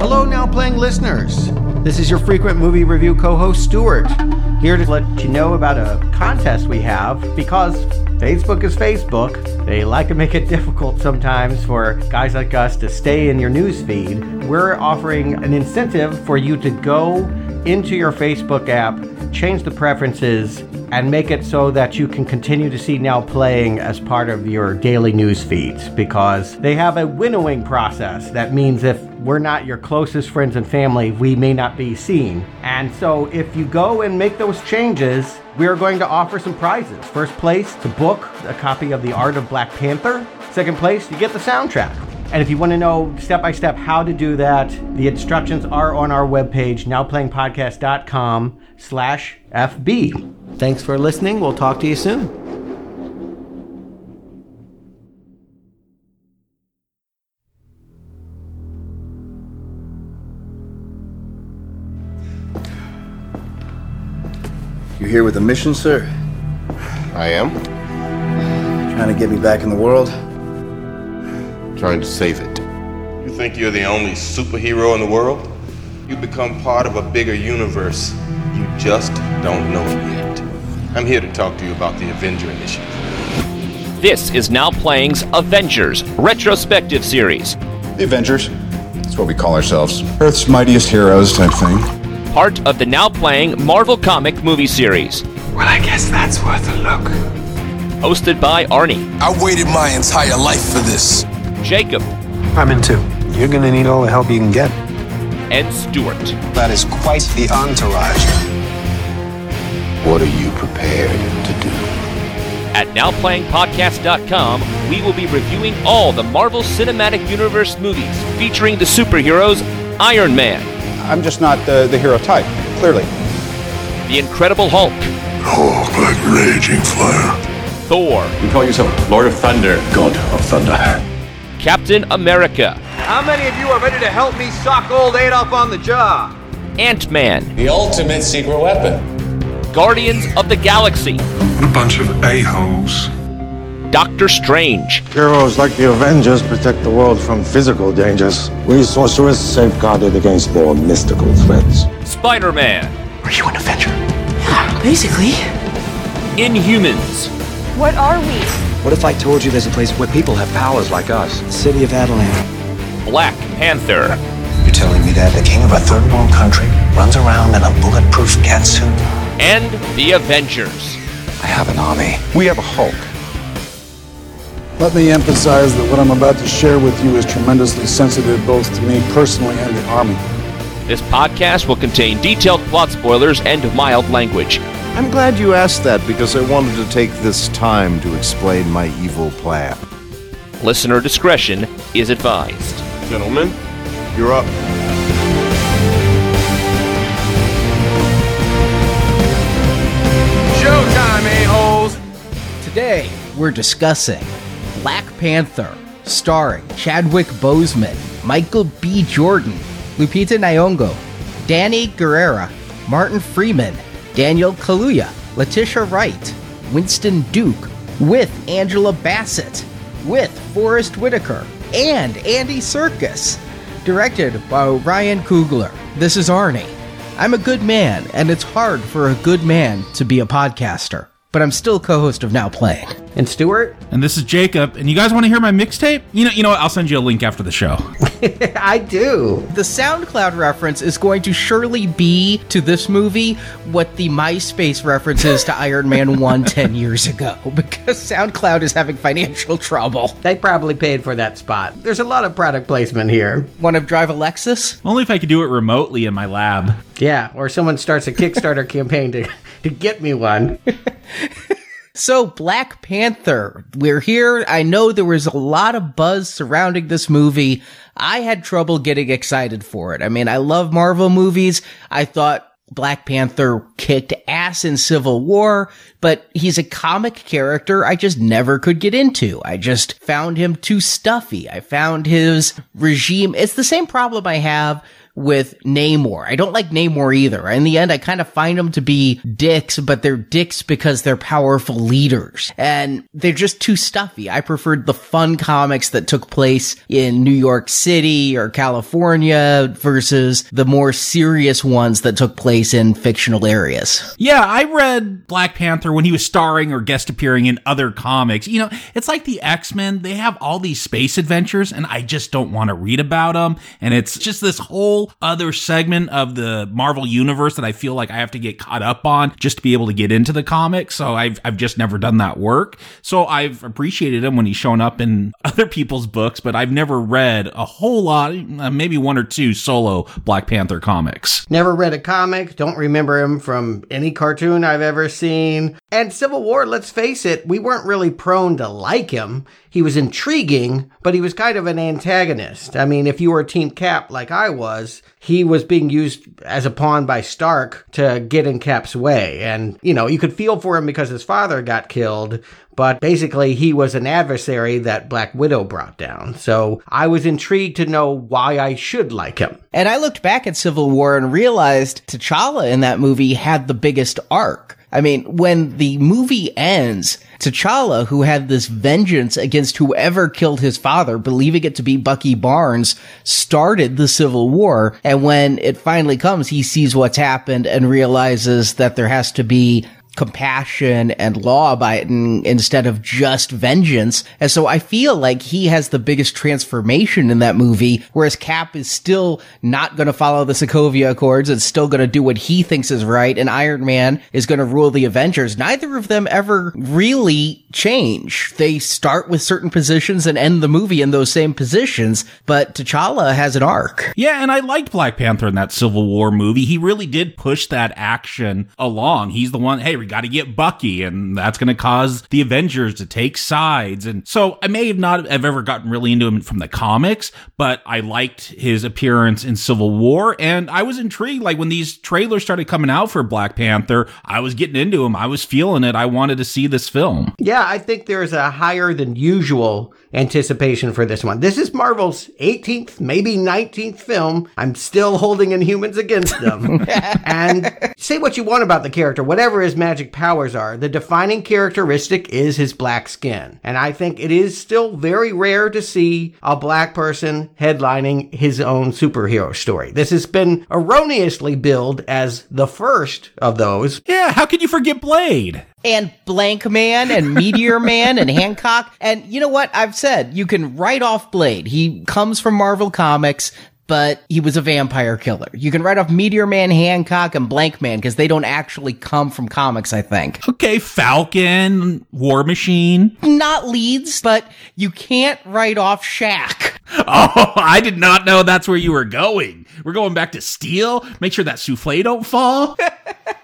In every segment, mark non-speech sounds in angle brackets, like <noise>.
Hello, Now Playing listeners. This is your frequent movie review co host, Stuart, here to let you know about a contest we have because Facebook is Facebook. They like to make it <laughs> difficult sometimes for guys like us to stay in your news feed. We're offering an incentive for you to go into your Facebook app, change the preferences, and make it so that you can continue to see Now Playing as part of your daily news feeds because they have a winnowing process. That means if we're not your closest friends and family, we may not be seen. And so if you go and make those changes, we are going to offer some prizes. First place, to book a copy of The Art of Black Panther. Second place, you get the soundtrack. And if you want to know step by step how to do that, the instructions are on our webpage, nowplayingpodcast.com slash FB. Thanks for listening. We'll talk to you soon. Here with a mission, sir? I am. Trying to get me back in the world? Trying to save it. You think you're the only superhero in the world? You become part of a bigger universe. You just don't know it yet. I'm here to talk to you about the Avenger Initiative. This is Now Playing's Avengers retrospective series, The Avengers. That's what we call ourselves. Earth's mightiest heroes type thing. Part of the Now Playing Marvel comic movie series, Well, I guess that's worth a look. hosted by Arnie, I waited my entire life for this. Jacob, I'm in too. You're gonna need all the help you can get. and Stuart. That is quite the entourage. What are you prepared to do? At NowPlayingPodcast.com, we will be reviewing all the Marvel Cinematic Universe movies featuring the superheroes Iron Man, I'm just not the, the hero type, clearly. The Incredible Hulk, Oh, like raging fire. Thor, You call yourself Lord of Thunder, God of Thunder. Captain America, How many of you are ready to help me sock old Adolf on the jaw? Ant Man, The ultimate secret weapon. Guardians of the Galaxy, A bunch of a-holes. Doctor Strange, Heroes like the Avengers protect the world from physical dangers. We sorcerers safeguarded against more mystical threats. Spider Man, Are you an Avenger? Basically. Inhumans, What are we? What if I told you there's a place where people have powers like us? The city of Attilan. Black Panther, You're telling me that the king of a third world country runs around in a bulletproof catsuit? and the Avengers. I have an army. We have a Hulk. Let me emphasize that what I'm about to share with you is tremendously sensitive both to me personally and the Army. This podcast will contain detailed plot spoilers and mild language. I'm glad you asked that because I wanted to take this time to explain my evil plan. Listener discretion is advised. Gentlemen, you're up. Showtime, a-holes! Today, we're discussing Black Panther, starring Chadwick Boseman, Michael B. Jordan, Lupita Nyong'o, Danai Gurira, Martin Freeman, Daniel Kaluuya, Letitia Wright, Winston Duke, with Angela Bassett, with Forest Whitaker, and Andy Serkis. Directed by Ryan Coogler. This is Arnie. I'm a good man, and it's hard for a good man to be a podcaster, but I'm still co-host of Now Playing. And Stuart, And this is Jacob. And you guys want to hear my mixtape? You know, you know what? I'll send you a link after the show. <laughs> I do. The SoundCloud reference is going to surely be to this movie what the MySpace reference is to Iron Man <laughs> 1 10 years ago, <laughs> because SoundCloud is having financial trouble. They probably paid for that spot. There's a lot of product placement here. Want to drive a Lexus? Only if I could do it remotely in my lab. Yeah, or someone starts a Kickstarter campaign to, to get me one. So, Black Panther, we're here. I know there was a lot of buzz surrounding this movie. I had trouble getting excited for it. I mean, I love Marvel movies. I thought Black Panther kicked ass in Civil War, but he's a comic character I just never could get into. I just found him too stuffy. I found his regime. It's the same problem I have with Namor. I don't like Namor either. In the end, I kind of find them to be dicks, but they're dicks because they're powerful leaders and they're just too stuffy. I preferred the fun comics that took place in New York City or California versus the more serious ones that took place in fictional areas. Yeah, I read Black Panther when he was starring or guest appearing in other comics. You know, it's like the X-Men, they have all these space adventures and I just don't want to read about them and it's just this whole other segment of the Marvel universe that I feel like I have to get caught up on just to be able to get into the comics. So I've I've just never done that work. So I've appreciated him when he's shown up in <laughs> other people's books, but I've never read a whole lot, uh, maybe one or two solo Black Panther comics. Never read a comic, don't remember him from any cartoon I've ever seen. And Civil War, let's face it, we weren't really prone to like him. He was intriguing, but he was kind of an antagonist. I mean, if you were a Team Cap like I was, he was being used as a pawn by Stark to get in Cap's way. And, you know, you could feel for him because his father got killed, but basically he was an adversary that Black Widow brought down. So I was intrigued to know why I should like him. And I looked back at Civil War and realized T'Challa in that movie had the biggest arc. I mean, when the movie ends, T'Challa, who had this vengeance against whoever killed his father, believing it to be Bucky Barnes, started the Civil War. And when it finally comes, he sees what's happened and realizes that there has to be compassion and law abiding instead of just vengeance. And so I feel like he has the biggest transformation in that movie, whereas Cap is still not going to follow the Sokovia Accords and still going to do what he thinks is right. And Iron Man is going to rule the Avengers. Neither of them ever really change. They start with certain positions and end the movie in those same positions, but T'Challa has an arc. Yeah, and I liked Black Panther in that Civil War movie. He really did push that action along. He's the one, hey, we got to get Bucky, and that's going to cause the Avengers to take sides. And so I may have not have ever gotten really into him from the comics, but I liked his appearance in Civil War, and I was intrigued. Like when these trailers started coming out for Black Panther, I was getting into him. I was feeling it. I wanted to see this film. Yeah, I think there's a higher than usual anticipation for this one. This is Marvel's 18th, maybe 19th film. I'm still holding Inhumans against them. <laughs> and say what you want about the character, whatever his magic powers are, the defining characteristic is his black skin. And I think it is still very rare to see a black person headlining his own superhero story. This has been erroneously billed as the first of those. Yeah, how can you forget Blade? and Blankman and <laughs> Meteor Man and Hancock. And you know what? I've said you can write off Blade. He comes from Marvel Comics. But he was a vampire killer. You can write off Meteor Man, Hancock, and Blankman because they don't actually come from comics, I think. Okay, Falcon, War Machine. Not leads, but you can't write off Shaq. <laughs> Oh, I did not know that's where you were going. We're going back to Steel. Make sure that souffle don't fall. <laughs>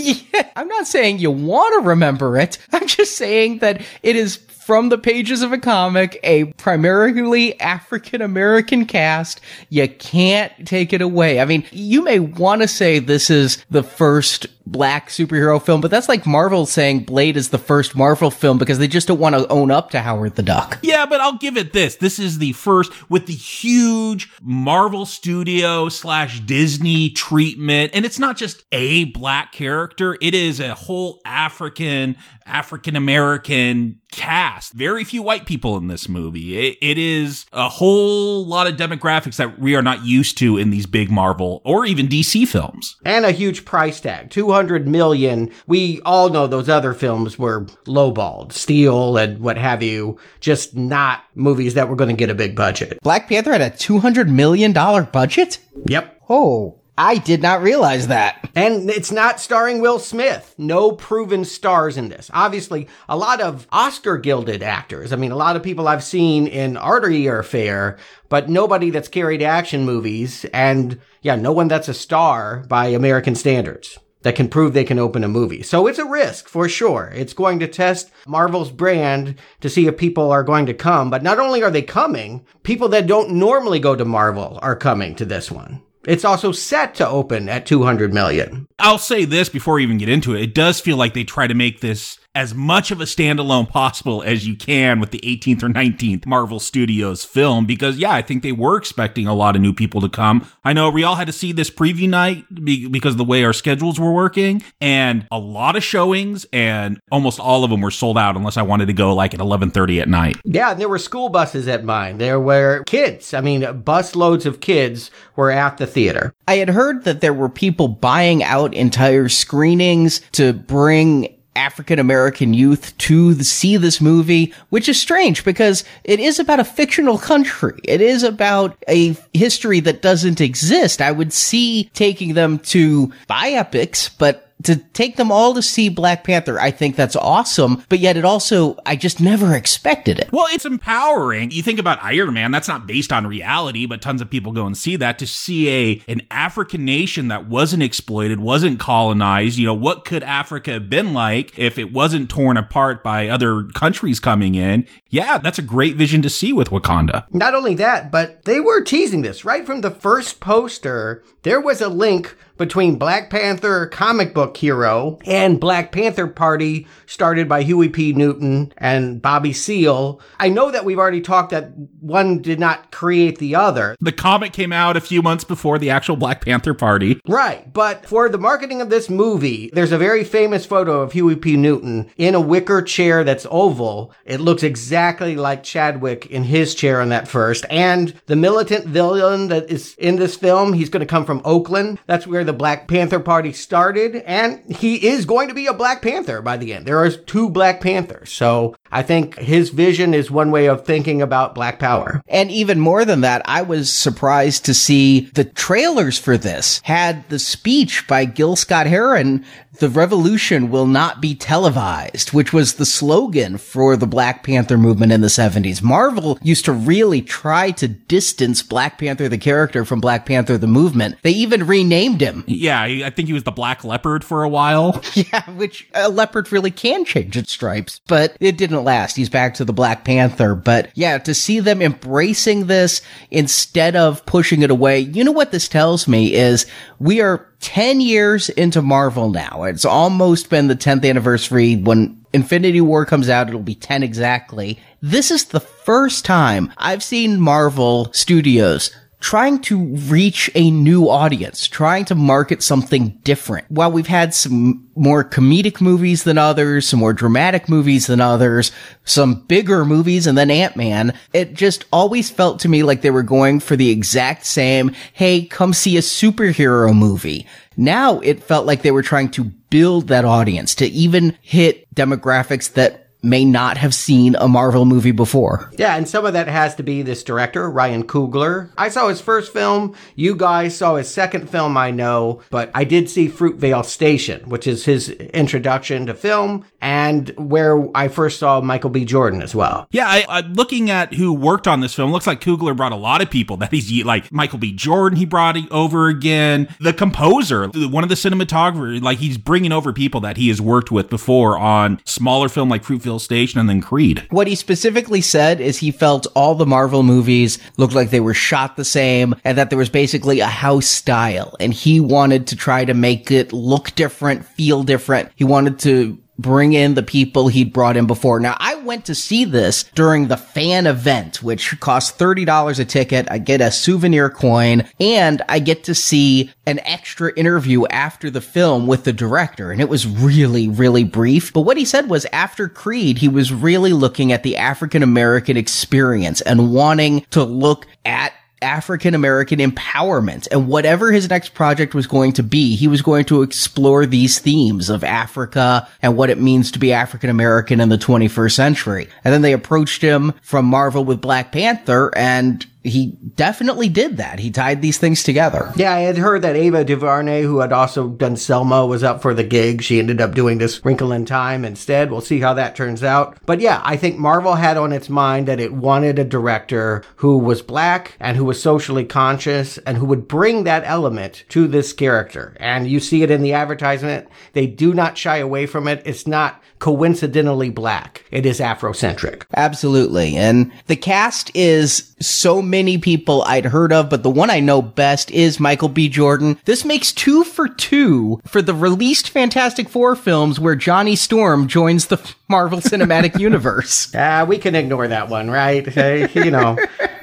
<laughs> Yeah, I'm not saying you want to remember it. <laughs> I'm just saying that it is from the pages of a comic, a primarily African American cast. You can't take it away. I mean, you may want to say this is the first black superhero film, but that's like Marvel saying Blade is the first Marvel film because they just don't want to own up to Howard the Duck. Yeah, but I'll give it this. This is the first with the huge Marvel Studio slash Disney treatment. And it's not just a black character. It is a whole African, African American cast. Very few white people in this movie. It, it is a whole lot of demographics that we are not used to in these big Marvel or even DC films. And a huge price tag. 200 million. We all know those other films were lowballed, Steel and what have you, just not movies that were going to get a big budget. Black Panther had a $200 million budget? Yep. Oh. I did not realize that. And it's not starring Will Smith. No proven stars in this. Obviously, a lot of Oscar gilded actors. I mean, a lot of people I've seen in Artery fair but nobody that's carried action movies. And yeah, no one that's a star by American standards that can prove they can open a movie. So it's a risk for sure. It's going to test Marvel's brand to see if people are going to come. But not only are they coming, people that don't normally go to Marvel are coming to this one. It's also set to open at 200 million. I'll say this before we even get into it. It does feel like they try to make this as much of a standalone possible as you can with the 18th or 19th Marvel Studios film because yeah, I think they were expecting a lot of new people to come. I know we all had to see this preview night because of the way our schedules were working and a lot of showings and almost all of them were sold out unless I wanted to go like at 11:30 at night. Yeah, and there were school buses at mine. There were kids. I mean, bus loads of kids were at the theater. I had heard that there were people buying out entire screenings to bring African American youth to see this movie, which is strange because it is about a fictional country. It is about a history that doesn't exist. I would see taking them to biopics, but to take them all to see Black Panther, I think that's awesome. But yet it also, I just never expected it. Well, it's empowering. You think about Iron Man, that's not based on reality, but tons of people go and see that to see a, an African nation that wasn't exploited, wasn't colonized. You know, what could Africa have been like if it wasn't torn apart by other countries coming in? Yeah, that's a great vision to see with Wakanda. Not only that, but they were teasing this right from the first poster. There was a link between Black Panther comic book hero and Black Panther Party started by Huey P. Newton and Bobby Seale. I know that we've already talked that one did not create the other. The comic came out a few months before the actual Black Panther Party. Right, but for the marketing of this movie, there's a very famous photo of Huey P. Newton in a wicker chair that's oval. It looks exactly like Chadwick in his chair on that first. And the militant villain that is in this film, he's going to come from Oakland. That's where the Black Panther Party started, and he is going to be a Black Panther by the end. There are two Black Panthers. So I think his vision is one way of thinking about Black Power. And even more than that, I was surprised to see the trailers for this had the speech by Gil Scott Heron the revolution will not be televised, which was the slogan for the Black Panther movement in the 70s. Marvel used to really try to distance Black Panther the character from Black Panther the movement. They even renamed him. <laughs> Yeah, I think he was the Black Leopard for a while. <laughs> Yeah, which a leopard really can change its stripes, but it didn't last. He's back to the Black Panther. But yeah, to see them embracing this instead of pushing it away, you know what this tells me is we are 10 years into Marvel now. It's almost been the 10th anniversary. When Infinity War comes out, it'll be 10 exactly. This is the first time I've seen Marvel Studios trying to reach a new audience, trying to market something different. While we've had some more comedic movies than others, some more dramatic movies than others, some bigger movies and then Ant-Man, it just always felt to me like they were going for the exact same, hey, come see a superhero movie. Now it felt like they were trying to build that audience to even hit demographics that may not have seen a Marvel movie before. Yeah, and some of that has to be this director, Ryan Coogler. I saw his first film. You guys saw his second film, I know, but I did see Fruitvale Station, which is his introduction to film and where I first saw Michael B. Jordan as well. Yeah, I, I, looking at who worked on this film, looks like Coogler brought a lot of people that he's like Michael B. Jordan, he brought over again. The composer, one of the cinematographers, like he's bringing over people that he has worked with before on smaller film like Fruitvale Station and then Creed. What he specifically said is he felt all the Marvel movies looked like they were shot the same and that there was basically a house style and he wanted to try to make it look different, feel different. He wanted to bring in the people he'd brought in before. Now, I went to see this during the fan event, which cost $30 a ticket. I get a souvenir coin and I get to see an extra interview after the film with the director. And it was really, really brief. But what he said was after Creed, he was really looking at the African American experience and wanting to look at African American empowerment. And whatever his next project was going to be, he was going to explore these themes of Africa and what it means to be African American in the 21st century. And then they approached him from Marvel with Black Panther and he definitely did that. He tied these things together. Yeah, I had heard that Ava DuVernay, who had also done Selma, was up for the gig. She ended up doing this Wrinkle in Time instead. We'll see how that turns out. But yeah, I think Marvel had on its mind that it wanted a director who was black and who was socially conscious and who would bring that element to this character. And you see it in the advertisement. They do not shy away from it. It's not coincidentally black. It is Afrocentric. Absolutely. And the cast is so many people I'd heard of, but the one I know best is Michael B. Jordan. This makes two for two for the released Fantastic Four films where Johnny Storm joins the Marvel Cinematic <laughs> Universe. Ah, we can ignore that one, right? Hey, you know,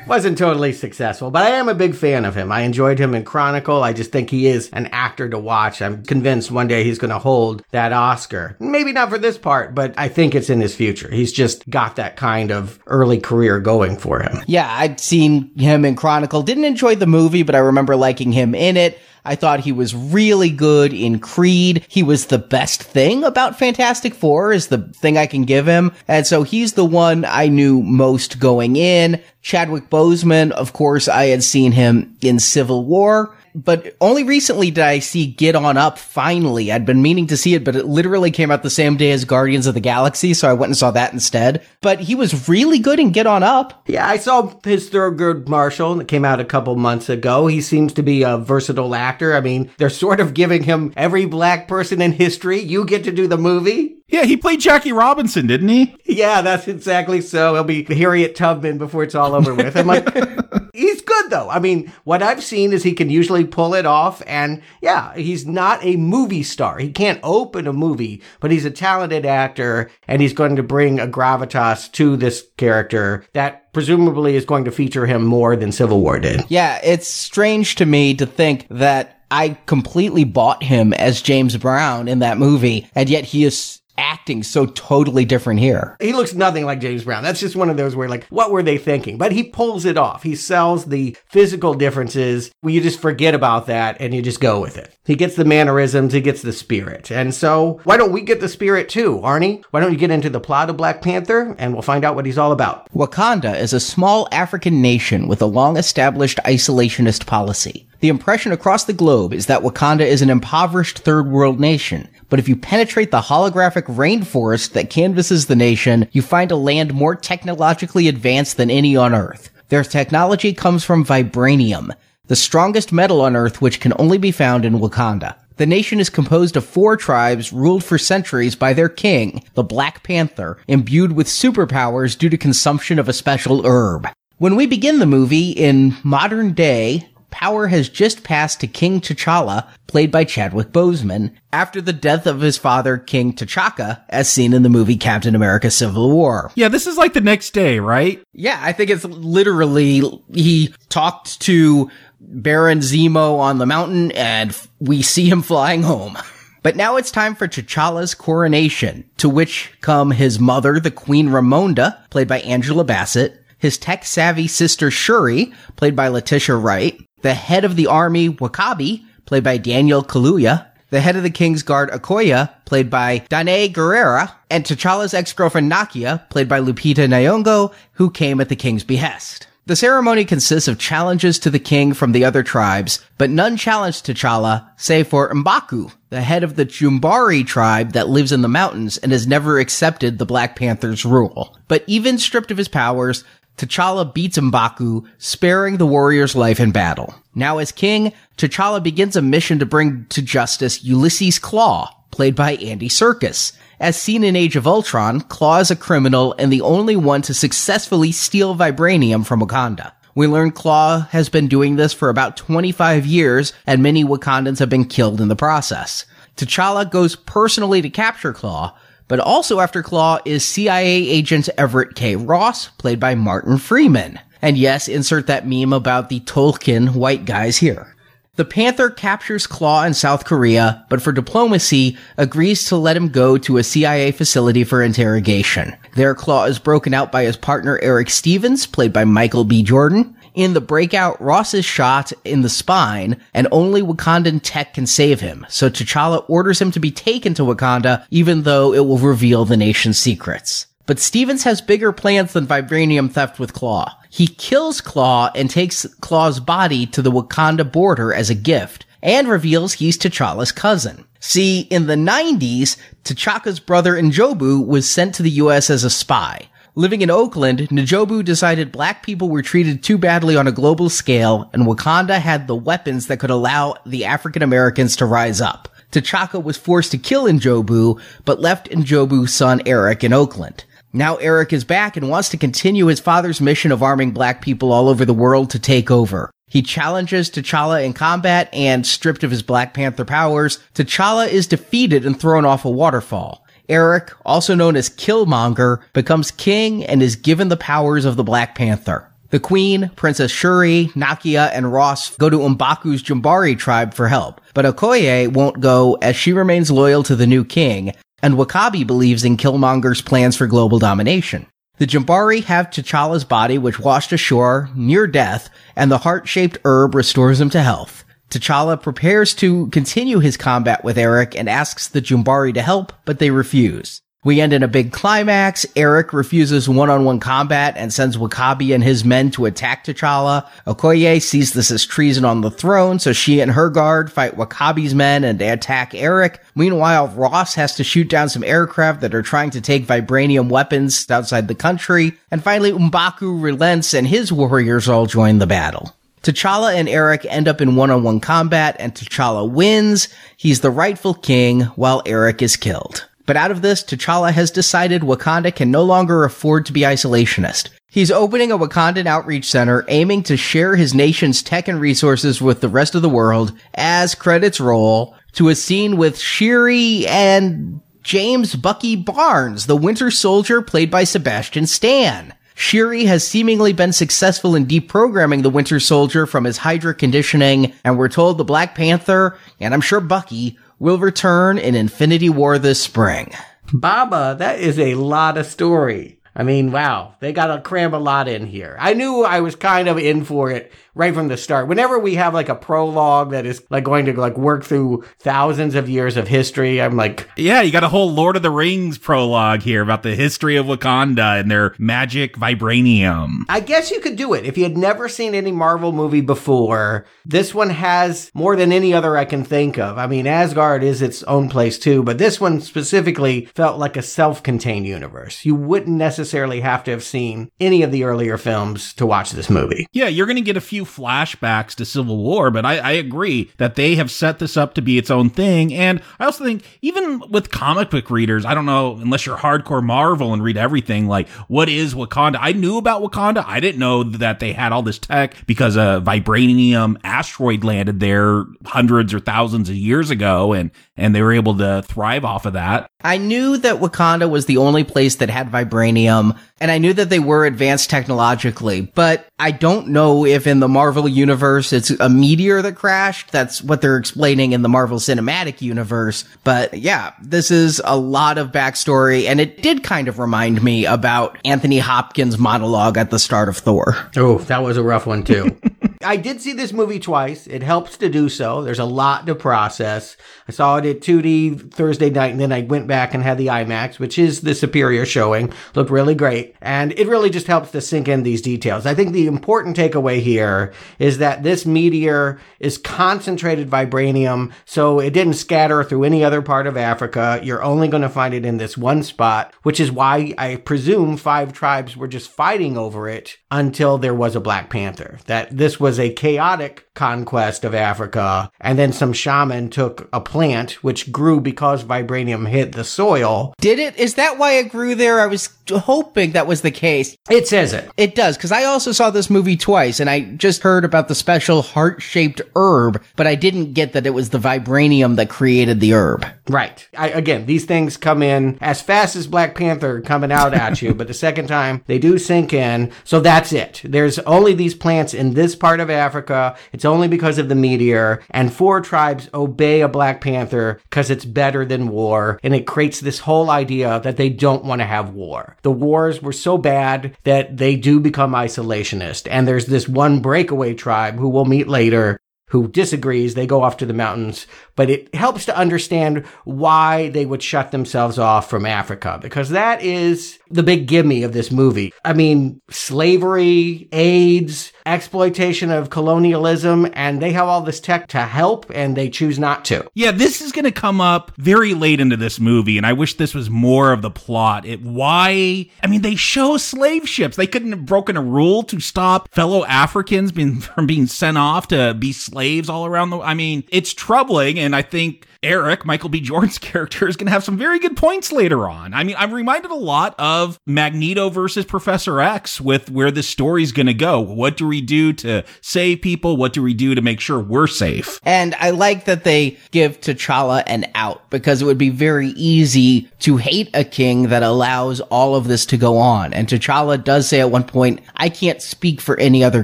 wasn't totally successful, but I am a big fan of him. I enjoyed him in Chronicle. I just think he is an actor to watch. I'm convinced one day he's going to hold that Oscar. Maybe not for this part, but I think it's in his future. He's just got that kind of early career going for him. Yeah, I'd seen him in Chronicle. Didn't enjoy the movie, but I remember liking him in it. I thought he was really good in Creed. He was the best thing about Fantastic Four is the thing I can give him. And so he's the one I knew most going in. Chadwick Boseman, of course, I had seen him in Civil War but only recently did I see Get On Up finally. I'd been meaning to see it, but it literally came out the same day as Guardians of the Galaxy, so I went and saw that instead. But he was really good in Get On Up. Yeah, I saw his Thurgood Marshall that came out a couple months ago. He seems to be a versatile actor. I mean, they're sort of giving him every black person in history. You get to do the movie. Yeah, he played Jackie Robinson, didn't he? Yeah, that's exactly so. He'll be Harriet Tubman before it's all over with. I'm like, <laughs> he's good though. I mean, what I've seen is he can usually pull it off, and yeah, he's not a movie star. He can't open a movie, but he's a talented actor, and he's going to bring a gravitas to this character that presumably is going to feature him more than Civil War did. Yeah, it's strange to me to think that I completely bought him as James Brown in that movie, and yet he is acting so totally different here. He looks nothing like James Brown. That's just one of those where, like, what were they thinking? But he pulls it off. He sells the physical differences you just forget about that and you just go with it. He gets the mannerisms, he gets the spirit. And so, why don't we get the spirit too, Arnie? Why don't you get into the plot of Black Panther and we'll find out what he's all about? Wakanda is a small African nation with a long established isolationist policy. The impression across the globe is that Wakanda is an impoverished third world nation. But if you penetrate the holographic rainforest that canvases the nation, you find a land more technologically advanced than any on Earth. Their technology comes from vibranium, the strongest metal on Earth which can only be found in Wakanda. The nation is composed of four tribes ruled for centuries by their king, the Black Panther, imbued with superpowers due to consumption of a special herb. When we begin the movie in modern day, power has just passed to King T'Challa, played by Chadwick Boseman, after the death of his father, King T'Chaka, as seen in the movie Captain America Civil War. Yeah, this is like the next day, right? Yeah, I think it's literally, he talked to Baron Zemo on the mountain and we see him flying home. <laughs> But now it's time for T'Challa's coronation, to which come his mother, the Queen Ramonda, played by Angela Bassett, his tech savvy sister Shuri, played by Letitia Wright, the head of the army, W'Kabi, played by Daniel Kaluuya, the head of the King's Guard, Okoye, played by Danai Gurira, and T'Challa's ex-girlfriend Nakia, played by Lupita Nyong'o, who came at the King's behest. The ceremony consists of challenges to the king from the other tribes, but none challenge T'Challa, save for M'Baku, the head of the Jabari tribe that lives in the mountains and has never accepted the Black Panther's rule. But even stripped of his powers, T'Challa beats M'Baku, sparing the warrior's life in battle. Now as king, T'Challa begins a mission to bring to justice Ulysses Klaue, played by Andy Serkis. As seen in Age of Ultron, Klaue is a criminal and the only one to successfully steal vibranium from Wakanda. We learn Klaue has been doing this for about 25 years, and many Wakandans have been killed in the process. T'Challa goes personally to capture Klaue, but also after Klaue is CIA agent Everett K. Ross, played by Martin Freeman. And yes, insert that meme about the Tolkien white guys here. The Panther captures Klaue in South Korea, but for diplomacy, agrees to let him go to a CIA facility for interrogation. There, Klaue is broken out by his partner Eric Stevens, played by Michael B. Jordan. In the breakout, Ross is shot in the spine, and only Wakandan tech can save him, so T'Challa orders him to be taken to Wakanda, even though it will reveal the nation's secrets. But Stevens has bigger plans than vibranium theft with Klaue. He kills Klaue and takes Klaue's body to the Wakanda border as a gift, and reveals he's T'Challa's cousin. See, in the 90s, T'Chaka's brother N'Jobu was sent to the US as a spy. Living in Oakland, N'Jobu decided black people were treated too badly on a global scale, and Wakanda had the weapons that could allow the African Americans to rise up. T'Chaka was forced to kill N'Jobu, but left N'Jobu's son Eric in Oakland. Now Eric is back and wants to continue his father's mission of arming black people all over the world to take over. He challenges T'Challa in combat and stripped of his Black Panther powers, T'Challa is defeated and thrown off a waterfall. Eric, also known as Killmonger, becomes king and is given the powers of the Black Panther. The Queen, Princess Shuri, Nakia, and Ross go to M'Baku's Jabari tribe for help, but Okoye won't go as she remains loyal to the new king, and W'Kabi believes in Killmonger's plans for global domination. The Jabari have T'Challa's body, which washed ashore near death, and the heart-shaped herb restores him to health. T'Challa prepares to continue his combat with Eric and asks the Jabari to help, but they refuse. We end in a big climax. Eric refuses one-on-one combat and sends W'Kabi and his men to attack T'Challa. Okoye sees this as treason on the throne, so she and her guard fight W'Kabi's men and they attack Eric. Meanwhile, Ross has to shoot down some aircraft that are trying to take vibranium weapons outside the country. And finally, M'Baku relents and his warriors all join the battle. T'Challa and Eric end up in one-on-one combat and T'Challa wins. He's the rightful king while Eric is killed. But out of this, T'Challa has decided Wakanda can no longer afford to be isolationist. He's opening a Wakandan outreach center aiming to share his nation's tech and resources with the rest of the world as credits roll to a scene with Shuri and James Bucky Barnes, the Winter Soldier played by Sebastian Stan. Shuri has seemingly been successful in deprogramming the Winter Soldier from his Hydra conditioning, and we're told the Black Panther, and I'm sure Bucky, will return in Infinity War this spring. Baba, that is a lot of story. I mean, wow, they got to cram a lot in here. I knew I was kind of in for it right from the start. Whenever we have like a prologue that is like going to like work through thousands of years of history, I'm like, yeah, you got a whole Lord of the Rings prologue here about the history of Wakanda and their magic vibranium. I guess you could do it if you had never seen any Marvel movie before. This one has more than any other I can think of. I mean, Asgard is its own place too, but this one specifically felt like a self-contained universe. You wouldn't necessarily have to have seen any of the earlier films to watch this movie. Yeah, you're going to get a few flashbacks to Civil War, but I, I, agree that they have set this up to be its own thing. And I also think, even with comic book readers, I don't know, unless you're hardcore Marvel and read everything, like, what is Wakanda? I knew about Wakanda. I didn't know that they had all this tech because a vibranium asteroid landed there hundreds or thousands of years ago, and, and they were able to thrive off of that. I knew that Wakanda was the only place that had vibranium, and I knew that they were advanced technologically, but I don't know if in the Marvel universe it's a meteor that crashed. That's what they're explaining in the Marvel Cinematic Universe. But yeah, this is a lot of backstory, and it did kind of remind me about Anthony Hopkins' monologue at the start of Thor. Oh, that was a rough one too. <laughs> I did see this movie twice. It helps to do so. There's a lot to process. I saw it at 2D Thursday night, and then I went back and had the IMAX, which is the superior showing. Looked really great. And it really just helps to sink in these details. I think the important takeaway here is that this meteor is concentrated vibranium, so it didn't scatter through any other part of Africa. You're only going to find it in this one spot, which is why I presume five tribes were just fighting over it until there was a Black Panther. That this was a chaotic conquest of Africa, and then some shaman took a plant which grew because vibranium hit the soil. Did it? Is that why it grew there? I was hoping that was the case. It says it. It does, because I also saw this movie twice, and I just heard about the special heart shaped herb, but I didn't get that it was the vibranium that created the herb. Right. I, again, these things come in as fast as Black Panther coming out at you, but the second time they do sink in. So that's it. There's only these plants in this part of Africa. It's only because of the meteor, and four tribes obey a Black Panther because it's better than war, and it creates this whole idea that they don't want to have war. The wars were so bad that they do become isolationist, and there's this one breakaway tribe who we'll meet later who disagrees. They go off to the mountains, but it helps to understand why they would shut themselves off from Africa because that is the big gimme of this movie. I mean, slavery, AIDS, exploitation of colonialism, and they have all this tech to help and they choose not to. Yeah, this is going to come up very late into this movie, and I wish this was more of the plot. It why I mean, they show slave ships. They couldn't have broken a rule to stop fellow Africans being <laughs> from being sent off to be slaves all around the I mean, it's troubling and I think Eric, Michael B. Jordan's <laughs> character, is going to have some very good points later on. I mean, I'm reminded a lot of Magneto versus Professor X with where the story's going to go. What do we do to save people? What do we do to make sure we're safe? And I like that they give T'Challa an out because it would be very easy to hate a king that allows all of this to go on. And T'Challa does say at one point, I can't speak for any other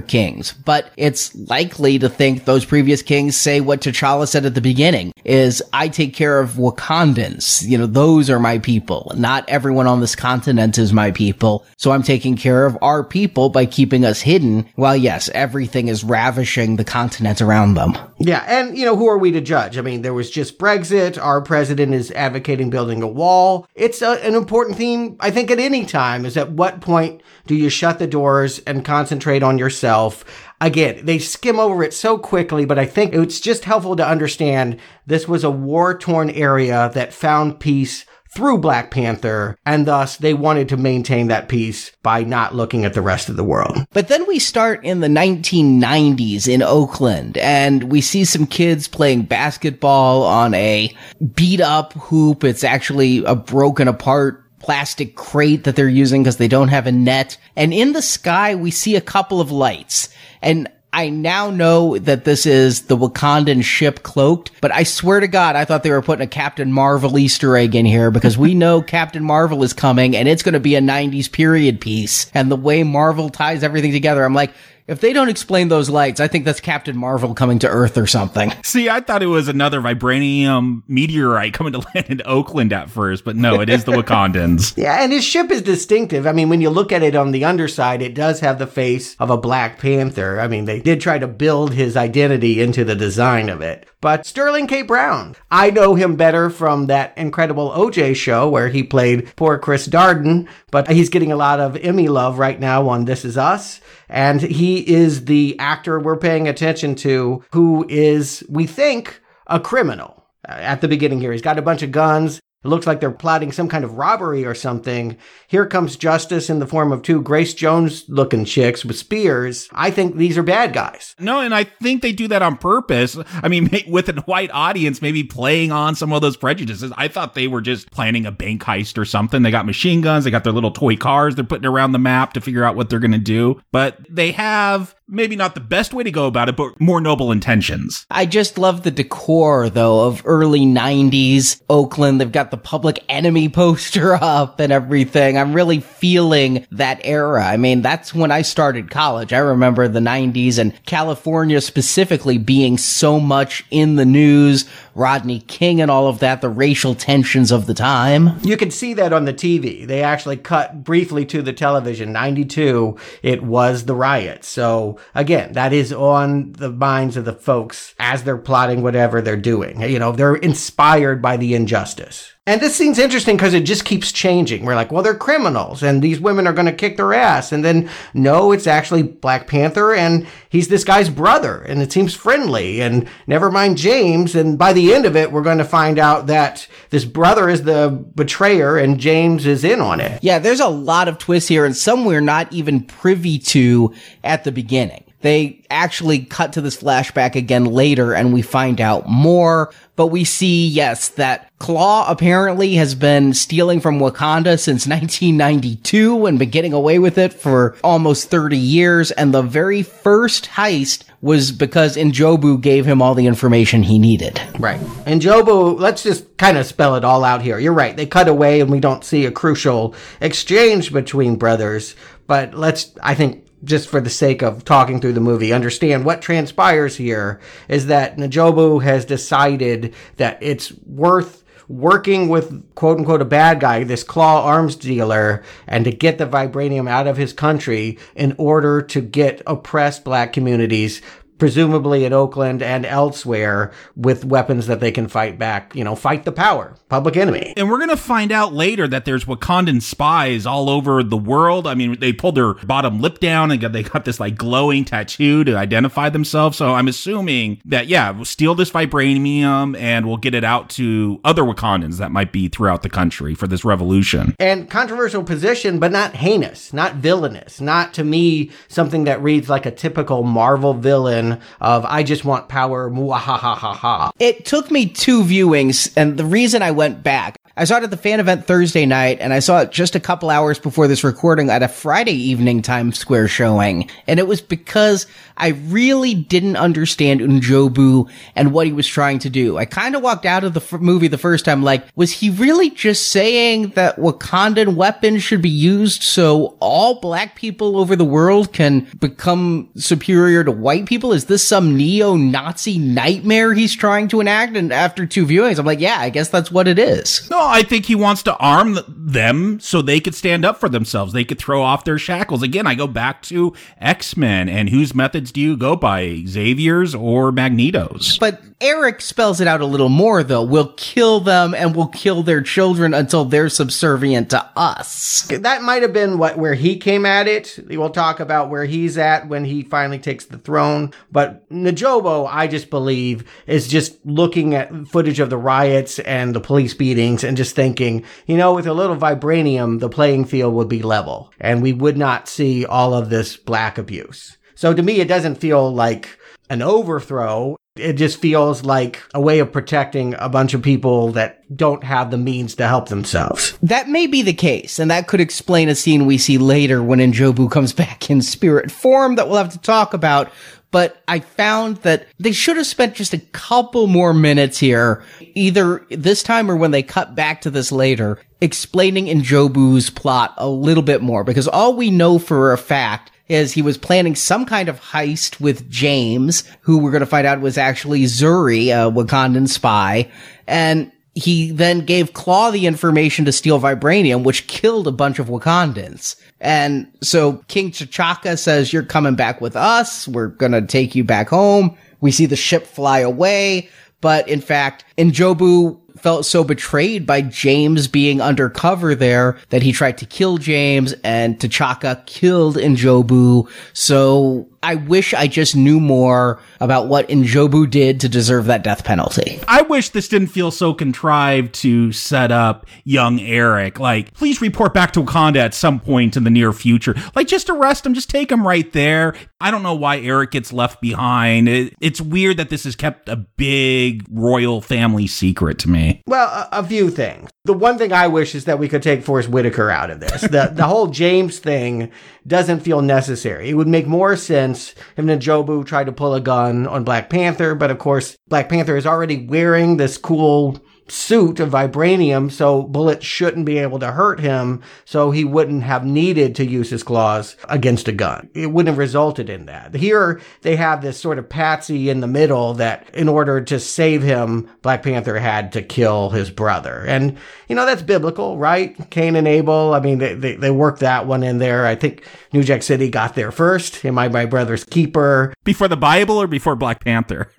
kings, but it's likely to think those previous kings say what T'Challa said at the beginning is, I take care of Wakandans. You know, those are my people. Not everyone on this continent is my people. So I'm taking care of our people by keeping us hidden. While yes, everything is ravishing the continent around them. Yeah, and you know, who are we to judge? I mean, there was just Brexit. Our president is advocating building a wall. It's a, an important theme, I think, at any time is at what point do you shut the doors and concentrate on yourself? Again, they skim over it so quickly, but I think it's just helpful to understand this was a war torn area that found peace through Black Panther, and thus they wanted to maintain that peace by not looking at the rest of the world. But then we start in the 1990s in Oakland, and we see some kids playing basketball on a beat up hoop. It's actually a broken apart plastic crate that they're using because they don't have a net. And in the sky, we see a couple of lights. And I now know that this is the Wakandan ship cloaked, but I swear to God, I thought they were putting a Captain Marvel Easter egg in here because we know <laughs> Captain Marvel is coming and it's going to be a 90s period piece. And the way Marvel ties everything together, I'm like, if they don't explain those lights, I think that's Captain Marvel coming to Earth or something. See, I thought it was another vibranium meteorite coming to <laughs> land in Oakland at first, but no, it is the Wakandans. <laughs> yeah, and his ship is distinctive. I mean, when you look at it on the underside, it does have the face of a Black Panther. I mean, they did try to build his identity into the design of it. But Sterling K. Brown, I know him better from that incredible OJ show where he played poor Chris Darden, but he's getting a lot of Emmy love right now on This Is Us. And he is the actor we're paying attention to who is, we think, a criminal. At the beginning here, he's got a bunch of guns. It looks like they're plotting some kind of robbery or something. Here comes justice in the form of two Grace Jones looking chicks with spears. I think these are bad guys. No, and I think they do that on purpose. I mean, with a white audience, maybe playing on some of those prejudices. I thought they were just planning a bank heist or something. They got machine guns, they got their little toy cars they're putting around the map to figure out what they're going to do. But they have maybe not the best way to go about it, but more noble intentions. I just love the decor though of early 90s Oakland. They've got the public enemy <laughs> poster up and everything. I'm really feeling that era. I mean, that's when I started college. I remember the 90s and California specifically being so much in the news, Rodney King and all of that, the racial tensions of the time. You can see that on the TV. They actually cut briefly to the television. 92, it was the riot. So again, that is on the minds of the folks as they're plotting whatever they're doing. You know, they're inspired by the injustice. And this scene's interesting because it just keeps changing. We're like, well, they're criminals and these women are going to kick their ass. And then, no, it's actually Black Panther and he's this guy's brother and it seems friendly. And never mind James. And by the end of it, we're going to find out that this brother is the betrayer and James is in on it. Yeah, there's a lot of twists here and some we're not even privy to at the beginning. They actually cut to this flashback again later and we find out more, but we see, yes, that Klaue apparently has been stealing from Wakanda since <laughs> 1992 and been getting away with it for almost 30 years. And the very first heist was because N'Jobu gave him all the information he needed. Right. N'Jobu, let's just kind of spell it all out here. You're right. They cut away and we don't see a crucial exchange between brothers. But let's, I think, just for the sake of talking through the movie, understand what transpires here is that N'Jobu has decided that it's worth working with quote unquote a bad guy, this Klaue arms dealer, and to get the vibranium out of his country in order to get oppressed black communities presumably in Oakland and elsewhere with weapons that they can fight back, you know, fight the power, public enemy. And we're going to find out later that there's Wakandan spies all over the world. I mean, they pulled their bottom lip down and they got this like glowing tattoo to identify themselves. So I'm assuming that, yeah, we'll steal this vibranium and we'll get it out to other Wakandans that might be throughout the country for this revolution. And controversial position, but not heinous, not villainous, not to me something that reads like a typical Marvel villain of I just want power, ha. It took me two viewings, and the reason I went back, I saw it at the fan event Thursday night, and I saw it just a couple hours before this recording at a Friday evening Times Square showing. And it was because I really didn't understand N'Jobu and what he was trying to do. I kind of walked out of the f- movie the first time like, was he really just saying that Wakandan weapons should be used so all black people over the world can become superior to white people? Is this some neo-Nazi nightmare he's trying to enact? And after two viewings, I'm like, yeah, I guess that's what it is. No, I think he wants to arm them so they could stand up for themselves. They could throw off their shackles. Again, I go back to X-Men and whose methods do you go by? Xavier's or Magneto's? But Eric spells it out a little more though. We'll kill them and we'll kill their children until they're subservient to us. That might have been what where he came at it. We'll talk about where he's at when he finally takes the throne. But N'Jobu, I just believe, is just looking at footage of the riots and the police beatings and just thinking, you know, with a little vibranium, the playing field would be level and we would not see all of this black abuse. So to me, it doesn't feel like an overthrow. It just feels like a way of protecting a bunch of people that don't have the means to help themselves. That may be the case, and that could explain a scene we see later when N'Jobu comes <laughs> back in spirit form that we'll have to talk about. But I found that they should have spent just a couple more minutes here, either this time or when they cut back to this later, explaining N'Jobu's plot a little bit more, because all we know for a fact is he was planning some kind of heist with James, who we're going to find out was actually Zuri, a Wakandan spy. And he then gave Klaue the information to steal vibranium, which killed a bunch of Wakandans. And so King T'Chaka says, you're coming back with us. We're going to take you back home. We see the ship fly away. But in fact, N'Jobu felt so betrayed by James being undercover there that he tried to kill James and T'Chaka killed N'Jobu. So I wish I just knew more about what N'Jobu did to deserve that death penalty. I wish this didn't feel so contrived to set up young Eric. Like, please report back to Wakanda at some point in the near future. Like, just arrest him, just take him right there. I don't know why Eric gets left behind. It, it's weird that this has kept a big royal family secret to me. Well, a, a few things. The one thing I wish is that we could take Forest Whitaker out of this. The the whole James thing doesn't feel necessary. It would make more sense if N'Jobu tried to pull a gun on Black Panther, but of course, Black Panther is already wearing this cool suit of vibranium, so bullets shouldn't be able to hurt him, so he wouldn't have needed to use his claws against a gun. It wouldn't have resulted in that. Here, they have this sort of patsy in the middle that in order to save him, Black Panther had to kill his brother. And, you know, that's biblical, right? Cain and Abel. I mean, they, they, they worked that one in there. I think New Jack City got there first. Am I my brother's keeper? Before the Bible or before Black Panther? <laughs>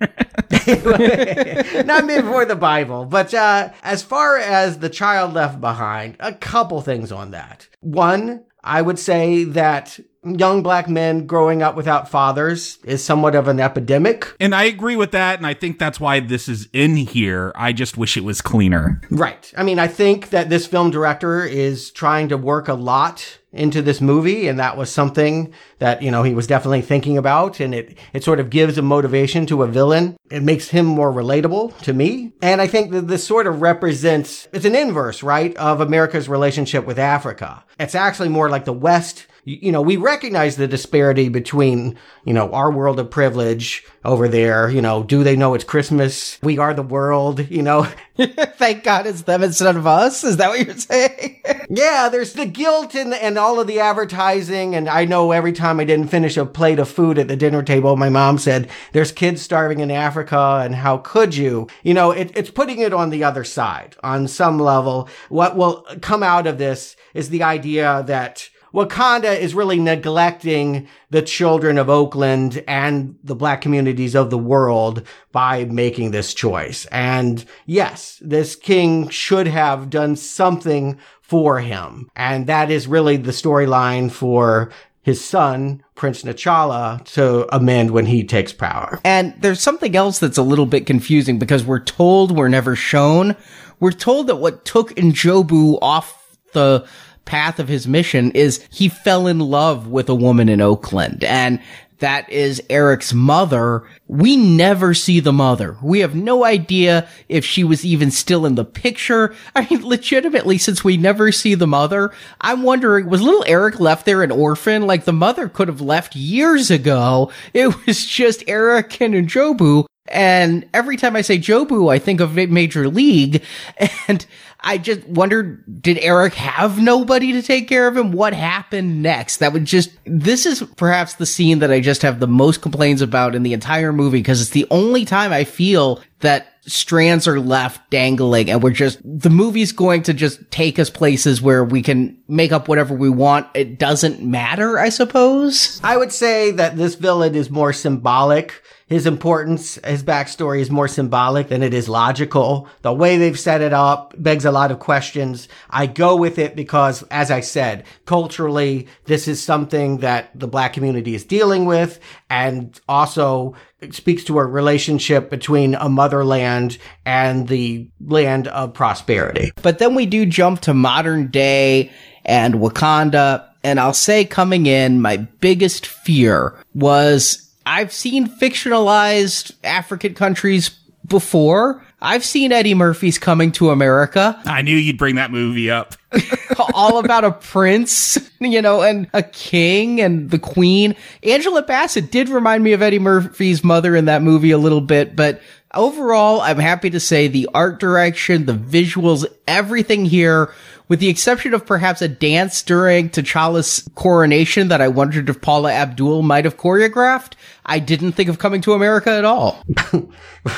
<laughs> Not before the Bible, but uh, as far as the child left behind, a couple things on that. One, I would say that young black men growing up without fathers is somewhat of an epidemic. And I agree with that. And I think that's why this is in here. I just wish it was cleaner. Right. I mean, I think that this film director is trying to work a lot into this movie and that was something that you know he was definitely thinking about and it it sort of gives a motivation to a villain it makes him more relatable to me and i think that this sort of represents it's an inverse right of america's relationship with africa it's actually more like the west you know, we recognize the disparity between, you know, our world of privilege over there. You know, do they know it's Christmas? We are the world, you know. <laughs> Thank God it's them instead of us. Is that what you're <laughs> saying? yeah, there's the guilt and, and all of the advertising. And I know every time I didn't finish a plate of food at the dinner table, my mom said, there's kids starving in Africa. And how could you? You know, it, it's putting it on the other side on some level. What will come out of this is the idea that Wakanda is really neglecting the children of Oakland and the black communities of the world by making this choice. And yes, this king should have done something for him. And that is really the storyline for his son, Prince T'Challa, to amend when he takes power. And there's something else that's a little bit confusing because we're told we're never shown. We're told that what took N'Jobu off the path of his mission is he fell in love with a woman in Oakland. And that is Eric's mother. We never see the mother. We have no idea if she was even still in the picture. I mean, legitimately, since we never see the mother, I'm wondering, was little Eric left there an orphan? Like the mother could have left years ago. It was just Eric and Jobu. And every time I say Jobu, I think of Major League. <laughs> And I just wondered, did Eric have nobody to take care of him? What happened next? That would just, this is perhaps the scene that I just have the most complaints about in the entire movie because it's the only time I feel that strands are left dangling and we're just, the movie's going to just take us places where we can make up whatever we want. It doesn't matter, I suppose. I would say that this villain is more symbolic his importance, his backstory is more symbolic than it is logical. The way they've set it up begs a lot of questions. I go with it because, as I said, culturally, this is something that the black community is dealing with and also speaks to a relationship between a motherland and the land of prosperity. But then we do jump to modern day and Wakanda. And I'll say coming in, my biggest fear was I've seen fictionalized African countries before. I've seen Eddie Murphy's Coming to America. I knew you'd bring that movie up. <laughs> All about a prince, you know, and a king and the queen. Angela Bassett did remind me of Eddie Murphy's mother in that movie a little bit, but overall, I'm happy to say the art direction, the visuals, everything here with the exception of perhaps a dance during T'Challa's coronation that I wondered if Paula Abdul might have choreographed. I didn't think of coming to America at all. <laughs>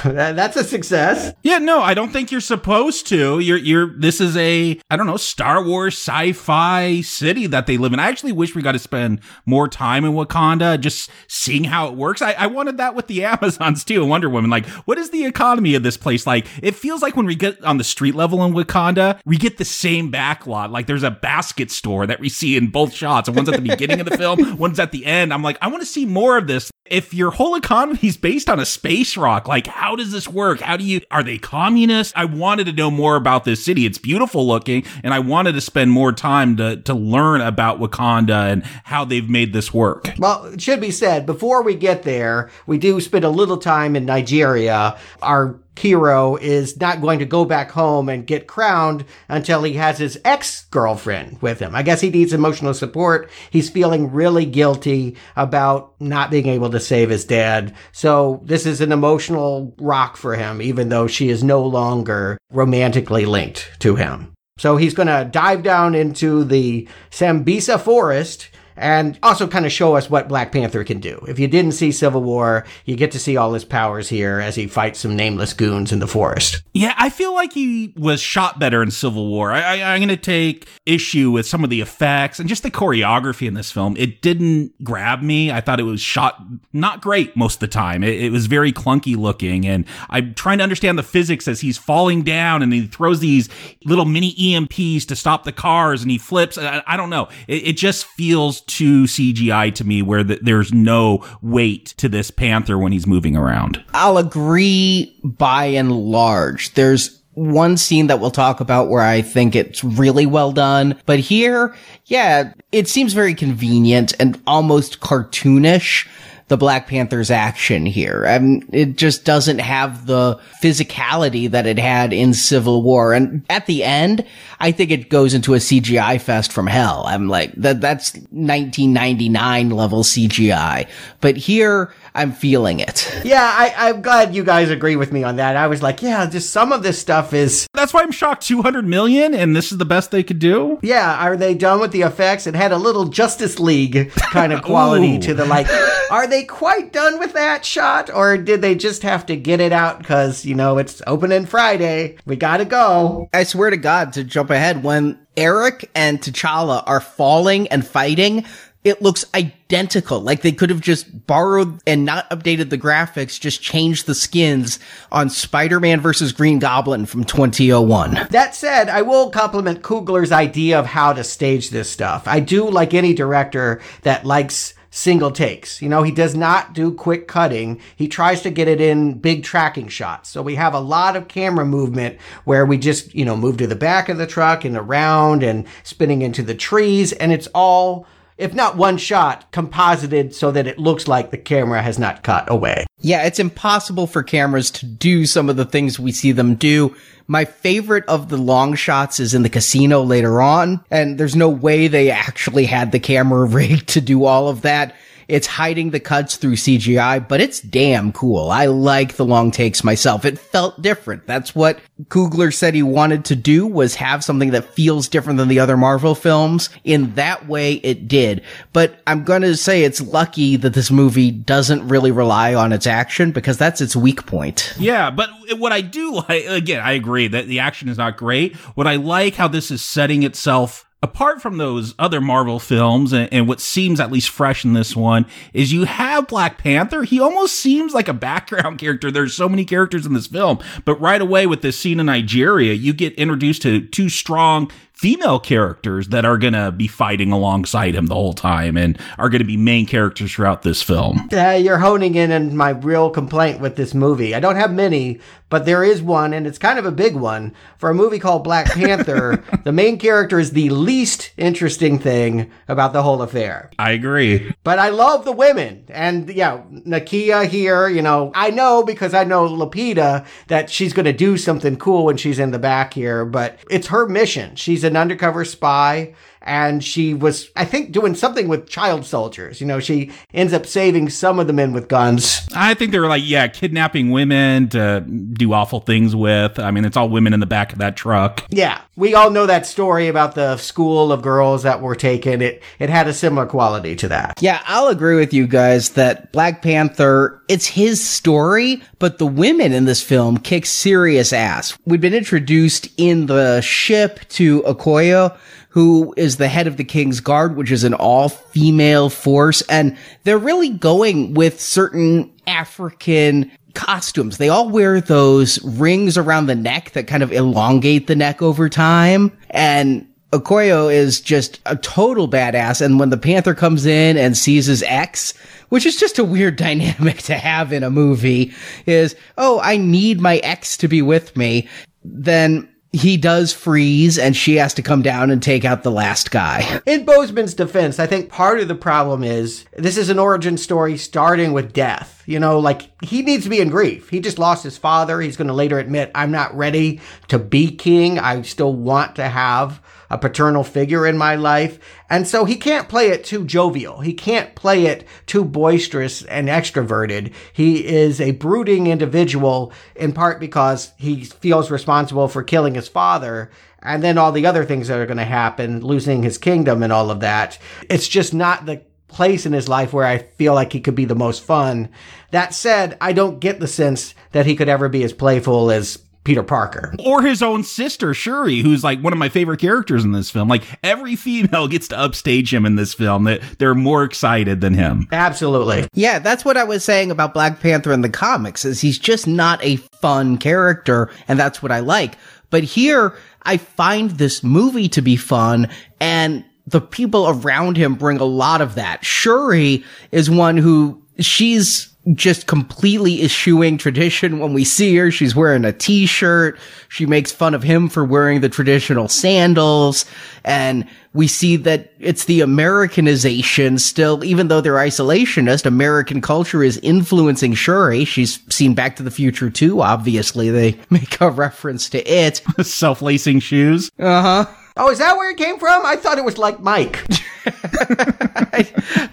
That's a success. Yeah, no, I don't think you're supposed to. You're, you're, this is a, I don't know, Star Wars sci-fi city that they live in. I actually wish we got to spend more time in Wakanda, just seeing how it works. I, I wanted that with the <laughs> Amazons too, Wonder Woman. Like, what is the economy of this place like? It feels like when we get on the street level in Wakanda, we get the same backlot. Like, there's a basket store that we see in both shots, and one's at the beginning of the film, <laughs> one's at the end. I'm like, I want to see more of this if your whole economy is based on a space rock, like how does this work? How do you are they communist? I wanted to know more about this city. It's beautiful looking, and I wanted to spend more time to to learn about Wakanda and how they've made this work. Well, it should be said before we get there, we do spend a little time in Nigeria. Our hero is not going to go back home and get crowned until he has his ex girlfriend with him. I guess he needs emotional support. He's feeling really guilty about not being able to save his dad. So this is an emotional rock for him, even though she is no longer romantically linked to him. So he's going to dive down into the Sambisa forest and also kind of show us what Black Panther can do. If you didn't see Civil War, you get to see all his powers here as he fights some nameless goons in the forest. Yeah, I feel like he was shot better in Civil War. I, am going to take issue with some of the effects and just the choreography in this film. It didn't grab me. I thought it was shot not great most of the time. It, it was very clunky looking, and I'm trying to understand the physics as he's falling down and he throws these little mini EMPs to stop the cars and he flips. I, I don't know. It, it just feels too CGI to me where the, there's no weight to this panther when he's moving around. I'll agree by and large. There's one scene that we'll talk about where I think it's really well done. But here, yeah, it seems very convenient and almost cartoonish the Black Panther's action here. I mean, it just doesn't have the physicality that it had in Civil War. And at the end, I think it goes into a CGI fest from hell. I'm like, that, that's 1999 level CGI. But here, I'm feeling it. Yeah, I, am glad you guys agree with me on that. I was like, yeah, just some of this stuff is. That's why I'm shocked 200 million and this is the best they could do. Yeah, are they done with the effects? It had a little Justice League kind of quality to the like. Are they quite done with that shot or did they just have to get it out because, you know, it's opening Friday? We gotta go. I swear to God, to jump ahead, when Eric and T'Challa are falling and fighting, it looks identical. Like they could have just borrowed and not updated the graphics, just changed the skins on Spider-Man versus Green Goblin from 2001. That said, I will compliment Coogler's idea of how to stage this stuff. I do like any director that likes single takes. You know, he does not do quick cutting. He tries to get it in big tracking shots. So we have a lot of camera movement where we just, you know, move to the back of the truck and around and spinning into the trees and it's all if not one shot, composited so that it looks like the camera has not cut away. Yeah, it's impossible for cameras to do some of the things we see them do. My favorite of the long shots is in the casino later on, and there's no way they actually had the camera <laughs> rigged to do all of that. It's hiding the cuts through CGI, but it's damn cool. I like the long takes myself. It felt different. That's what Coogler said he wanted to do was have something that feels different than the other Marvel films. In that way, it did. But I'm going to say it's lucky that this movie doesn't really rely on its action because that's its weak point. Yeah, but what I do like, again, I agree that the action is not great. What I like how this is setting itself apart from those other Marvel films and, and, what seems at least fresh in this one is you have Black Panther. He almost seems like a background <laughs> character. There's so many characters in this film, but right away with this scene in Nigeria, you get introduced to two strong female characters that are going to be fighting alongside him the whole time and are going to be main characters throughout this film. Uh, you're honing in on my real complaint with this movie. I don't have many, but there is one, and it's kind of a big one. For a movie called Black <laughs> Panther, the main character is the least interesting thing about the whole affair. I agree. But I love the women. And yeah, Nakia here, you know, I know because I know Lupita that she's going to do something cool when she's in the back here, but it's her mission. She's an undercover spy and she was, I think, doing something with child soldiers. You know, she ends up saving some of the men with guns. I think they were like, yeah, kidnapping women to do awful things with. I mean, it's all women in the back of that truck. Yeah, we all know that story about the school of girls that were taken. It it had a similar quality to that. Yeah, I'll agree with you guys that Black Panther, it's his story, but the women in this film kick serious ass. We've been introduced in the ship to Okoye who is the head of the King's Guard, which is an all female force. And they're really going with certain African costumes. They all wear those rings around the neck that kind of elongate the neck over time. And Okoye is just a total badass. And when the Panther comes in and sees his ex, which is just a weird <laughs> dynamic to have in a movie, is, oh, I need my ex to be with me. Then he does freeze and she has to come down and take out the last guy. In Boseman's defense, I think part of the problem is this is an origin story starting with death. You know, like he needs to be in grief. He just lost his father. He's going to later admit, I'm not ready to be king. I still want to have a paternal figure in my life. And so he can't play it too jovial. He can't play it too boisterous and extroverted. He is a brooding individual in part because he feels responsible for killing his father and then all the other things that are going to happen, losing his kingdom and all of that. It's just not the place in his life where I feel like he could be the most fun. That said, I don't get the sense that he could ever be as playful as Peter Parker. Or his own sister, Shuri, who's like one of my favorite characters in this film. Like every female gets to upstage him in this film. That they're more excited than him. Absolutely. Yeah, that's what I was saying about Black Panther in the comics is he's just not a fun character, and that's what I like. But here, I find this movie to be fun, and the people around him bring a lot of that. Shuri is one who she's just completely eschewing tradition when we see her. She's wearing a t-shirt. She makes fun of him for wearing the traditional sandals. And we see that it's the Americanization still, even though they're isolationist, American culture is influencing Shuri. She's seen Back to the Future too, obviously. They <laughs> make a reference to it. <laughs> Self-lacing shoes. Uh-huh. Oh, is that where it came from? I thought it was like Nike. <laughs>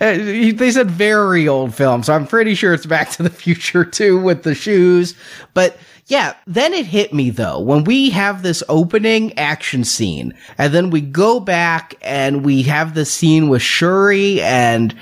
Uh, they said very old film, so I'm pretty sure it's Back to the Future too with the shoes. But yeah, then it hit me though when we have this opening action scene, and then we go back and we have the scene with Shuri, and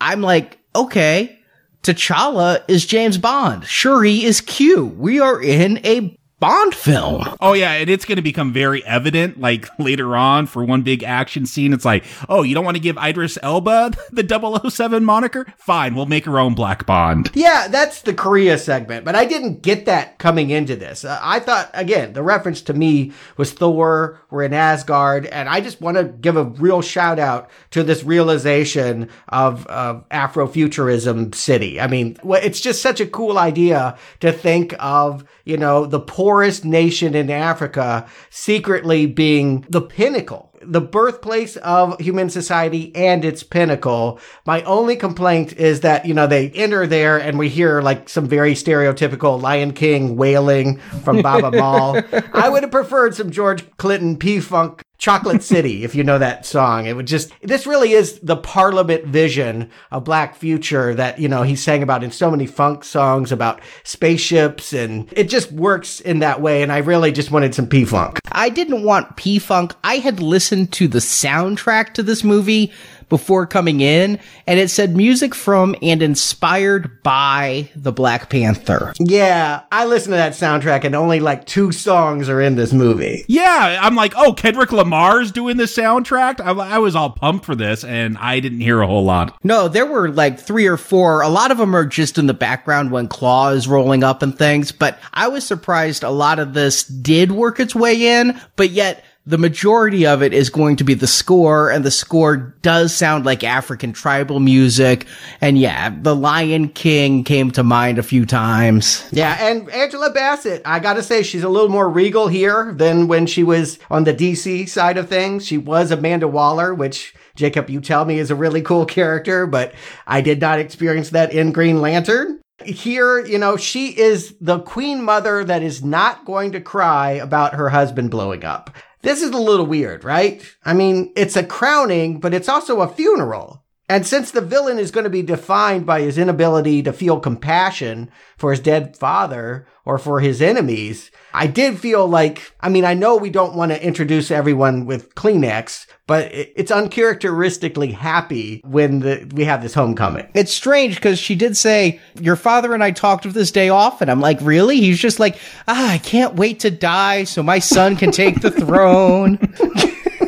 I'm like, okay. T'Challa is James Bond. Shuri is Q. We are in a Bond film. Oh yeah, and it's going to become very evident like later on for one big action scene. It's like, oh, you don't want to give Idris Elba <laughs> the 007 moniker? Fine, we'll make our own Black Bond. Yeah, that's the Korea segment, but I didn't get that coming into this. Uh, I thought again, the reference to me was Thor, we're in Asgard, and I just want to give a real shout out to this realization of, of Afrofuturism city. I mean, it's just such a cool idea to think of, you know, the poor poorest nation in Africa secretly being the pinnacle the birthplace of human society and its pinnacle. My only complaint is that, you know, they enter there and we hear like some very stereotypical Lion King wailing from Baba <laughs> Maal. I would have preferred some George Clinton P Funk Chocolate <laughs> City, if you know that song. It would just, this really is the parliament vision of black future that, you know, he sang about in so many funk songs about spaceships and it just works in that way. And I really just wanted some P Funk. I didn't want P Funk. I had listened to the soundtrack to this movie before coming in, and it said music from and inspired by the Black Panther. Yeah, I listened to that soundtrack, and only like two songs are in this movie. Yeah, I'm like, oh, Kendrick Lamar's doing the soundtrack. I, I was all pumped for this, and I didn't hear a whole lot. No, there were like three or four. A lot of them are just in the background when Klaue is rolling up and things, but I was surprised a lot of this did work its way in, but yet the majority of it is going to be the score, and the score does sound like African tribal music. And yeah, the Lion King came to mind a few times. Yeah, and Angela Bassett, I gotta say, she's a little more regal here than when she was on the DC side of things. She was Amanda Waller, which Jacob, you tell me is a really cool character, but I did not experience that in Green Lantern. Here, you know, she is the queen mother that is not going to cry about her husband blowing up. This is a little weird, right? I mean, it's a crowning, but it's also a funeral. And since the villain is going to be defined by his inability to feel compassion for his dead father or for his enemies, I did feel like, I mean, I know we don't want to introduce everyone with Kleenex, but it's uncharacteristically happy when the, we have this homecoming. It's strange because she did say, Your father and I talked of this day off. And I'm like, Really? He's just like, Ah, I can't wait to die so my son can take the throne. <laughs>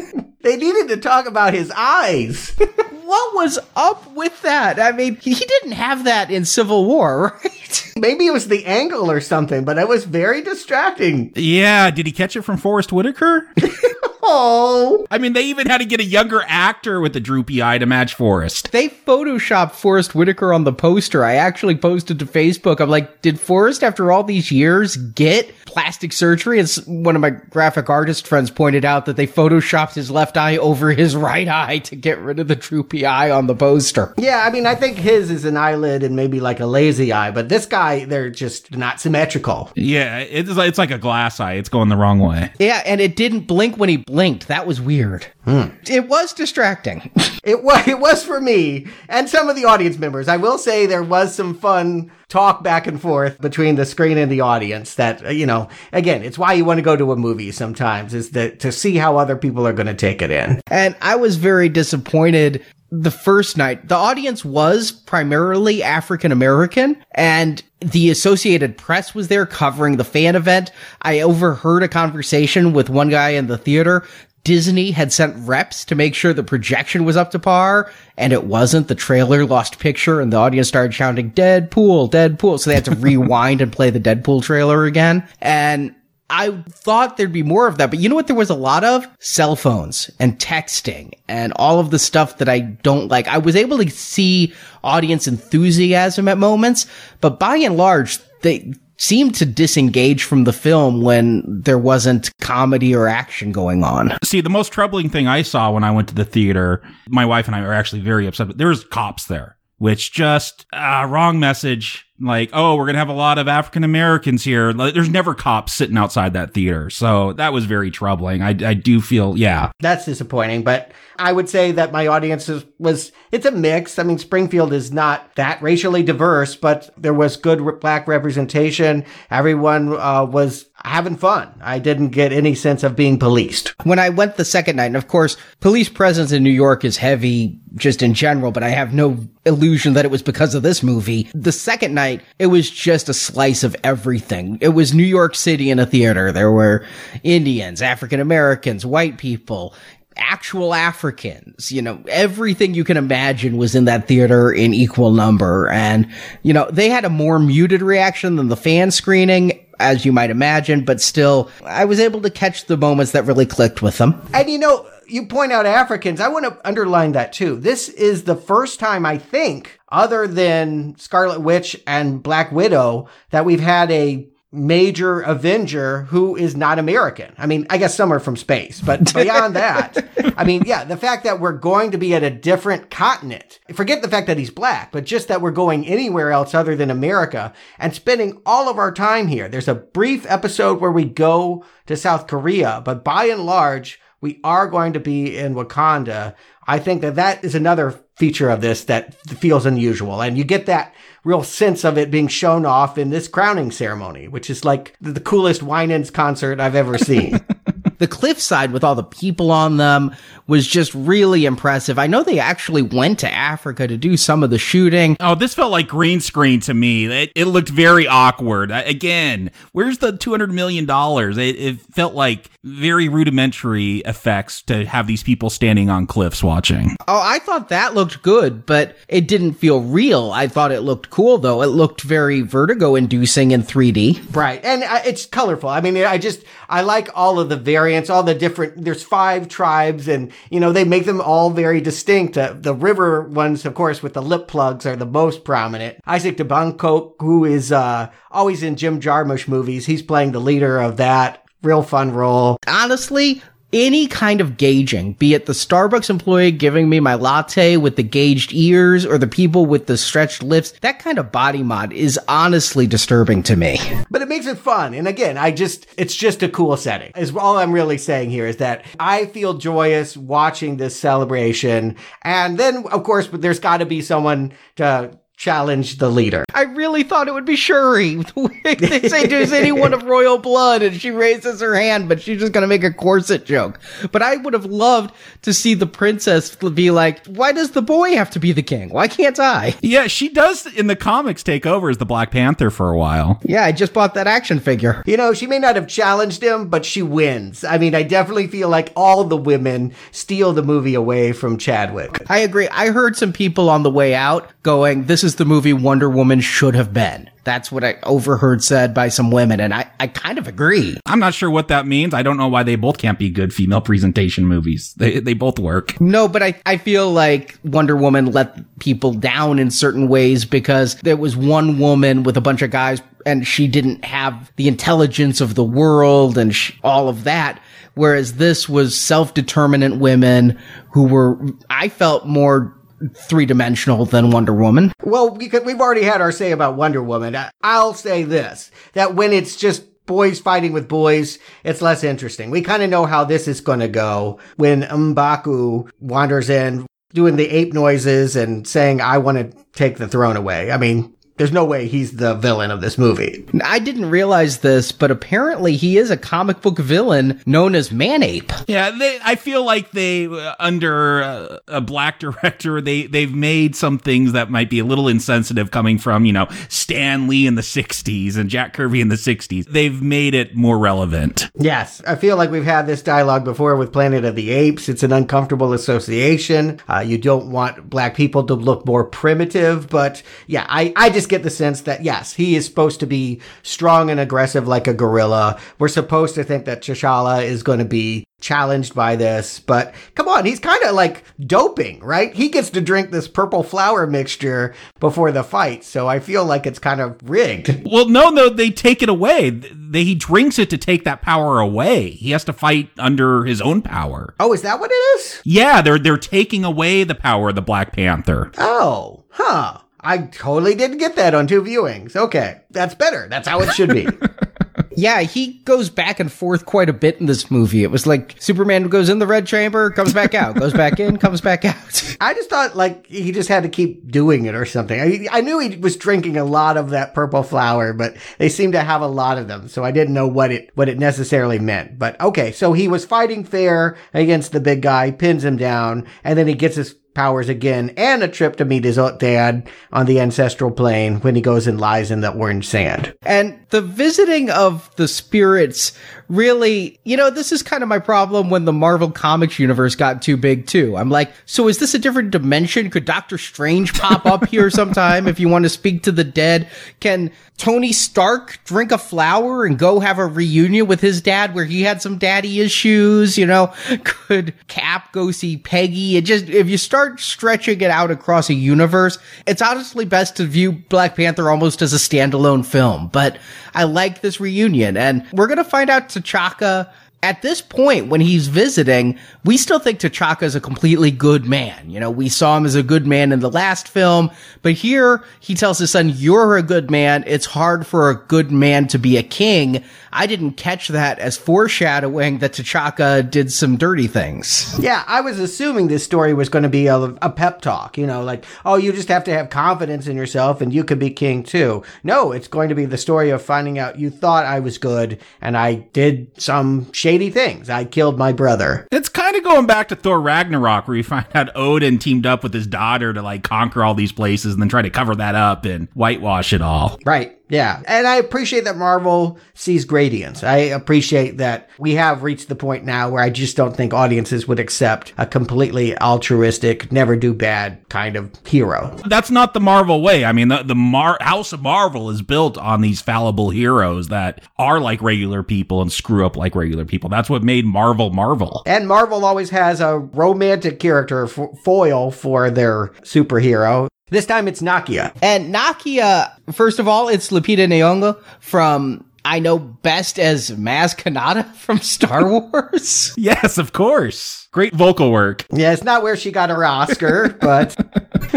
they needed to talk about his eyes. <laughs> what was up with that? I mean, he didn't have that in Civil War, <laughs> right? Maybe it was the angle or something, but it was very distracting. Yeah, did he catch it from Forest Whitaker? <laughs> Oh. I mean, they even had to get a younger actor with the droopy eye to match Forest. They photoshopped Forest Whitaker on the poster. I actually posted to Facebook. I'm like, did Forest, after all these years, get plastic surgery? And one of my graphic artist friends pointed out that they photoshopped his left eye over his right eye to get rid of the droopy eye on the poster. Yeah, I mean, I think his is an eyelid and maybe like a lazy eye, but this guy, they're just not symmetrical. Yeah, it's like, it's like a glass eye. It's going the wrong way. Yeah, and it didn't blink when he blinked. That was weird. Hmm. It was distracting. <laughs> it was. It was for me and some of the audience members. I will say there was some fun talk back and forth between the screen and the audience. That uh, you know, again, it's why you want to go to a movie sometimes is that to see how other people are going to take it in. And I was very disappointed the first night, the audience was primarily African American and the Associated Press was there covering the fan event. I overheard a conversation with one guy in the theater. Disney had sent reps to make sure the projection was up to par, and it wasn't. The trailer lost picture, and the audience started shouting, Deadpool, Deadpool. So they had to <laughs> rewind and play the Deadpool trailer again. And I thought there'd be more of that, but you know what? There was a lot of cell phones and texting and all of the stuff that I don't like. I was able to see audience enthusiasm at moments, but by and large, they seemed to disengage from the film when there wasn't comedy or action going on. See, the most troubling thing I saw when I went to the theater, my wife and I were actually very upset, but there was cops there, which just, uh, wrong message like, oh, we're going to have a lot of African Americans here. There's never cops sitting outside that theater. So that was very troubling. I, I do feel, yeah. That's disappointing, but I would say that my audience is, was, it's a mix. I mean, Springfield is not that racially diverse, but there was good black representation. Everyone uh, was having fun. I didn't get any sense of being policed. When I went the second night, and of course, police presence in New York is heavy just in general, but I have no illusion that it was because of this movie. The second night, it was just a slice of everything. It was New York City in a theater. There were Indians, African Americans, white people, actual Africans, you know, everything you can imagine was in that theater in equal number. And, you know, they had a more muted reaction than the fan screening as you might imagine, but still, I was able to catch the moments that really clicked with them. And you know, you point out Africans. I want to underline that too. This is the first time I think, other than Scarlet Witch and Black Widow, that we've had a major Avenger who is not American. I mean, I guess some are from space, but <laughs> beyond that, I mean, yeah, the fact that we're going to be at a different continent, forget the fact that he's black, but just that we're going anywhere else other than America and spending all of our time here. There's a brief episode where we go to South Korea, but by and large, we are going to be in Wakanda. I think that that is another feature of this that feels unusual. And you get that real sense of it being shown off in this crowning ceremony, which is like the coolest Winans concert I've ever seen. <laughs> the cliffside with all the people on them was just really impressive. I know they actually went to Africa to do some of the shooting. Oh, this felt like green screen to me. It, it looked very awkward. Again, where's the $200 million? It, it felt like very rudimentary effects to have these people standing on cliffs watching. Oh, I thought that looked good, but it didn't feel real. I thought it looked cool though. It looked very vertigo inducing in 3D. Right. And uh, it's colorful. I mean, I just, I like all of the variants, all the different, there's five tribes and, you know, they make them all very distinct. Uh, the river ones, of course, with the lip plugs are the most prominent. Isaach De Bankolé, who is, uh, always in Jim Jarmusch movies. He's playing the leader of that real fun role. Honestly, any kind of gauging, be it the Starbucks employee giving me my latte with the gauged ears or the people with the stretched lips, that kind of body mod is honestly disturbing to me. But it makes it fun. And again, I just, it's just a cool setting. Is all I'm really saying here is that I feel joyous watching this celebration. And then, of course, there's got to be someone to challenge the leader. I really thought it would be Shuri. <laughs> they say, "Does anyone of royal blood?" and she raises her hand, but she's just gonna make a corset joke. But I would have loved to see the princess be like, "Why does the boy have to be the king? Why can't I?" Yeah, she does in the comics take over as the Black Panther for a while. Yeah, I just bought that action figure. You know, she may not have challenged him, but she wins. I mean, I definitely feel like all the women steal the movie away from Chadwick. I agree. I heard some people on the way out going, "This is the movie Wonder Woman should have been. That's what I overheard said by some women, and I, I kind of agree. I'm not sure what that means. I don't know why they both can't be good female presentation movies. They, they both work. No, but I, I feel like Wonder Woman let people down in certain ways because there was one woman with a bunch of guys and she didn't have the intelligence of the world and sh- all of that. Whereas this was self-determinant women who were, I felt more three dimensional than Wonder Woman. Well, we could, we've already had our say about Wonder Woman. I'll say this that when it's just boys fighting with boys, it's less interesting. We kind of know how this is going to go when Mbaku wanders in doing the ape noises and saying, I want to take the throne away. I mean, there's no way he's the villain of this movie. I didn't realize this, but apparently he is a comic book villain known as Man-Ape. Yeah, they, I feel like they uh, under uh, a black <laughs> director, they they've made some things that might be a little insensitive coming from you know Stan Lee in the '60s and Jack Kirby in the '60s. They've made it more relevant. Yes, I feel like we've had this dialogue before with Planet of the Apes. It's an uncomfortable association. Uh, you don't want black people to look more primitive, but yeah, I I just just get the sense that yes, he is supposed to be strong and aggressive like a gorilla. We're supposed to think that T'Challa is going to be challenged by this, but come on, he's kind of like doping, right? He gets to drink this purple flower mixture before the fight, so I feel like it's kind of rigged. Well, no, no, they take it away. They, he drinks it to take that power away. He has to fight under his own power. Oh, is that what it is? Yeah, they're they're taking away the power of the Black Panther. Oh, huh. I totally didn't get that on two viewings. Okay, that's better. That's how it should be. <laughs> yeah, he goes back and forth quite a bit in this movie. It was like Superman goes in the red chamber, comes back out, goes back in, comes back out. <laughs> I just thought like he just had to keep doing it or something. I, I knew he was drinking a lot of that purple flower, but they seem to have a lot of them, so I didn't know what it what it necessarily meant. But okay, so he was fighting fair against the big guy, pins him down, and then he gets his powers again and a trip to meet his dad on the ancestral plane when he goes and lies in the orange sand. And the visiting of the spirits really, you know, this is kind of my problem when the Marvel Comics universe got too big too. I'm like, so is this a different dimension? Could Doctor Strange pop up here sometime if you want to speak to the dead? Can Tony Stark drink a flower and go have a reunion with his dad where he had some daddy issues? You know, <laughs> could Cap go see Peggy? It just, if you start stretching it out across a universe, it's honestly best to view Black Panther almost as a standalone film. But I like this reunion and we're going to find out T'Chaka at this point, when he's visiting, we still think T'Chaka is a completely good man. You know, we saw him as a good man in the last film, but here he tells his son, you're a good man. It's hard for a good man to be a king. I didn't catch that as foreshadowing that T'Chaka did some dirty things. Yeah, I was assuming this story was going to be a, a, pep talk, you know, like, oh, you just have to have confidence in yourself and you could be king too. No, it's going to be the story of finding out you thought I was good and I did some shady things. I killed my brother. It's kind of going back to Thor Ragnarok where you find out Odin teamed up with his daughter to like conquer all these places and then try to cover that up and whitewash it all. Right. Yeah. And I appreciate that Marvel sees gradients. I appreciate that we have reached the point now where I just don't think audiences would accept a completely altruistic, never do bad kind of hero. That's not the Marvel way. I mean, the, the Mar- House of Marvel is built on these fallible heroes that are like regular people and screw up like regular people. That's what made Marvel Marvel. And Marvel always has a romantic character foil for their superhero. This time it's Nakia. And Nakia, first of all, it's Lupita Nyong'o from I know best as Maz Kanata <laughs> from Star <laughs> Wars. yes, of course. Great vocal work. Yeah, it's not where she got her Oscar, <laughs> but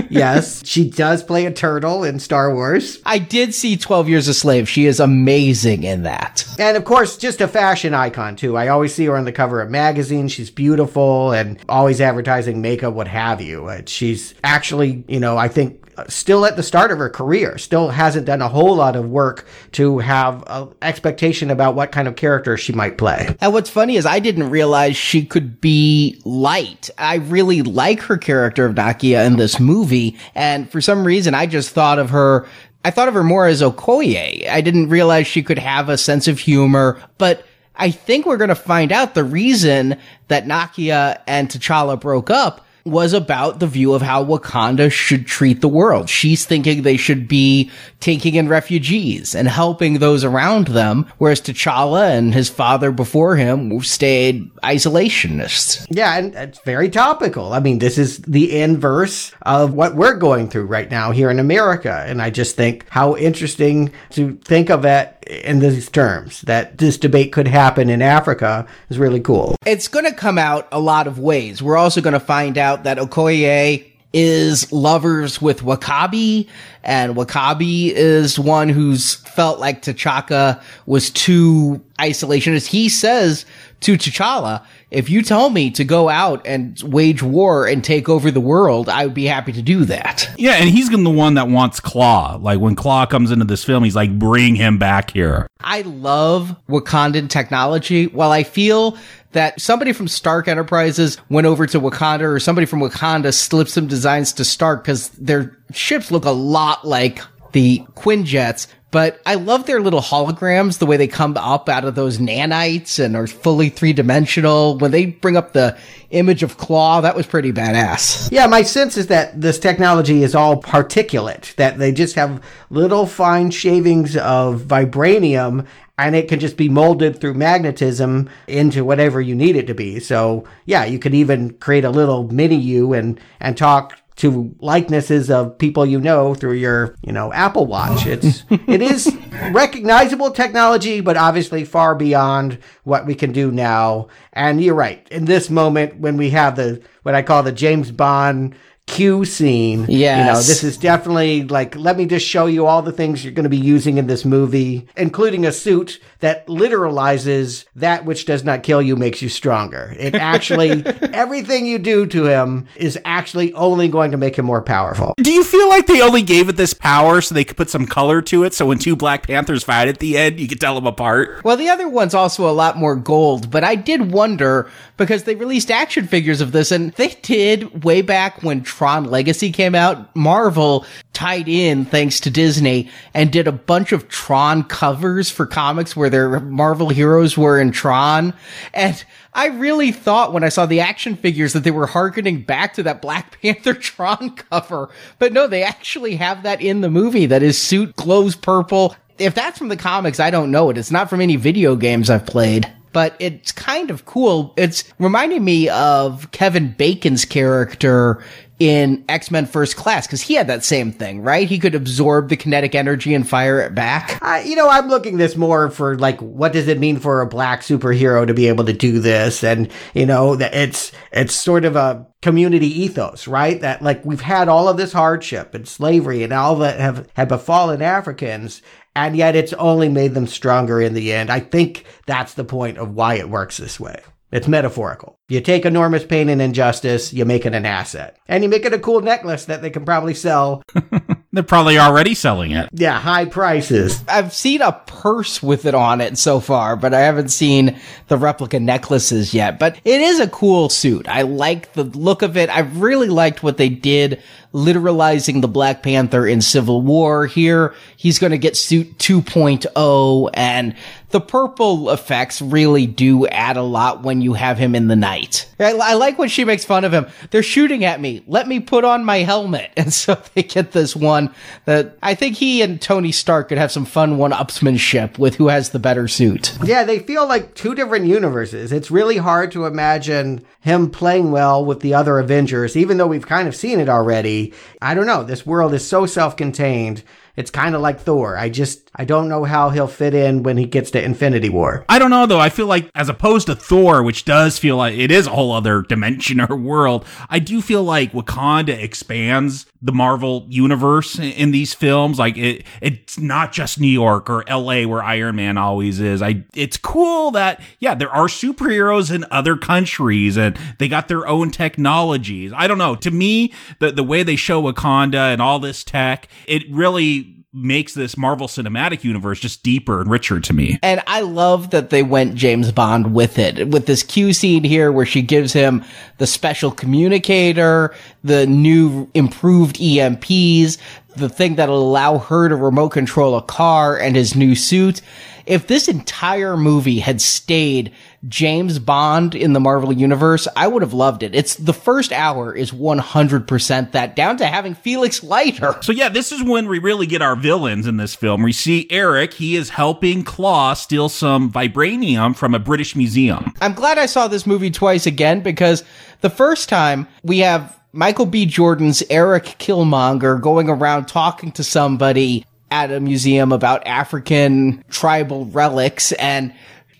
yes, she does play a turtle in Star Wars. I did see 12 Years a Slave. She is amazing in that. And of course, just a fashion icon too. I always see her on the cover of magazines. She's beautiful and always advertising makeup, what have you. Uh, she's actually, you know, I think still at the start of her career, still hasn't done a whole lot of work to have an expectation about what kind of character she might play. And what's funny is I didn't realize she could be light. I really like her character of Nakia in this movie. And for some reason, I just thought of her I thought of her more as Okoye. I didn't realize she could have a sense of humor, but I think we're going to find out the reason that Nakia and T'Challa broke up was about the view of how Wakanda should treat the world. She's thinking they should be taking in refugees and helping those around them, whereas T'Challa and his father before him stayed isolationists. Yeah, and it's very topical. I mean, this is the inverse of what we're going through right now here in America. And I just think how interesting to think of it in these terms that this debate could happen in Africa is really cool. It's going to come out a lot of ways. We're also going to find out that Okoye is lovers with W'Kabi, and W'Kabi is one who's felt like T'Chaka was too isolationist. He says to T'Challa, if you tell me to go out and wage war and take over the world, I would be happy to do that. Yeah, and he's gonna the one that wants Klaue. Like when Klaue comes into this film, he's like, bring him back here. I love Wakandan technology. While I feel that somebody from Stark Enterprises went over to Wakanda or somebody from Wakanda slipped some designs to Stark because their ships look a lot like the Quinjets, but I love their little holograms, the way they come up out of those nanites and are fully three dimensional. When they bring up the image of Klaue, that was pretty badass. Yeah, my sense is that this technology is all particulate, that they just have little fine shavings of vibranium and it can just be molded through magnetism into whatever you need it to be. So yeah, you could even create a little mini you and and talk to likenesses of people you know through your, you know, Apple Watch. It's <laughs> it is recognizable technology, but obviously far beyond what we can do now. And you're right. In this moment when we have the what I call the James Bond Q scene. Yeah. You know, this is definitely like, let me just show you all the things you're going to be using in this movie, including a suit that literalizes that which does not kill you makes you stronger. It actually, <laughs> everything you do to him is actually only going to make him more powerful. Do you feel like they only gave it this power so they could put some color to it? So when two Black Panthers fight at the end, you could tell them apart? Well, the other one's also a lot more gold, but I did wonder because they released action figures of this and they did way back when Tron Legacy came out, Marvel tied in thanks to Disney and did a bunch of Tron covers for comics where their Marvel heroes were in Tron. And I really thought when I saw the action figures that they were harkening back to that Black <laughs> Panther Tron cover. But no, they actually have that in the movie that his suit glows purple. If that's from the comics, I don't know it. It's not from any video games I've played but it's kind of cool. It's reminding me of Kevin Bacon's character in X-Men First Class because he had that same thing, right? He could absorb the kinetic energy and fire it back. You know, I'm looking this more for like, what does it mean for a black superhero to be able to do this? And you know, that it's it's sort of a community ethos, right? That like we've had all of this hardship and slavery and all that have have befallen Africans, and yet it's only made them stronger in the end. I think that's the point of why it works this way. It's metaphorical. You take enormous pain and injustice, you make it an asset. And you make it a cool necklace that they can probably sell. <laughs> They're probably already selling it. Yeah, high prices. I've seen a purse with it on it so far, but I haven't seen the replica necklaces yet. But it is a cool suit. I like the look of it. I really liked what they did literalizing the Black Panther in Civil War. Here, he's going to get suit 2.0 and the purple effects really do add a lot when you have him in the night. I, I, like when she makes fun of him. They're shooting at me. Let me put on my helmet. <laughs> And so they get this one that I think he and Tony Stark could have some fun one upsmanship with who has the better suit. Yeah, they feel like two different universes. It's really hard to imagine him playing well with the other Avengers, even though we've kind of seen it already. I don't know. This world is so self contained it's kind of like Thor. I just, I don't know how he'll fit in when he gets to Infinity War. I don't know though. I feel like as opposed to Thor, which does feel like it is a whole other <laughs> dimension or world, I do feel like Wakanda expands the Marvel universe in these films. Like it, it's not just New York or LA where Iron Man always is. I, it's cool that, yeah, there are superheroes in other countries and they got their own technologies. I don't know. To me, the, the way they show Wakanda and all this tech, it really makes this Marvel Cinematic Universe just deeper and richer to me. And I love that they went James Bond with it. With this Q scene here where she gives him the special communicator, the new improved EMPs, the thing that'll allow her to remote control a car and his new suit. If this entire movie had stayed James Bond in the Marvel universe, I would have loved it. It's the first hour is 100% that down to having Felix Leiter. So yeah, this is when we really get our villains in this film. We see Eric, he is helping Klaue steal some vibranium from a British museum. I'm glad I saw this movie twice again because the first time we have Michael B. Jordan's Eric Killmonger going around talking to somebody at a museum about African tribal relics and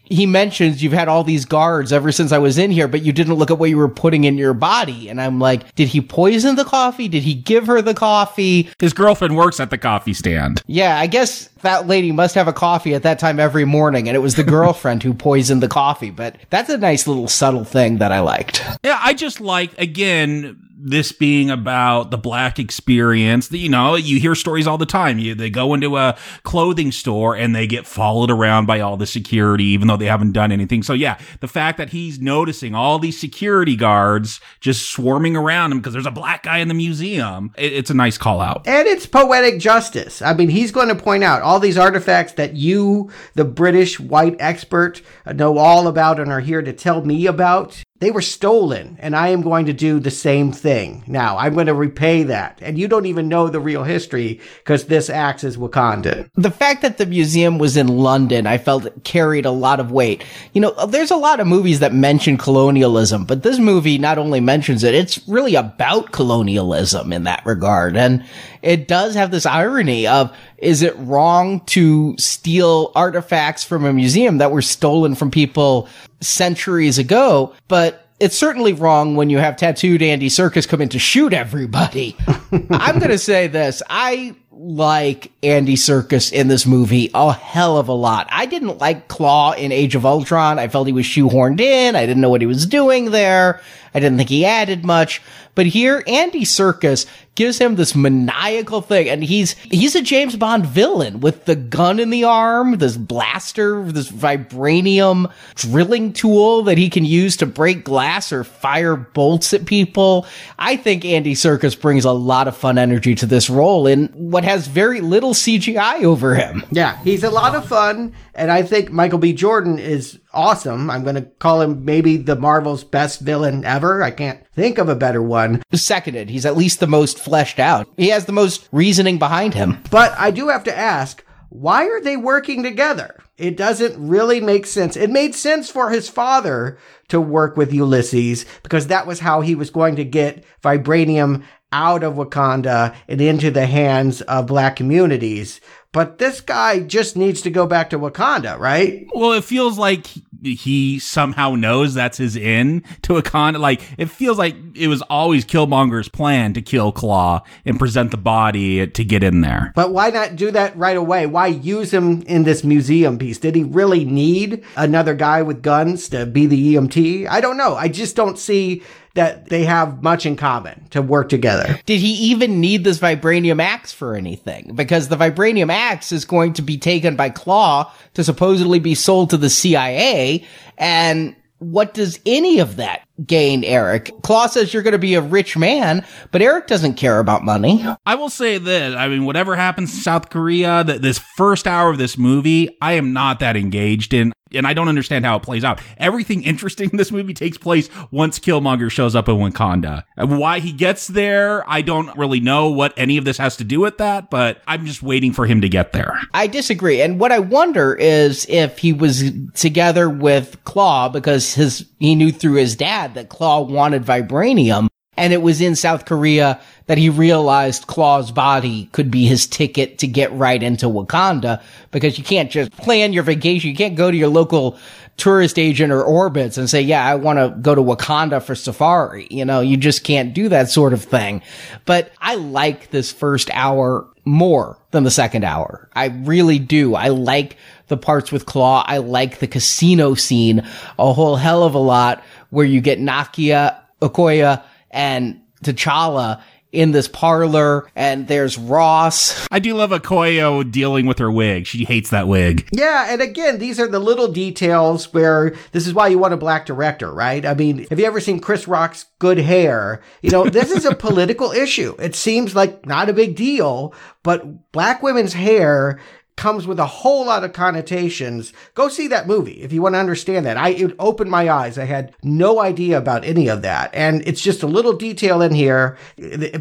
he mentions you've had all these guards ever since I was in here, but you didn't look at what you were putting in your body. And I'm like, did he poison the coffee? Did he give her the coffee? His girlfriend works at the coffee stand. Yeah, I guess that lady must have a coffee at that time every morning, and it was the <laughs> girlfriend who poisoned the coffee. But that's a nice little subtle thing that I liked. Yeah, I just like, again, this being about the black experience. You know, you hear stories all the time. You, they go into a clothing store and they get followed around by all the security, even though they haven't done anything. So yeah, the fact that he's noticing all these security guards just swarming around him because there's a black guy in the museum, it, it's a nice call out. And it's poetic justice. I mean, he's going to point out all these artifacts that you, the British white expert, know all about and are here to tell me about. They were stolen, and I am going to do the same thing. Now, I'm going to repay that. And you don't even know the real history because this acts as Wakanda. The fact that the museum was in London, I felt carried a lot of weight. You know, there's a lot of movies that mention colonialism, but this movie not only mentions it, it's really about colonialism in that regard. And it does have this irony of, is it wrong to steal artifacts from a museum that were stolen from people centuries ago, but it's certainly wrong when you have tattooed Andy Serkis come in to shoot everybody. <laughs> I'm going to say this. I like Andy Serkis in this movie a hell of a lot. I didn't like Klaue in Age of Ultron. I felt he was shoehorned in. I didn't know what he was doing there. I didn't think he added much. But here, Andy Serkis gives him this maniacal thing, and he's he's a James Bond villain with the gun in the arm, this blaster, this vibranium drilling tool that he can use to break glass or fire bolts at people. I think Andy Serkis brings a lot of fun energy to this role in what has very little CGI over him. Yeah, he's a lot of fun, and I think Michael B. Jordan is awesome. I'm going to call him maybe the Marvel's best villain ever. I can't think of a better one. Seconded, he's at least the most fleshed out. He has the most reasoning behind him. But I do have to ask, why are they working together? It doesn't really make sense. It made sense for his father to work with Ulysses because that was how he was going to get vibranium out of Wakanda and into the hands of black communities. But this guy just needs to go back to Wakanda, right? Well, it feels like he somehow knows that's his in to Wakanda. Like, it feels like it was always Killmonger's plan to kill Klaue and present the body to get in there. But why not do that right away? Why use him in this museum piece? Did he really need another guy with guns to be the EMT? I don't know. I just don't see that they have much in common to work together. Did he even need this vibranium axe for anything? Because the vibranium axe is going to be taken by Klaue to supposedly be sold to the CIA. And what does any of that gain Eric? Klaue says you're going to be a rich man, but Eric doesn't care about money. I will say this. I mean, whatever happens in South Korea, that this first hour of this movie, I am not that engaged in and I don't understand how it plays out. Everything interesting in this movie takes place once Killmonger shows up in Wakanda. Why he gets there, I don't really know what any of this has to do with that, but I'm just waiting for him to get there. I disagree. And what I wonder is if he was together with Klaue because his he knew through his dad that Klaue wanted vibranium and it was in South Korea that he realized Klaue's body could be his ticket to get right into Wakanda because you can't just plan your vacation. You can't go to your local tourist agent or Orbitz and say, yeah, I want to go to Wakanda for safari. You know, you just can't do that sort of thing. But I like this first hour more than the second hour. I really do. I like the parts with Klaue. I like the casino scene a whole hell of a lot where you get Nakia, Okoye, and T'Challa in this parlor and there's Ross. I do love Okoye dealing with her wig. She hates that wig. Yeah, and again, these are the little details where this is why you want a black director, right? I mean, have you ever seen Chris Rock's good hair? You know, this is a <laughs> political issue. It seems like not a big deal, but black women's hair comes with a whole lot of connotations. Go see that movie if you want to understand that. I it opened my eyes. I had no idea about any of that. And it's just a little detail in here,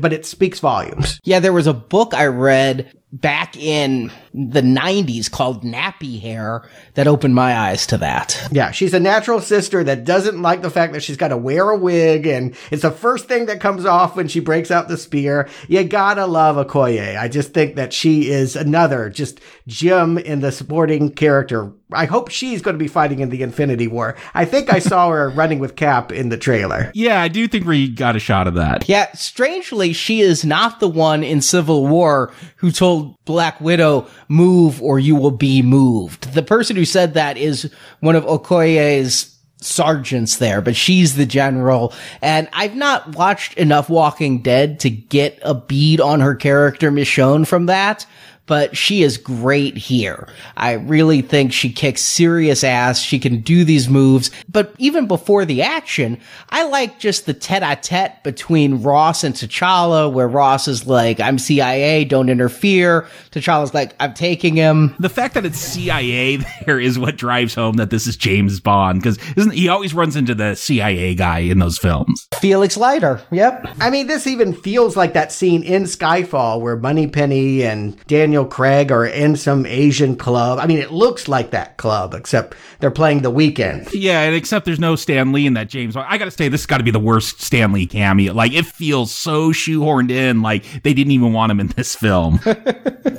but it speaks volumes. Yeah, there was a book I read back in the 90s called Nappy Hair that opened my eyes to that. Yeah, she's a natural sister that doesn't like the fact that she's got to wear a wig and it's the first thing that comes off when she breaks out the spear. You gotta love Okoye. I just think that she is another just gem in the supporting character I hope she's going to be fighting in the Infinity War. I think I saw her <laughs> running with Cap in the trailer. Yeah, I do think we got a shot of that. Yeah, strangely, she is not the one in Civil War who told Black Widow, move or you will be moved. The person who said that is one of Okoye's sergeants there, but she's the general. And I've not watched enough Walking Dead to get a bead on her character Michonne from that but she is great here. I really think she kicks serious ass. She can do these moves. But even before the action, I like just the tete a tete between Ross and T'Challa, where Ross is like, I'm CIA, don't interfere. T'Challa's like, I'm taking him. The fact that it's CIA <laughs> there is what drives home that this is James Bond, because isn't he always runs into the CIA guy in those films? Felix Leiter. Yep. I mean, this even feels like that scene in Skyfall where Moneypenny and Daniel Daniel Craig are in some Asian club. I mean, it looks like that club, except they're playing The Weeknd. Yeah, and except there's no Stan Lee in that James Bond. I gotta say, this has got to be the worst Stan Lee cameo. Like, it feels so shoehorned in, like they didn't even want him in this film. <laughs>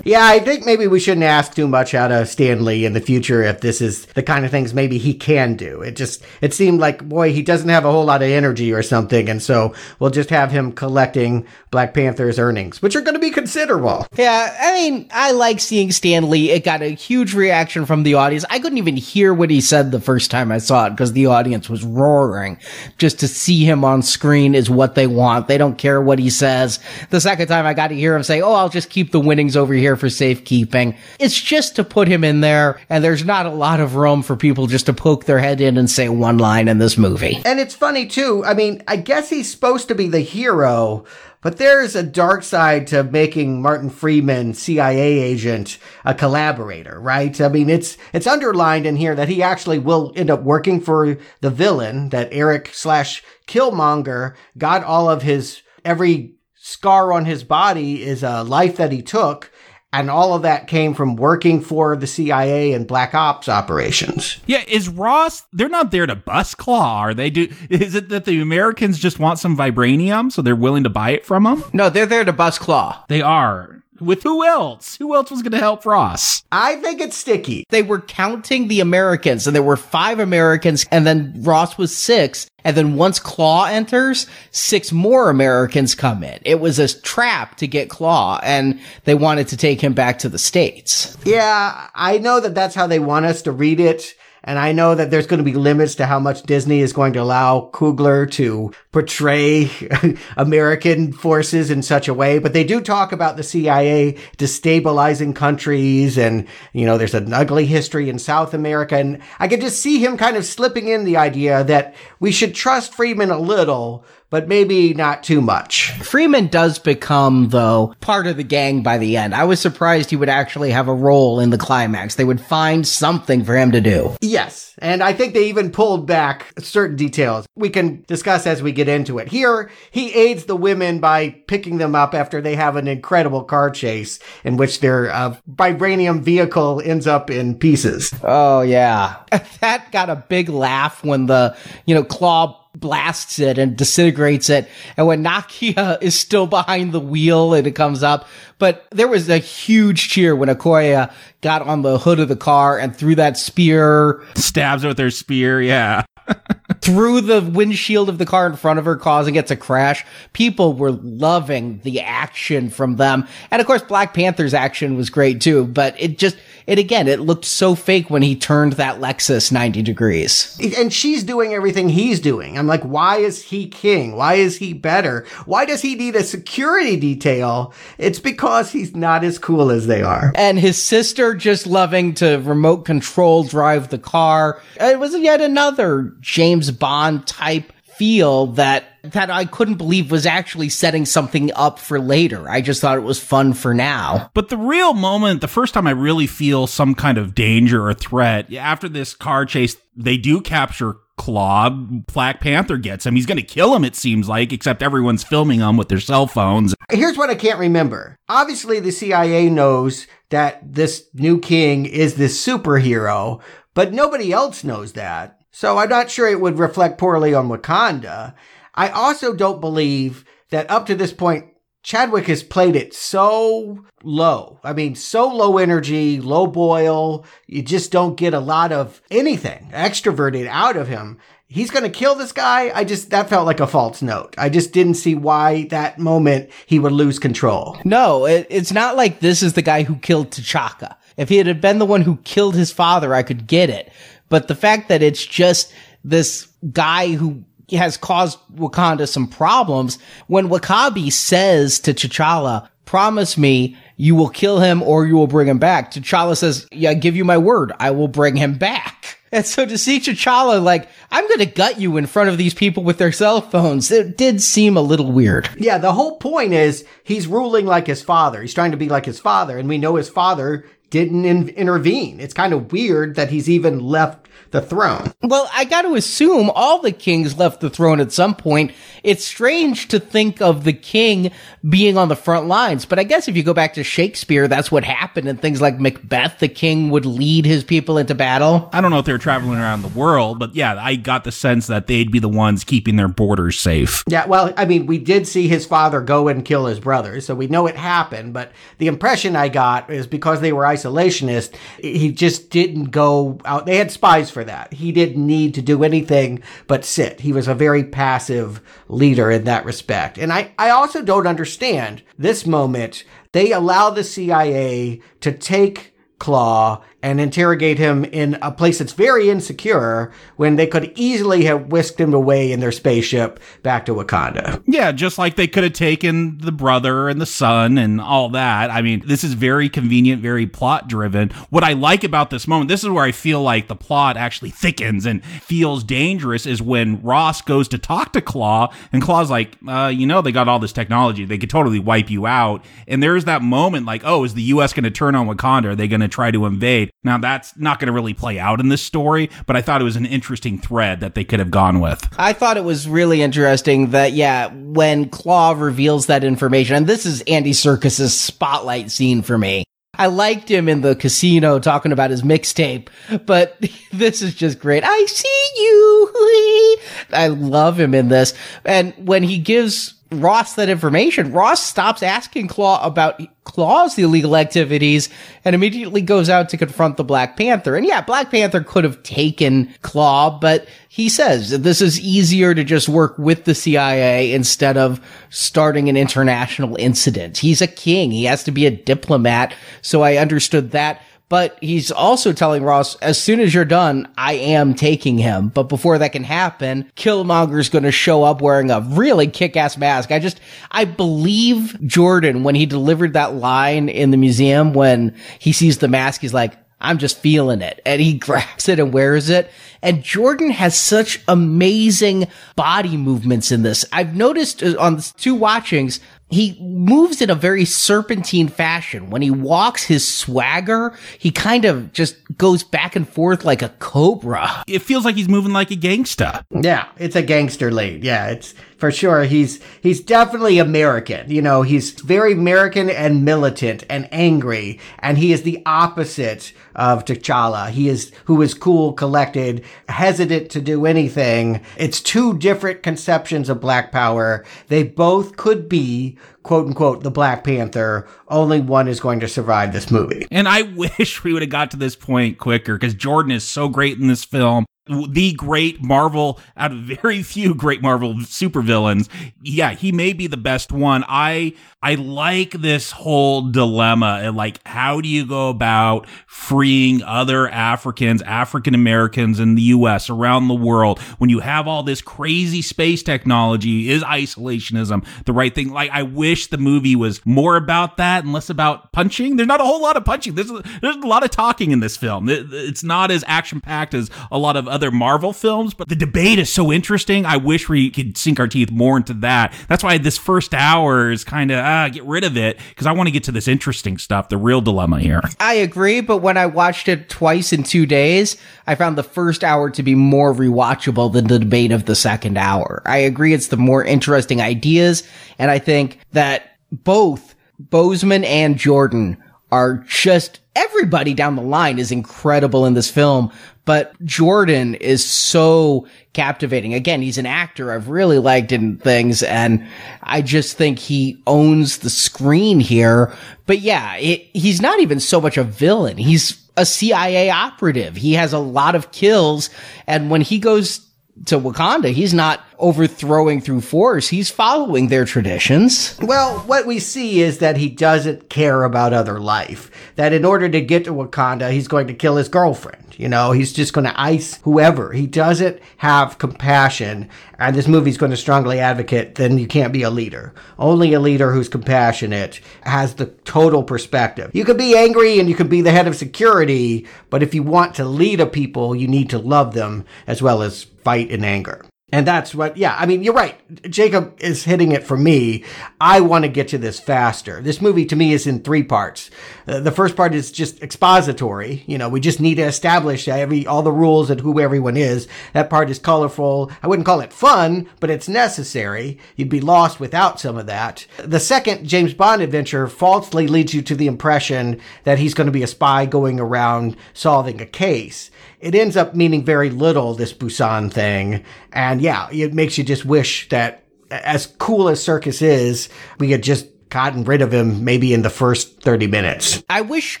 yeah, I think maybe we shouldn't ask too much out of Stan Lee in the future if this is the kind of things maybe he can do. It just, it seemed like, boy, he doesn't have a whole lot of energy or something. And so we'll just have him collecting Black Panther's earnings, which are going to be considerable. Yeah, I mean, I like seeing Stan Lee. It got a huge reaction from the audience. I couldn't even hear what he said the first time I saw it because the audience was roaring. Just to see him on screen is what they want. They don't care what he says. The second time I got to hear him say, Oh, I'll just keep the winnings over here for safekeeping. It's just to put him in there. And there's not a lot of room for people just to poke their head in and say one line in this movie. And it's funny too. I mean, I guess he's supposed to be the hero, but there's a dark side to making Martin Freeman, CIA agent, a collaborator, right? I mean, it's, it's underlined in here that he actually will end up working for the villain, that Eric slash Killmonger got all of his, every scar on his body is a life that he took. And all of that came from working for the CIA and black ops operations. Yeah, is Ross? They're not there to bust Klaue, are they? Do is it that the Americans just want some vibranium, so they're willing to buy it from them? No, they're there to bust Klaue. They are. With who else? Who else was going to help Ross? I think it's sticky. They were counting the Americans, and there were five Americans, and then Ross was six. And then once Klaue enters, six more Americans come in. It was a trap to get Klaue, and they wanted to take him back to the States. Yeah, I know that that's how they want us to read it. And I know that there's going to be limits to how much Disney is going to allow Coogler to portray <laughs> American forces in such a way. But they do talk about the CIA destabilizing countries. And, you know, there's an ugly history in South America. And I could just see him kind of slipping in the idea that we should trust Freeman a little, but maybe not too much. Freeman does become, though, part of the gang by the end. I was surprised he would actually have a role in the climax. They would find something for him to do. Yes. And I think they even pulled back certain details we can discuss as we get into it. Here, he aids the women by picking them up after they have an incredible car chase in which their uh, vibranium vehicle ends up in pieces. Oh, yeah. <laughs> That got a big laugh when the, you know, Klaue blasts it and disintegrates it. And when Nakia <laughs> is still behind the wheel and it comes up, but there was a huge cheer when Okoye got on the hood of the car and threw that spear. Stabs her with her spear, yeah. <laughs> through the windshield of the car in front of her, causing it to crash. People were loving the action from them. And of course, Black Panther's action was great too, but it just, it again, it looked so fake when he turned that Lexus 90 degrees. And she's doing everything he's doing. I'm like, why is he king? Why is he better? Why does he need a security detail? It's because he's not as cool as they are. And his sister just loving to remote control drive the car. It was yet another James Bond type feel that that I couldn't believe was actually setting something up for later. I just thought it was fun for now. But the real moment, the first time I really feel some kind of danger or threat, after this car chase, they do capture Klaue. Black Panther gets him. He's going to kill him, it seems like, except everyone's filming him with their cell phones. Here's what I can't remember. Obviously, the CIA knows that this new king is this superhero, but nobody else knows that. So I'm not sure it would reflect poorly on Wakanda. I also don't believe that up to this point, Chadwick has played it so low. I mean, so low energy, low boil. You just don't get a lot of anything extroverted out of him. He's going to kill this guy. I just, that felt like a false note. I just didn't see why that moment he would lose control. No, it, it's not like this is the guy who killed T'Chaka. If he had been the one who killed his father, I could get it. But the fact that it's just this guy who has caused Wakanda some problems, when W'Kabi says to T'Challa, promise me you will kill him or you will bring him back. T'Challa says, yeah, I give you my word. I will bring him back. <laughs> And so to see T'Challa like, I'm going to gut you in front of these people with their cell phones, it did seem a little weird. Yeah, the whole point is he's ruling like his father. He's trying to be like his father. And we know his father didn't in- intervene. It's kind of weird that he's even left the throne. Well, I got to assume all the kings left the throne at some point. It's strange to think of the king being on the front lines, but I guess if you go back to Shakespeare, that's what happened in things like Macbeth. The king would lead his people into battle. I don't know if they were traveling around the world, but yeah, I got the sense that they'd be the ones keeping their borders safe. Yeah, well, I mean, we did see his father go and kill his brothers, so we know it happened, but the impression I got is because they were isolationist, he just didn't go out. They had spies for that. He didn't need to do anything but sit. He was a very passive leader in that respect. And I, I also don't understand this moment. They allow the CIA to take Klaue and interrogate him in a place that's very insecure when they could easily have whisked him away in their spaceship back to Wakanda. Yeah, just like they could have taken the brother and the son and all that. I mean, this is very convenient, very plot driven. What I like about this moment, this is where I feel like the plot actually thickens and feels dangerous, is when Ross goes to talk to Klaue, and Klaue's like, uh, you know, they got all this technology, they could totally wipe you out. And there's that moment like, oh, is the U.S. going to turn on Wakanda? Are they going to try to invade? Now, that's not going to really play out in this story, but I thought it was an interesting thread that they could have gone with. I thought it was really interesting that, yeah, when Klaue reveals that information, and this is Andy Serkis's spotlight scene for me. I liked him in the casino talking about his mixtape, but <laughs> this is just great. I see you. <laughs> I love him in this. And when he gives Ross that information, Ross stops asking Klaue about Klaue's illegal activities and immediately goes out to confront the Black Panther. And yeah, Black Panther could have taken Klaue, but he says that this is easier to just work with the CIA instead of starting an international incident. He's a king. He has to be a diplomat. So I understood that. But he's also telling Ross, as soon as you're done, I am taking him. But before that can happen, Killmonger's going to show up wearing a really kick-ass mask. I just, I believe Jordan when he delivered that line in the museum when he sees the mask, he's like, I'm just feeling it. And he <laughs> grabs it and wears it. And Jordan has such amazing body movements in this. I've noticed uh, on two watchings, he moves in a very serpentine fashion. When he walks his swagger, he kind of just goes back and forth like a cobra. It feels like he's moving like a gangsta. Yeah, it's a gangster lead. Yeah, it's for sure. He's he's definitely American. You know, he's very American and militant and angry, and he is the opposite of T'Challa. He is who is cool, collected, hesitant to do anything. It's two different conceptions of black power. They both could be quote unquote the Black Panther. Only one is going to survive this movie. And I <laughs> wish we would have got to this point quicker because Jordan is so great in this film the great Marvel out of very <laughs> few great Marvel supervillains. Yeah, he may be the best one. I I like this whole dilemma and like how do you go about freeing other Africans, African Americans in the US around the world when you have all this crazy space technology? Is isolationism the right thing? Like I wish the movie was more about that and less about punching. There's not a whole lot of punching. There's there's a lot of talking in this film. It's not as action packed as a lot of other Marvel films, but the debate is so interesting. I wish we could sink our teeth more into that. That's why this first hour is kind of ah, get rid of it because I want to get to this interesting stuff, the real dilemma here. I agree, but when I watched it twice in two days, I found the first hour to be more rewatchable than the debate of the second hour. I agree it's the more interesting ideas, and I think that both Boseman and Jordan are just everybody down the line is incredible in this film, but Jordan is so captivating. Again, he's an actor I've really liked in things, and I just think he owns the screen here. But yeah, it, he's not even so much a villain. He's a CIA operative. He has a lot of kills, and when he goes to Wakanda. He's not overthrowing through force. He's following their traditions. Well, what we see is that he doesn't care about other life. That in order to get to Wakanda, he's going to kill his girlfriend. You know, he's just going to ice whoever. He doesn't have compassion. And this movie's going to strongly advocate then you can't be a leader. Only a leader who's compassionate has the total perspective. You can be angry and you can be the head of security, but if you want to lead a people, you need to love them as well as fight in anger. And that's what, yeah, I mean, you're right. Jacob is hitting it for me. I want to get to this faster. This movie to me is in three parts. Uh, the first part is just expository. You know, we just need to establish every, all the rules and who everyone is. That part is colorful. I wouldn't call it fun, but it's necessary. You'd be lost without some of that. The second James Bond adventure falsely leads you to the impression that he's going to be a spy going around solving a case it ends up meaning very little, this Busan thing. And yeah, it makes you just wish that as cool as Serkis is, we had just gotten rid of him maybe in the first 30 minutes. I wish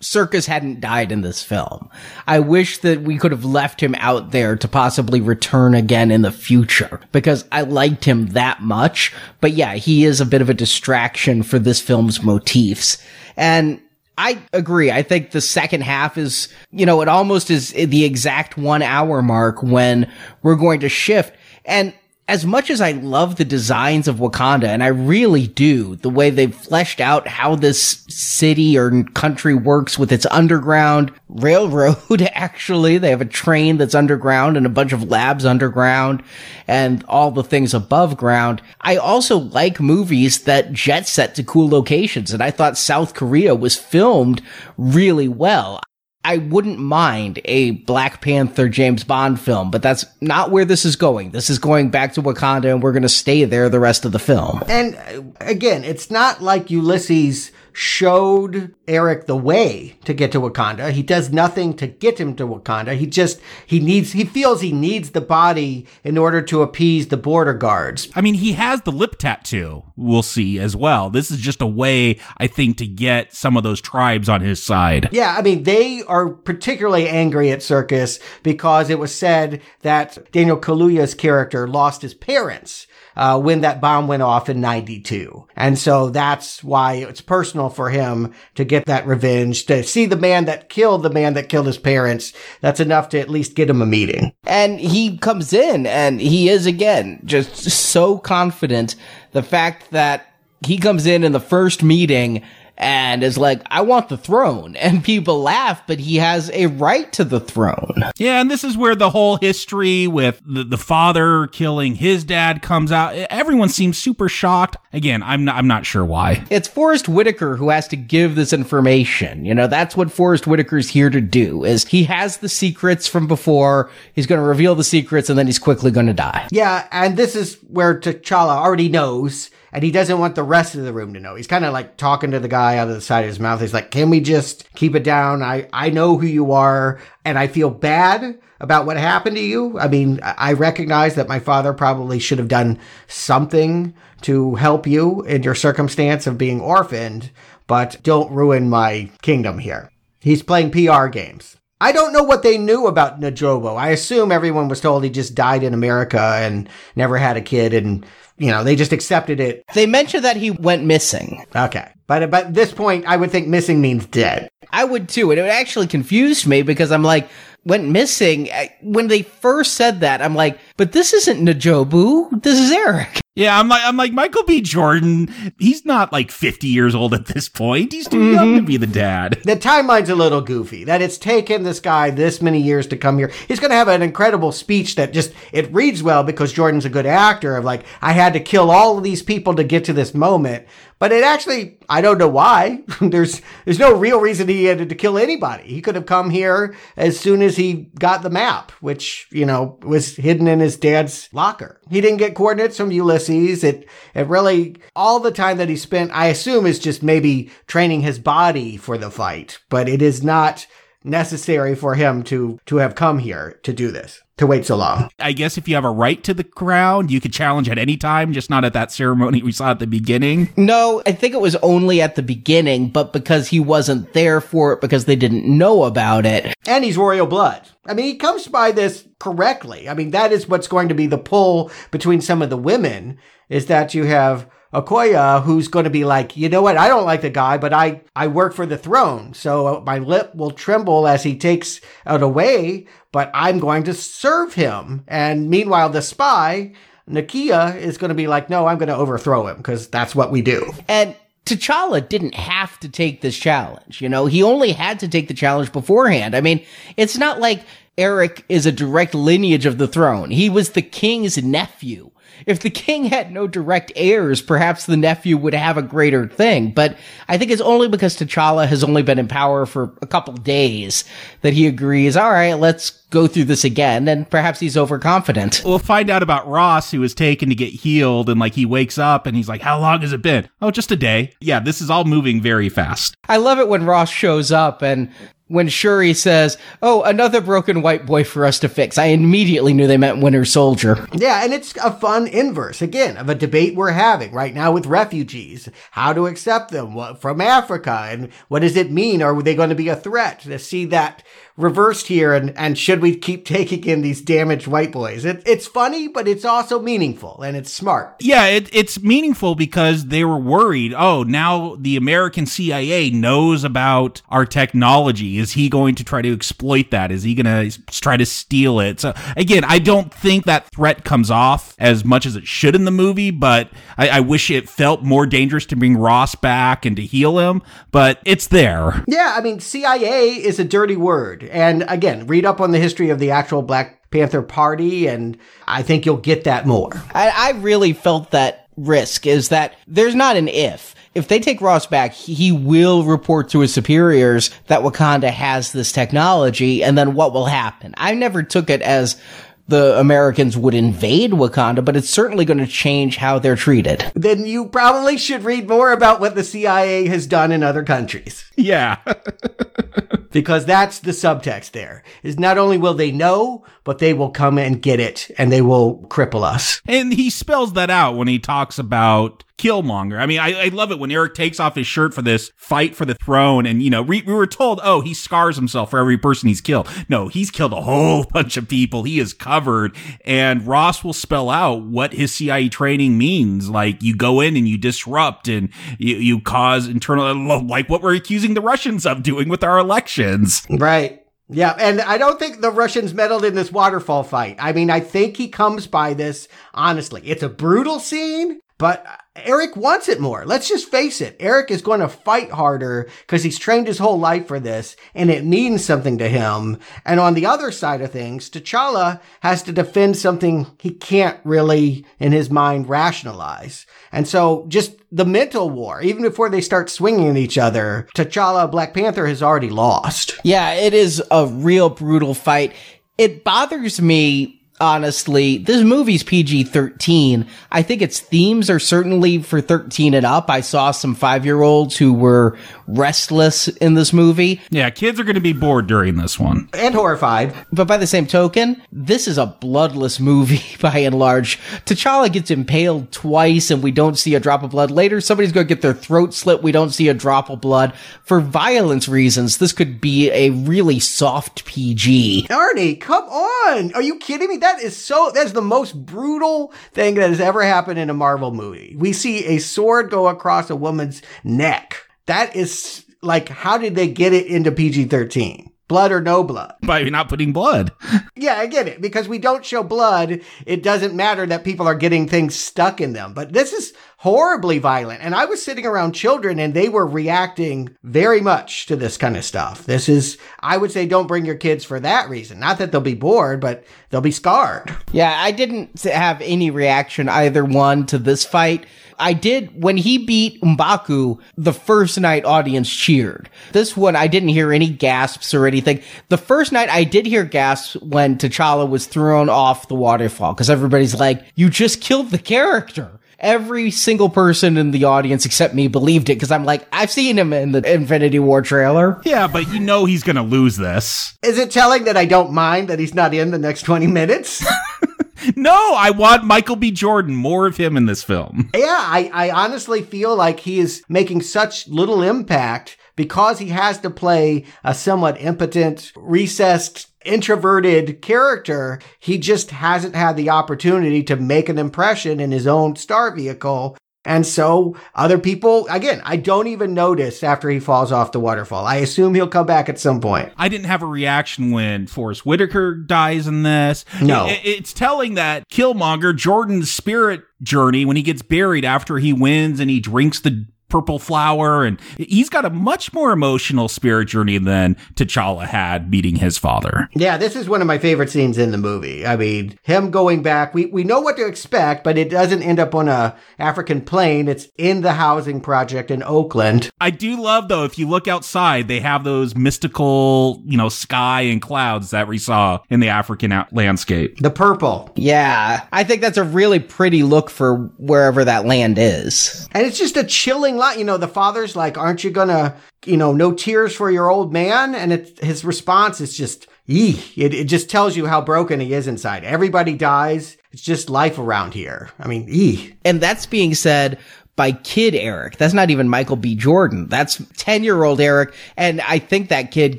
Serkis hadn't died in this film. I wish that we could have left him out there to possibly return again in the future because I liked him that much. But yeah, he is a bit of a distraction for this film's motifs. And I agree. I think the second half is, you know, it almost is the exact one hour mark when we're going to shift. And as much as I love the designs of Wakanda, and I really do, the way they've fleshed out how this city or country works with its underground railroad, <laughs> actually. They have a train that's underground and a bunch of labs underground and all the things above ground. I also like movies that jet set to cool locations, and I thought South Korea was filmed really well. I wouldn't mind a Black Panther James Bond film, but that's not where this is going. This is going back to Wakanda and we're going to stay there the rest of the film. And uh, again, it's not like Ulysses showed Eric the way to get to Wakanda. He does nothing to get him to Wakanda. He just, he needs, he feels he needs the body in order to appease the border guards. I mean, he has the lip tattoo, we'll see as well. This is just a way, I think, to get some of those tribes on his side. Yeah, I mean, they are particularly angry at Serkis because it was said that Daniel Kaluuya's character lost his parents uh, when that bomb went off in 92. And so that's why it's personal for him to get that revenge, to see the man that killed the man that killed his parents. That's enough to at least get him a meeting. And he comes in and he is again just so confident. The fact that he comes in in the first meeting and is like, I want the throne. <laughs> And people laugh, but he has a right to the throne. Yeah, and this is where the whole history with the, the father killing his dad comes out. Everyone seems super shocked. Again, I'm not, I'm not sure why. It's Forest Whitaker who has to give this information. You know, that's what Forest Whitaker's here to do is he has the secrets from before. He's going to reveal the secrets and then he's quickly going to die. Yeah. And this is where T'Challa already knows and he doesn't want the rest of the room to know. He's kind of like talking to the guy out of the side of his mouth. He's like, "Can we just keep it down? I I know who you are, and I feel bad about what happened to you. I mean, I recognize that my father probably should have done something to help you in your circumstance of being orphaned, but don't ruin my kingdom here." He's playing PR games. I don't know what they knew about N'Jobu. I assume everyone was told he just died in America and never had a kid and you know, they just accepted it. They mentioned that he went missing. Okay. But, but at this point, I would think missing means dead. I would too. And it actually confused me because I'm like, went missing. When they first said that, I'm like, but this isn't N'Jobu. This is Eric. <laughs> Yeah, I'm like, I'm like Michael B. Jordan. He's not like 50 years old at this point. He's too mm-hmm. young to be the dad. The timeline's a little goofy. That it's taken this guy this many years to come here. He's going to have an incredible speech that just it reads well because Jordan's a good actor. Of like, I had to kill all of these people to get to this moment. But it actually, I don't know why. <laughs> there's there's no real reason he had to kill anybody. He could have come here as soon as he got the map, which you know was hidden in his dad's locker. He didn't get coordinates from Ulysses. It it really all the time that he spent, I assume, is just maybe training his body for the fight. But it is not necessary for him to to have come here to do this to wait so long. I guess if you have a right to the crown, you could challenge at any time, just not at that ceremony we saw at the beginning. No, I think it was only at the beginning, but because he wasn't there for it because they didn't know about it. And he's royal blood. I mean, he comes by this correctly. I mean, that is what's going to be the pull between some of the women is that you have Okoye, who's going to be like, you know what? I don't like the guy, but I, I work for the throne. So my lip will tremble as he takes it away, but I'm going to serve him. And meanwhile, the spy, Nakia, is going to be like, no, I'm going to overthrow him because that's what we do. And T'Challa didn't have to take this challenge. You know, he only had to take the challenge beforehand. I mean, it's not like Eric is a direct lineage of the throne. He was the king's nephew. If the king had no direct heirs, perhaps the nephew would have a greater thing. But I think it's only because T'Challa has only been in power for a couple days that he agrees, all right, let's go through this again. And perhaps he's overconfident. We'll find out about Ross, who was taken to get healed. And like he wakes up and he's like, how long has it been? Oh, just a day. Yeah, this is all moving very fast. I love it when Ross shows up and when Shuri says, "Oh, another broken white boy for us to fix," I immediately knew they meant Winter Soldier. Yeah, and it's a fun inverse again of a debate we're having right now with refugees, how to accept them from Africa, and what does it mean? Are they going to be a threat? To see that reversed here and, and should we keep <laughs> taking in these damaged white boys? It, it's funny, but it's also meaningful and it's smart. Yeah, it, it's meaningful because they were worried. Oh, now the American CIA knows about our technology. Is he going to try to exploit that? Is he going to try to steal it? So again, I don't think that threat comes off as much as it should in the movie, but I, I wish it felt more dangerous to bring Ross back and to heal him, but it's there. Yeah, I mean, CIA is a dirty word. And again, read up on the history of the actual Black Panther Party, and I think you'll get that more. I, I really felt that risk is that there's not an if. If they take Ross back, he will report to his superiors that Wakanda has this technology, and then what will happen? I never took it as the Americans would invade Wakanda, but it's certainly going to change how they're treated. Then you probably should read more about what the CIA has done in other countries. <laughs> Yeah. <laughs> because that's the subtext there. Is not only will they know, but they will come and get it and they will cripple us. And he spells that out when he talks about Killmonger. I mean, I, I, love it when Eric takes off his shirt for this fight for the throne. And, you know, we, we were told, oh, he scars himself for every person he's killed. No, he's killed a whole <laughs> bunch of people. He is covered. And Ross will spell out what his CIA training means. Like, you go in and you disrupt and you, you cause internal, like what we're accusing the Russians of doing with our elections. Right. Yeah, and I don't think the Russians meddled in this waterfall fight. I mean, I think he comes by this honestly. It's a brutal scene, but Eric wants it more. Let's just face it. Eric is going to fight harder because he's trained his whole life for this and it means something to him. And on the other side of things, T'Challa has to defend something he can't really, in his mind, rationalize. And so just the mental war, even before they start swinging at each other, T'Challa, Black Panther has already lost. Yeah, it is a real brutal fight. It bothers me honestly, this movie's PG 13. I think its themes are certainly for 13 and up. I saw some five year olds who were restless in this movie. Yeah, kids are going to be bored during this one. And horrified. But by the same token, this is a bloodless <laughs> movie by and large. T'Challa gets impaled twice and we don't see a drop of blood. Later, somebody's going to get their throat slit. We don't see a drop of blood. For violence reasons, this could be a really soft PG. Arnie, come on. Are you kidding me? that is so, that's the most brutal thing that has ever happened in a Marvel movie. We see a sword go across a woman's neck. That is like, how did they get it into PG 13? Blood or no blood? By not putting blood. yeah, I get it. Because we don't show blood, it doesn't matter that people are getting things stuck in them. But this is horribly violent. And I was sitting around children and they were reacting very much to this kind of stuff. This is, I would say, don't bring your kids for that reason. Not that they'll be bored, but they'll be scarred. Yeah, I didn't have any reaction either one to this fight. I did when he beat Mbaku, the first night audience cheered. This one I didn't hear any gasps or anything. The first night I did hear gasps when T'Challa was thrown off the waterfall because everybody's like, "You just killed the character." Every single person in the audience except me believed it because I'm like, I've seen him in the Infinity War trailer. Yeah, but you know he's going to lose this. Is it telling that I don't mind that he's not in the next 20 minutes? <laughs> no, I want Michael B. Jordan, more of him in this film. Yeah, I, I honestly feel like he is making such little impact because he has to play a somewhat impotent, recessed, introverted character. He just hasn't had the opportunity to make an impression in his own star vehicle and so other people, again, I don't even notice after he falls off the waterfall. I assume he'll come back at some point. I didn't have a reaction when Forest Whitaker dies in this. No. It, it's telling that Killmonger, Jordan's spirit journey, when he gets buried after he wins and he drinks the purple flower. And he's got a much more emotional spirit journey than T'Challa had meeting his father. Yeah, this is one of my favorite scenes in the movie. I mean, him going back, we, we know what to expect, but it doesn't end up on a African plane. It's in the housing project in Oakland. I do love though, if you look outside, they have those mystical, you know, sky and clouds that we saw in the African landscape. The purple. Yeah, I think that's a really pretty look for wherever that land is. And it's just a chilling line. You know, the father's like, aren't you gonna, you know, no tears for your old man? And it, his response is just, Eeh. It, it just tells you how broken he is inside. Everybody dies. It's just life around here. I mean, eeh. And that's being said by kid Eric. That's not even Michael B. Jordan. That's 10 year old Eric. And I think that kid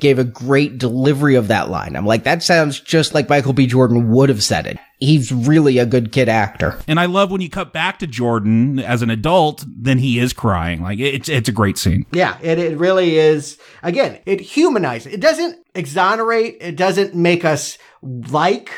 gave a great delivery of that line. I'm like, that sounds just like Michael B. Jordan would have said it. He's really a good kid actor. And I love when you cut back to Jordan as an adult, then he is crying. Like it's, it's a great scene. Yeah, it, it really is. Again, it humanizes. It doesn't exonerate. It doesn't make us like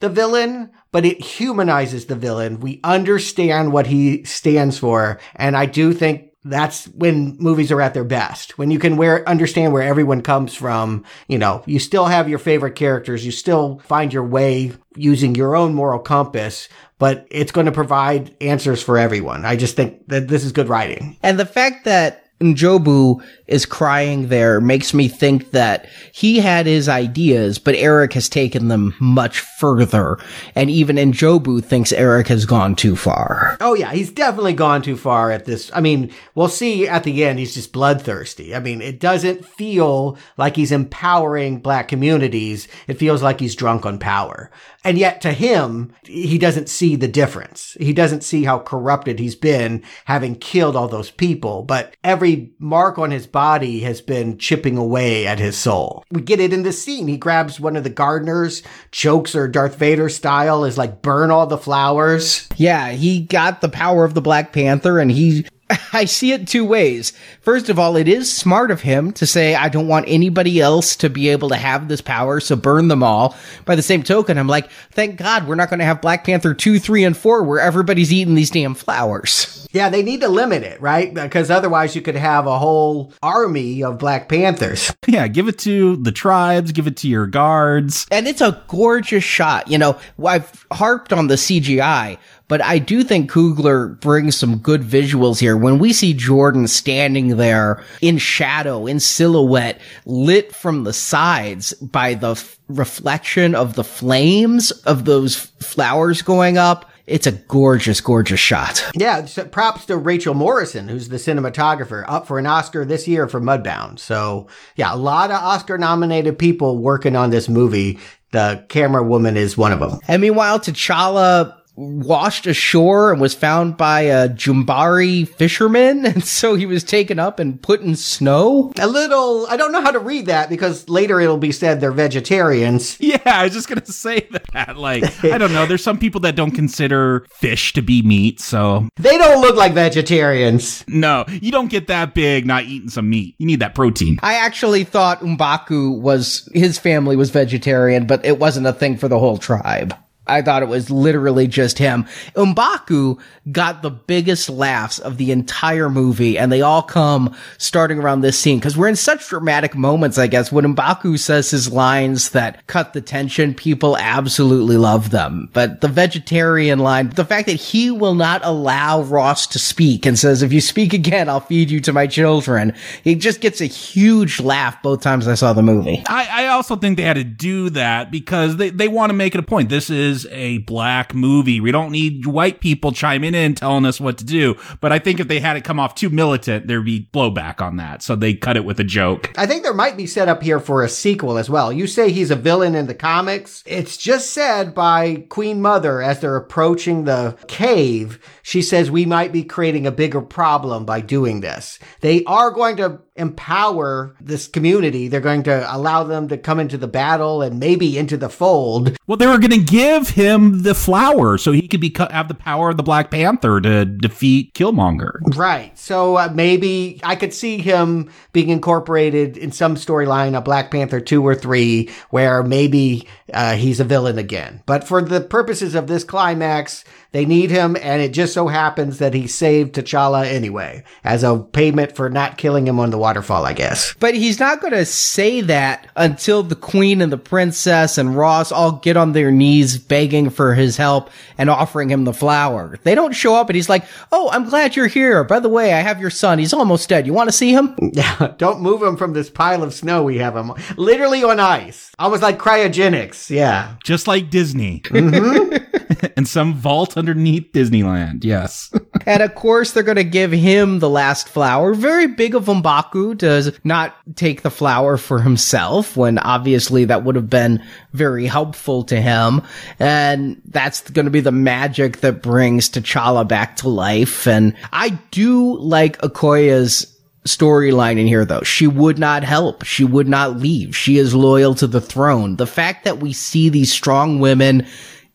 the villain, but it humanizes the villain. We understand what he stands for. And I do think that's when movies are at their best. When you can where, understand where everyone comes from, you know, you still have your favorite characters. You still find your way using your own moral compass, but it's going to provide answers for everyone. I just think that this is good writing. And the fact that N'Jobu is crying there makes me think that he had his ideas, but Eric has taken them much further. And even N'Jobu thinks Eric has gone too far. Oh yeah, he's definitely gone too far at this. I mean, we'll see at the end, he's just bloodthirsty. I mean, it doesn't feel like he's empowering black communities. It feels like he's drunk on power. And yet to him, he doesn't see the difference. He doesn't see how corrupted he's been having killed all those people, but every mark on his body has been chipping away at his soul. We get it in this scene. He grabs one of the gardeners, chokes her Darth Vader style, is like burn all the flowers. Yeah, he got the power of the Black Panther and he <laughs> I see it two ways. First of all, it is smart of him to say, I don't want anybody else to be able to have this power, so burn them all. By the same token, I'm like, thank God we're not going to have Black Panther 2, 3, and 4 where everybody's eating these damn flowers. <laughs> Yeah, they need to limit it, right? Because otherwise you could have a whole army of Black Panthers. <laughs> Yeah, give it to the tribes, give it to your guards. And it's a gorgeous shot. You know, I've harped on the CGI, but I do think Coogler brings some good visuals here. When we see Jordan standing there in shadow, in silhouette, lit from the sides by the f- reflection of the flames of those flowers going up, it's a gorgeous, gorgeous shot. Yeah, so props to Rachel Morrison, who's the cinematographer, up for an Oscar this year for Mudbound. So, yeah, a lot of Oscar nominated people working on this movie. The camera woman is one of them. And meanwhile, T'Challa washed ashore and was found by a Jabari fisherman. <laughs> And so he was taken up and put in snow. A little, I don't know how to read that because later it'll be said they're vegetarians. <laughs> Yeah, I was just going to say that. <laughs> Like, I don't know. There's some people that don't consider fish to be meat. So they don't look like vegetarians. No, you don't get that big not eating some meat. You need that protein. I actually thought M'Baku was, his family was vegetarian, but it wasn't a thing for the whole tribe. I thought it was literally just him. M'Baku got the biggest laughs of the entire movie, and they all come starting around this scene because we're in such dramatic moments, I guess. When M'Baku says his lines that cut the tension, people absolutely love them. But the vegetarian line, the fact that he will not allow Ross to speak and says, if you speak again, I'll feed you to my children, he just gets a huge laugh both times I saw the movie. I, I also think they had to do that because they, they want to make it a point. This is a black movie. We don't need white people chiming in telling us what to do. But I think if they had it come off too militant, there'd be blowback on that. So they cut it with a joke. I think there might be set up here for a sequel as well. You say he's a villain in the comics. It's just said by Queen Mother as they're approaching the cave. She says we might be creating a bigger problem by doing this. They are going to empower this community. They're going to allow them to come into the battle and maybe into the fold. Well, they were going to give him the flower so he could be have the power of the Black Panther to defeat Killmonger. Right. So uh, maybe I could see him being incorporated in some storyline, a Black Panther two or three, where maybe uh, he's a villain again. But for the purposes of this climax, They need him, and it just so happens that he saved T'Challa anyway, as a payment for not killing him on the waterfall, I guess. But he's not going to say that until the queen and the princess and Ross all get on their knees begging for his help and offering him the flower. They don't show up and he's like, Oh, I'm glad you're here. By the way, I have your son. He's almost dead. You want to see him? Yeah, <laughs> don't move him from this pile of snow we have him literally on ice. Almost like cryogenics. Yeah. Just like Disney. Mm-hmm. <laughs> and some vault underneath Disneyland. Yes. <laughs> and of course, they're going to give him the last flower. Very big of M'Baku to not take the flower for himself when obviously that would have been very helpful to him. And that's going to be the magic that brings T'Challa back to life. And I do like Okoye's storyline in here though. She would not help. She would not leave. She is loyal to the throne. The fact that we see these strong women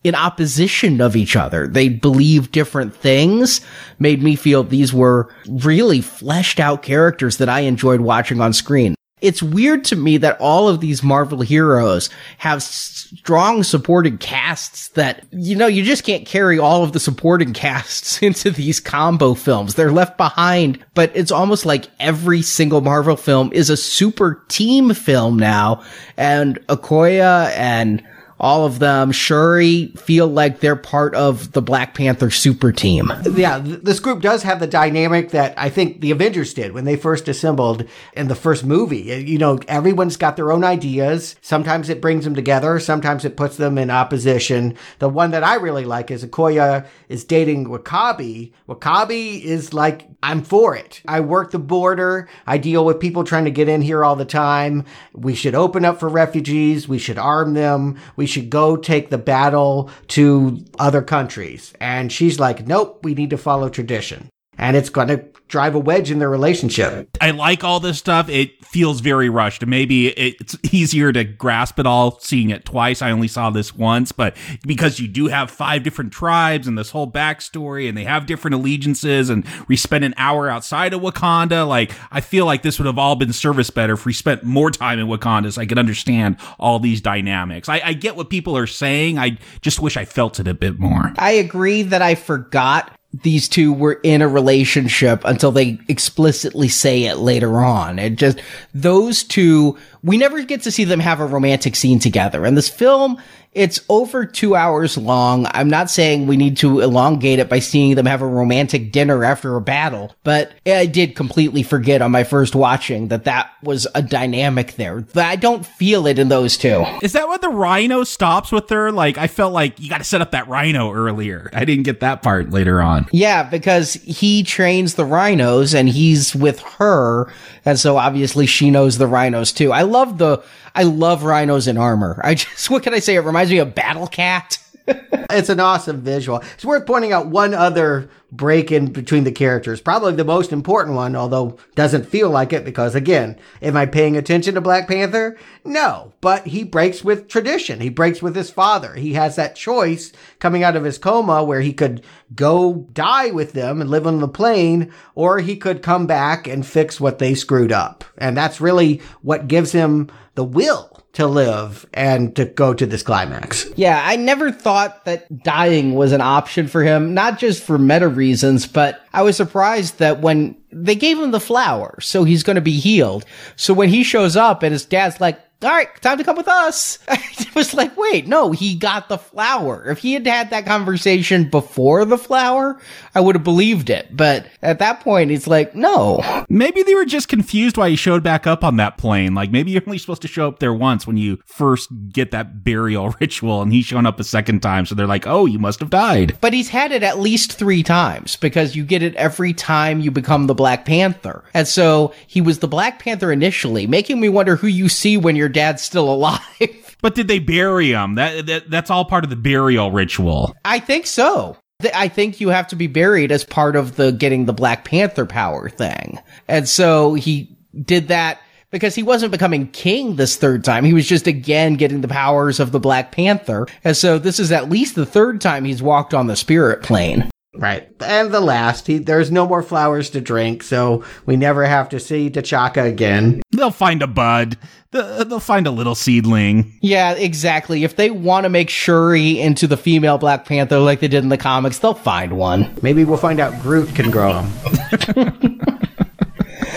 in opposition of each other. They believe different things made me feel these were really fleshed out characters that I enjoyed watching on screen. It's weird to me that all of these Marvel heroes have strong supporting casts that, you know, you just can't carry all of the supporting casts <laughs> into these combo films. They're left behind, but it's almost like every single Marvel film is a super team film now. And Okoye and all of them, Shuri, feel like they're part of the Black Panther super team. Yeah, this group does have the dynamic that I think the Avengers did when they first assembled in the first movie. You know, everyone's got their own ideas. Sometimes it brings them together, sometimes it puts them in opposition. The one that I really like is Okoye is dating W'Kabi. W'Kabi is like, I'm for it. I work the border. I deal with people trying to get in here all the time. We should open up for refugees. We should arm them. We should go take the battle to other countries. And she's like, nope, we need to follow tradition. And it's going to drive a wedge in their relationship. I like all this stuff. It feels very rushed. Maybe it's easier to grasp it all seeing it twice. I only saw this once, but because you do have five different tribes and this whole backstory and they have different allegiances and we spent an hour outside of Wakanda, like I feel like this would have all been service better if we spent more time in Wakanda so I could understand all these dynamics. I, I get what people are saying. I just wish I felt it a bit more. I agree that I forgot these two were in a relationship until they explicitly say it later on. It just those two, we never get to see them have a romantic scene together. And this film it's over two hours long. I'm not saying we need to elongate it by seeing them have a romantic dinner after a battle, but I did completely forget on my first watching that that was a dynamic there. I don't feel it in those two. Is that when the rhino stops with her? Like, I felt like you got to set up that rhino earlier. I didn't get that part later on. Yeah, because he trains the rhinos and he's with her. And so obviously she knows the rhinos too. I love the, I love rhinos in armor. I just, <laughs> what can I say? It reminds me of Battle Cat. It's an awesome visual. It's worth pointing out one other break in between the characters. Probably the most important one, although doesn't feel like it because again, am I paying attention to Black Panther? No, but he breaks with tradition. He breaks with his father. He has that choice coming out of his coma where he could go die with them and live on the plane, or he could come back and fix what they screwed up. And that's really what gives him the will to live and to go to this climax. Yeah, I never thought that dying was an option for him, not just for meta reasons, but I was surprised that when they gave him the flower, so he's going to be healed. So when he shows up and his dad's like, all right, time to come with us. <laughs> it was like, wait, no, he got the flower. If he had had that conversation before the flower, I would have believed it. But at that point, it's like, no. Maybe they were just confused why he showed back up on that plane. Like maybe you're only supposed to show up there once when you first get that burial <laughs> ritual and he's shown up a second time. So they're like, oh, you must have died. But he's had it at least three times because you get it every time you become the Black Panther. And so he was the Black Panther initially, making me wonder who you see when you're dad's still alive. <laughs> but did they bury him? That, that that's all part of the burial ritual. I think so. I think you have to be buried as part of the getting the Black Panther power thing. And so he did that because he wasn't becoming king this third time. He was just again getting the powers of the Black Panther. And so this is at least the third time he's walked on the spirit plane. Right. And the last, he, there's no more flowers to drink, so we never have to see T'Chaka again. They'll find a bud. They'll find a little seedling. Yeah, exactly. If they want to make Shuri into the female Black Panther like they did in the comics, they'll find one. Maybe we'll find out Groot can grow them. <laughs>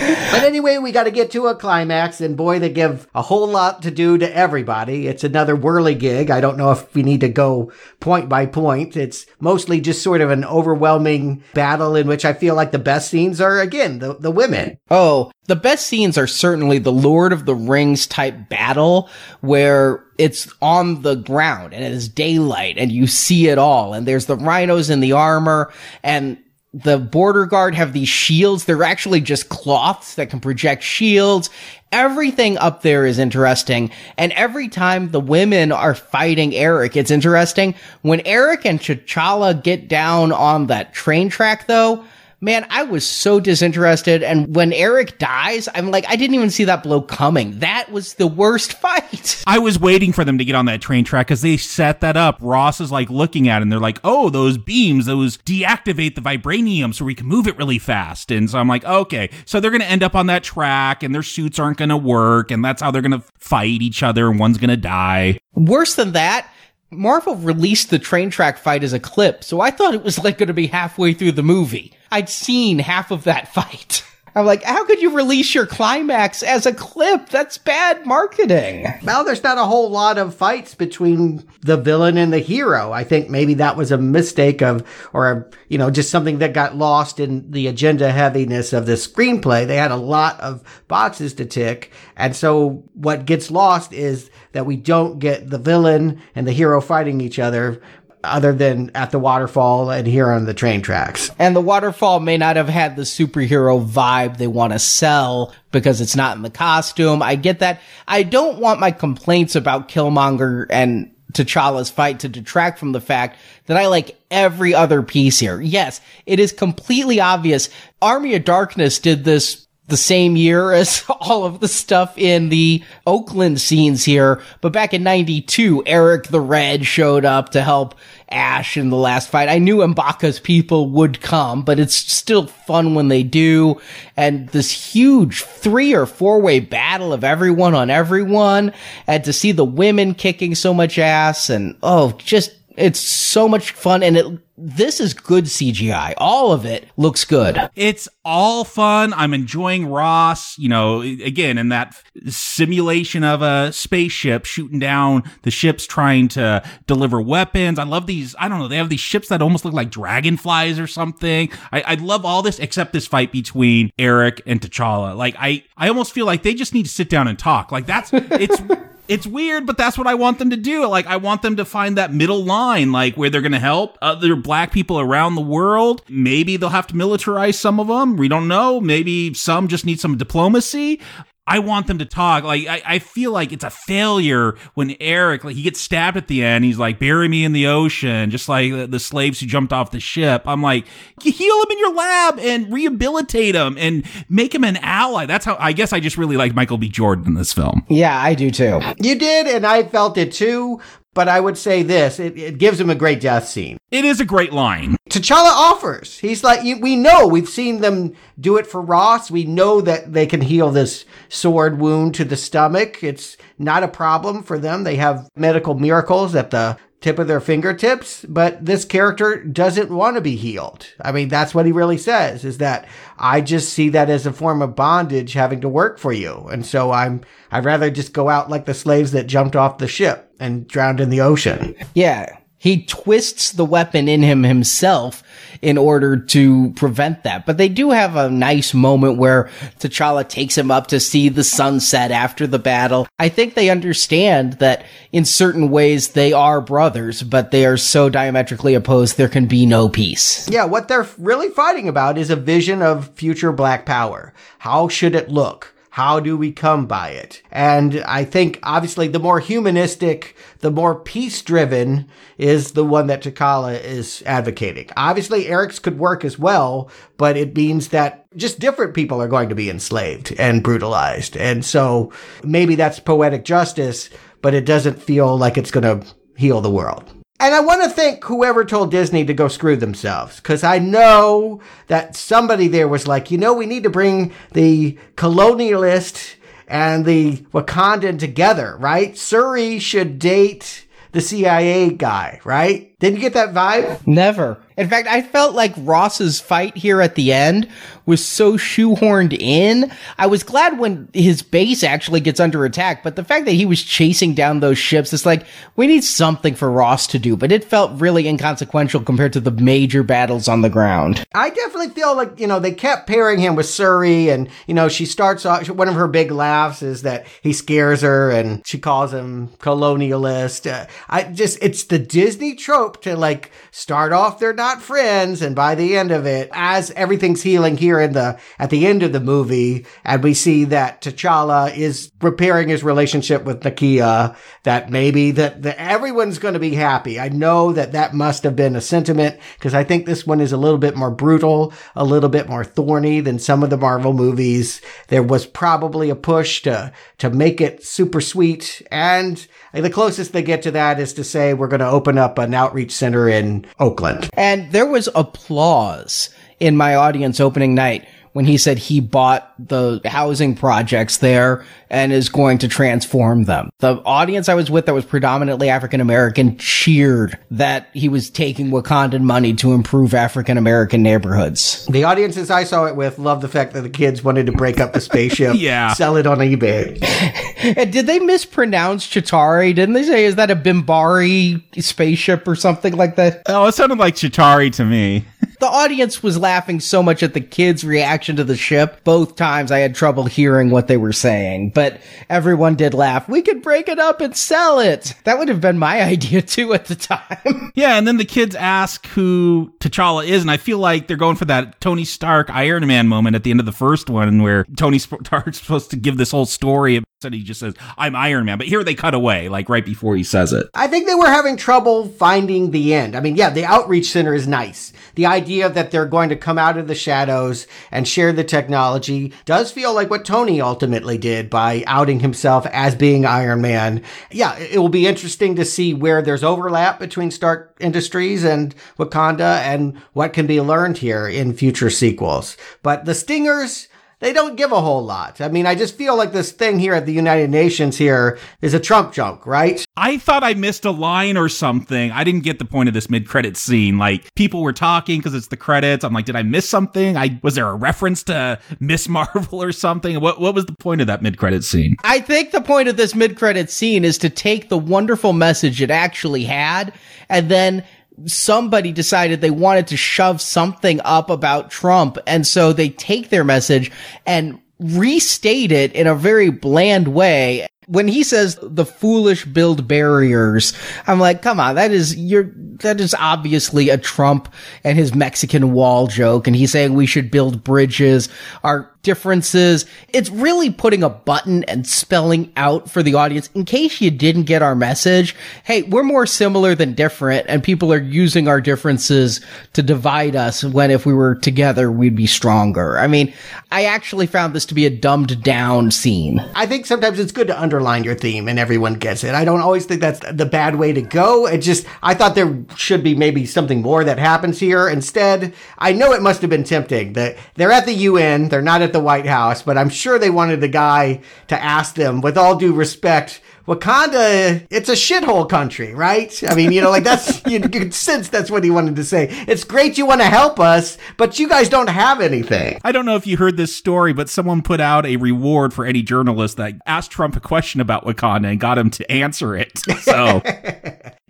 But anyway, we got to get to a climax, and boy, they give a whole lot to do to everybody. It's another whirligig. I don't know if we need to go point by point. It's mostly just sort of an overwhelming battle in which I feel like the best scenes are, again, the, the women. Oh, the best scenes are certainly the Lord of the Rings type battle where it's on the ground and it is daylight and you see it all. And there's the rhinos in the armor and the border guard have these shields. They're actually just cloths that can project shields. Everything up there is interesting. And every time the women are fighting Eric, it's interesting. When Eric and T'Challa get down on that train track though, man, I was so disinterested. And when Eric dies, I'm like, I didn't even see that blow coming. That was the worst <laughs> fight. I was waiting for them to get on that train track because they set that up. Ross is like looking at it and they're like, oh, those beams, those deactivate the vibranium so we can move it really fast. And so I'm like, okay, so they're going to end up on that track and their suits aren't going to work. And that's how they're going to fight each other and one's going to die. Worse than that, Marvel released the train track fight as a clip, so I thought it was like going to be halfway through the movie. I'd seen half of that <laughs> fight. I'm like, how could you release your climax as a clip? That's bad marketing. Well, there's not a whole lot of fights between the villain and the hero. I think maybe that was a mistake of, or, you know, just something that got lost in the agenda heaviness of the screenplay. They had a lot of boxes to tick. And so what gets lost is that we don't get the villain and the hero fighting each other other than at the waterfall and here on the train tracks. And the waterfall may not have had the superhero vibe they want to sell because it's not in the costume. I get that. I don't want my complaints about Killmonger and T'Challa's fight to detract from the fact that I like every other piece here. Yes, it is completely obvious. Army of Darkness did this the same year <laughs> as all of the stuff in the Oakland scenes here. But back in 92, Eric the Red showed up to help Ash in the last fight. I knew M'Baku's people would come, but it's still fun when they do. And this huge three or four way battle of everyone on everyone and to see the women kicking so much ass and oh, just it's so much fun and it this is good CGI. All of it looks good. It's all fun. I'm enjoying Ross, you know, again, in that simulation of a spaceship shooting down the ships trying to deliver weapons. I love these, I don't know, they have these ships that almost look like dragonflies or something. I, I love all this except this fight between Eric and T'Challa. Like, I, I almost feel like they just need to sit down and talk. Like, that's, it's, <laughs> it's weird, but that's what I want them to do. Like, I want them to find that middle line, like where they're going to help other black people around the world. Maybe they'll have to militarize some of them. We don't know. Maybe some just need some diplomacy. I want them to talk. Like I, I feel like it's a failure when Eric like he gets stabbed at the end. He's like, "Bury me in the ocean," just like the, the slaves who jumped off the ship. I'm like, heal him in your lab and rehabilitate him and make him an ally. That's how I guess I just really like Michael B. Jordan in this film. Yeah, I do too. You did, and I felt it too. But I would say this: it, it gives him a great death scene. It is a great line. T'Challa offers. He's like, we know we've seen them do it for Ross. We know that they can heal this sword wound to the stomach. It's not a problem for them. They have medical miracles at the tip of their fingertips, but this character doesn't want to be healed. I mean, that's what he really says is that I just see that as a form of bondage having to work for you. And so I'm, I'd rather just go out like the slaves that jumped off the ship and drowned in the ocean. Yeah. He twists the weapon in him himself in order to prevent that. But they do have a nice moment where T'Challa takes him up to see the sunset after the battle. I think they understand that in certain ways they are brothers, but they are so diametrically opposed there can be no peace. Yeah, what they're really fighting about is a vision of future black power. How should it look? How do we come by it? And I think obviously the more humanistic, the more peace driven is the one that T'Challa is advocating. Obviously Eric's could work as well, but it means that just different people are going to be enslaved and brutalized. And so maybe that's poetic justice, but it doesn't feel like it's going to heal the world. And I want to thank whoever told Disney to go screw themselves, because I know that somebody there was like, you know, we need to bring the colonialist and the Wakandan together, right? Shuri should date the CIA guy, right? Didn't you get that vibe? Never. In fact, I felt like Ross's fight here at the end was so shoehorned in. I was glad when his base actually gets under attack, but the fact that he was chasing down those ships, it's like, we need something for Ross to do, but it felt really inconsequential compared to the major battles on the ground. I definitely feel like, you know, they kept pairing him with Shuri and, you know, she starts off, one of her big laughs is that he scares her and she calls him colonialist. Uh, I just, it's the Disney trope to like start off they're not friends and by the end of it, as everything's healing here in the, at the end of the movie, and we see that T'Challa is repairing his relationship with Nakia, that maybe that, that everyone's going to be happy. I know that that must have been a sentiment because I think this one is a little bit more brutal, a little bit more thorny than some of the Marvel movies. There was probably a push to, to make it super sweet. And the closest they get to that is to say, we're going to open up an outreach center in Oakland. And there was applause in my audience opening night when he said he bought the housing projects there and is going to transform them. The audience I was with that was predominantly African American cheered that he was taking Wakandan money to improve African American neighborhoods. The audiences I saw it with loved the fact that the kids wanted to break up the spaceship, <laughs> yeah. sell it on eBay. <laughs> and did they mispronounce Chitauri? Didn't they say is that a Bimbari spaceship or something like that? Oh, it sounded like Chitari to me. The audience was laughing so much at the kids' reaction to the ship. Both times I had trouble hearing what they were saying, but everyone did laugh. We could break it up and sell it. That would have been my <laughs> idea too at the time. Yeah, and then the kids ask who T'Challa is, and I feel like they're going for that Tony Stark Iron Man moment at the end of the first one where Tony <laughs> Stark's supposed to give this whole story and he just says, I'm Iron Man. But here they cut away, like right before he says it. I think they were having trouble finding the end. I mean, yeah, the outreach center is nice. The idea that they're going to come out of the shadows and share the technology does feel like what Tony ultimately did by outing himself as being Iron Man. Yeah, it will be interesting to see where there's overlap between Stark Industries and Wakanda and what can be learned here in future sequels. But the Stingers, they don't give a whole lot. I mean, I just feel like this thing here at the United Nations here is a Trump joke, right? I thought I missed a line or something. I didn't get the point of this mid-credit scene. Like people were talking because it's the credits. I'm like, did I miss something? I was there a reference to Miss <laughs> Marvel or something? What what was the point of that mid-credit scene? I think the point of this mid-credit scene is to take the wonderful message it actually had and then somebody decided they wanted to shove something up about Trump. And so they take their message and restate it in a very bland way. When he says the foolish build barriers, I'm like, come on, that is you're that is obviously a Trump and his Mexican wall joke. And he's saying we should build bridges. Our differences. It's really putting a button and spelling out for the audience in case you didn't get our message. Hey, we're more similar than different and people are using our differences to divide us when if we were together, we'd be stronger. I mean, I actually found this to be a dumbed down scene. I think sometimes it's good to underline your theme and everyone gets it. I don't always think that's the bad way to go. It just, I thought there should be maybe something more that happens here. Instead, I know it must have been tempting that they're at the UN, they're not at the White House, but I'm sure they wanted the guy to ask them, with all due respect, Wakanda, it's a shithole country, right? I mean, you know, like that's, <laughs> you, you can sense that's what he wanted to say. It's great you want to help us, but you guys don't have anything. I don't know if you heard this story, but someone put out a reward for any journalist that asked Trump a question about Wakanda and got him to answer it. <laughs> So.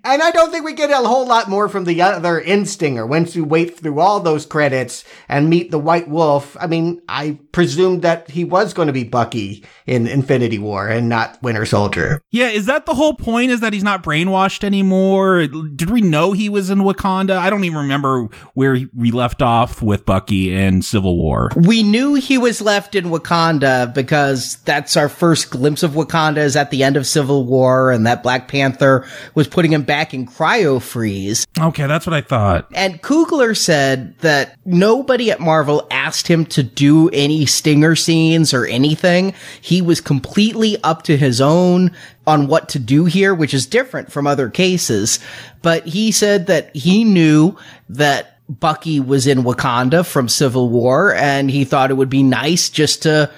And I don't think we get a whole lot more from the other Instinger once you wait through all those credits and meet the White Wolf. I mean, I presumed that he was going to be Bucky in Infinity War and not Winter Soldier. Yeah, is that the whole point? Is that he's not brainwashed anymore? Did we know he was in Wakanda? I don't even remember where we left off with Bucky in Civil War. We knew he was left in Wakanda because that's our first glimpse of Wakanda is at the end of Civil War and that Black Panther was putting him back in cryo freeze. Okay, that's what I thought. And Coogler said that nobody at Marvel asked him to do any stinger scenes or anything. He was completely up to his own on what to do here, which is different from other cases. But he said that he knew that Bucky was in Wakanda from Civil War and he thought it would be nice just to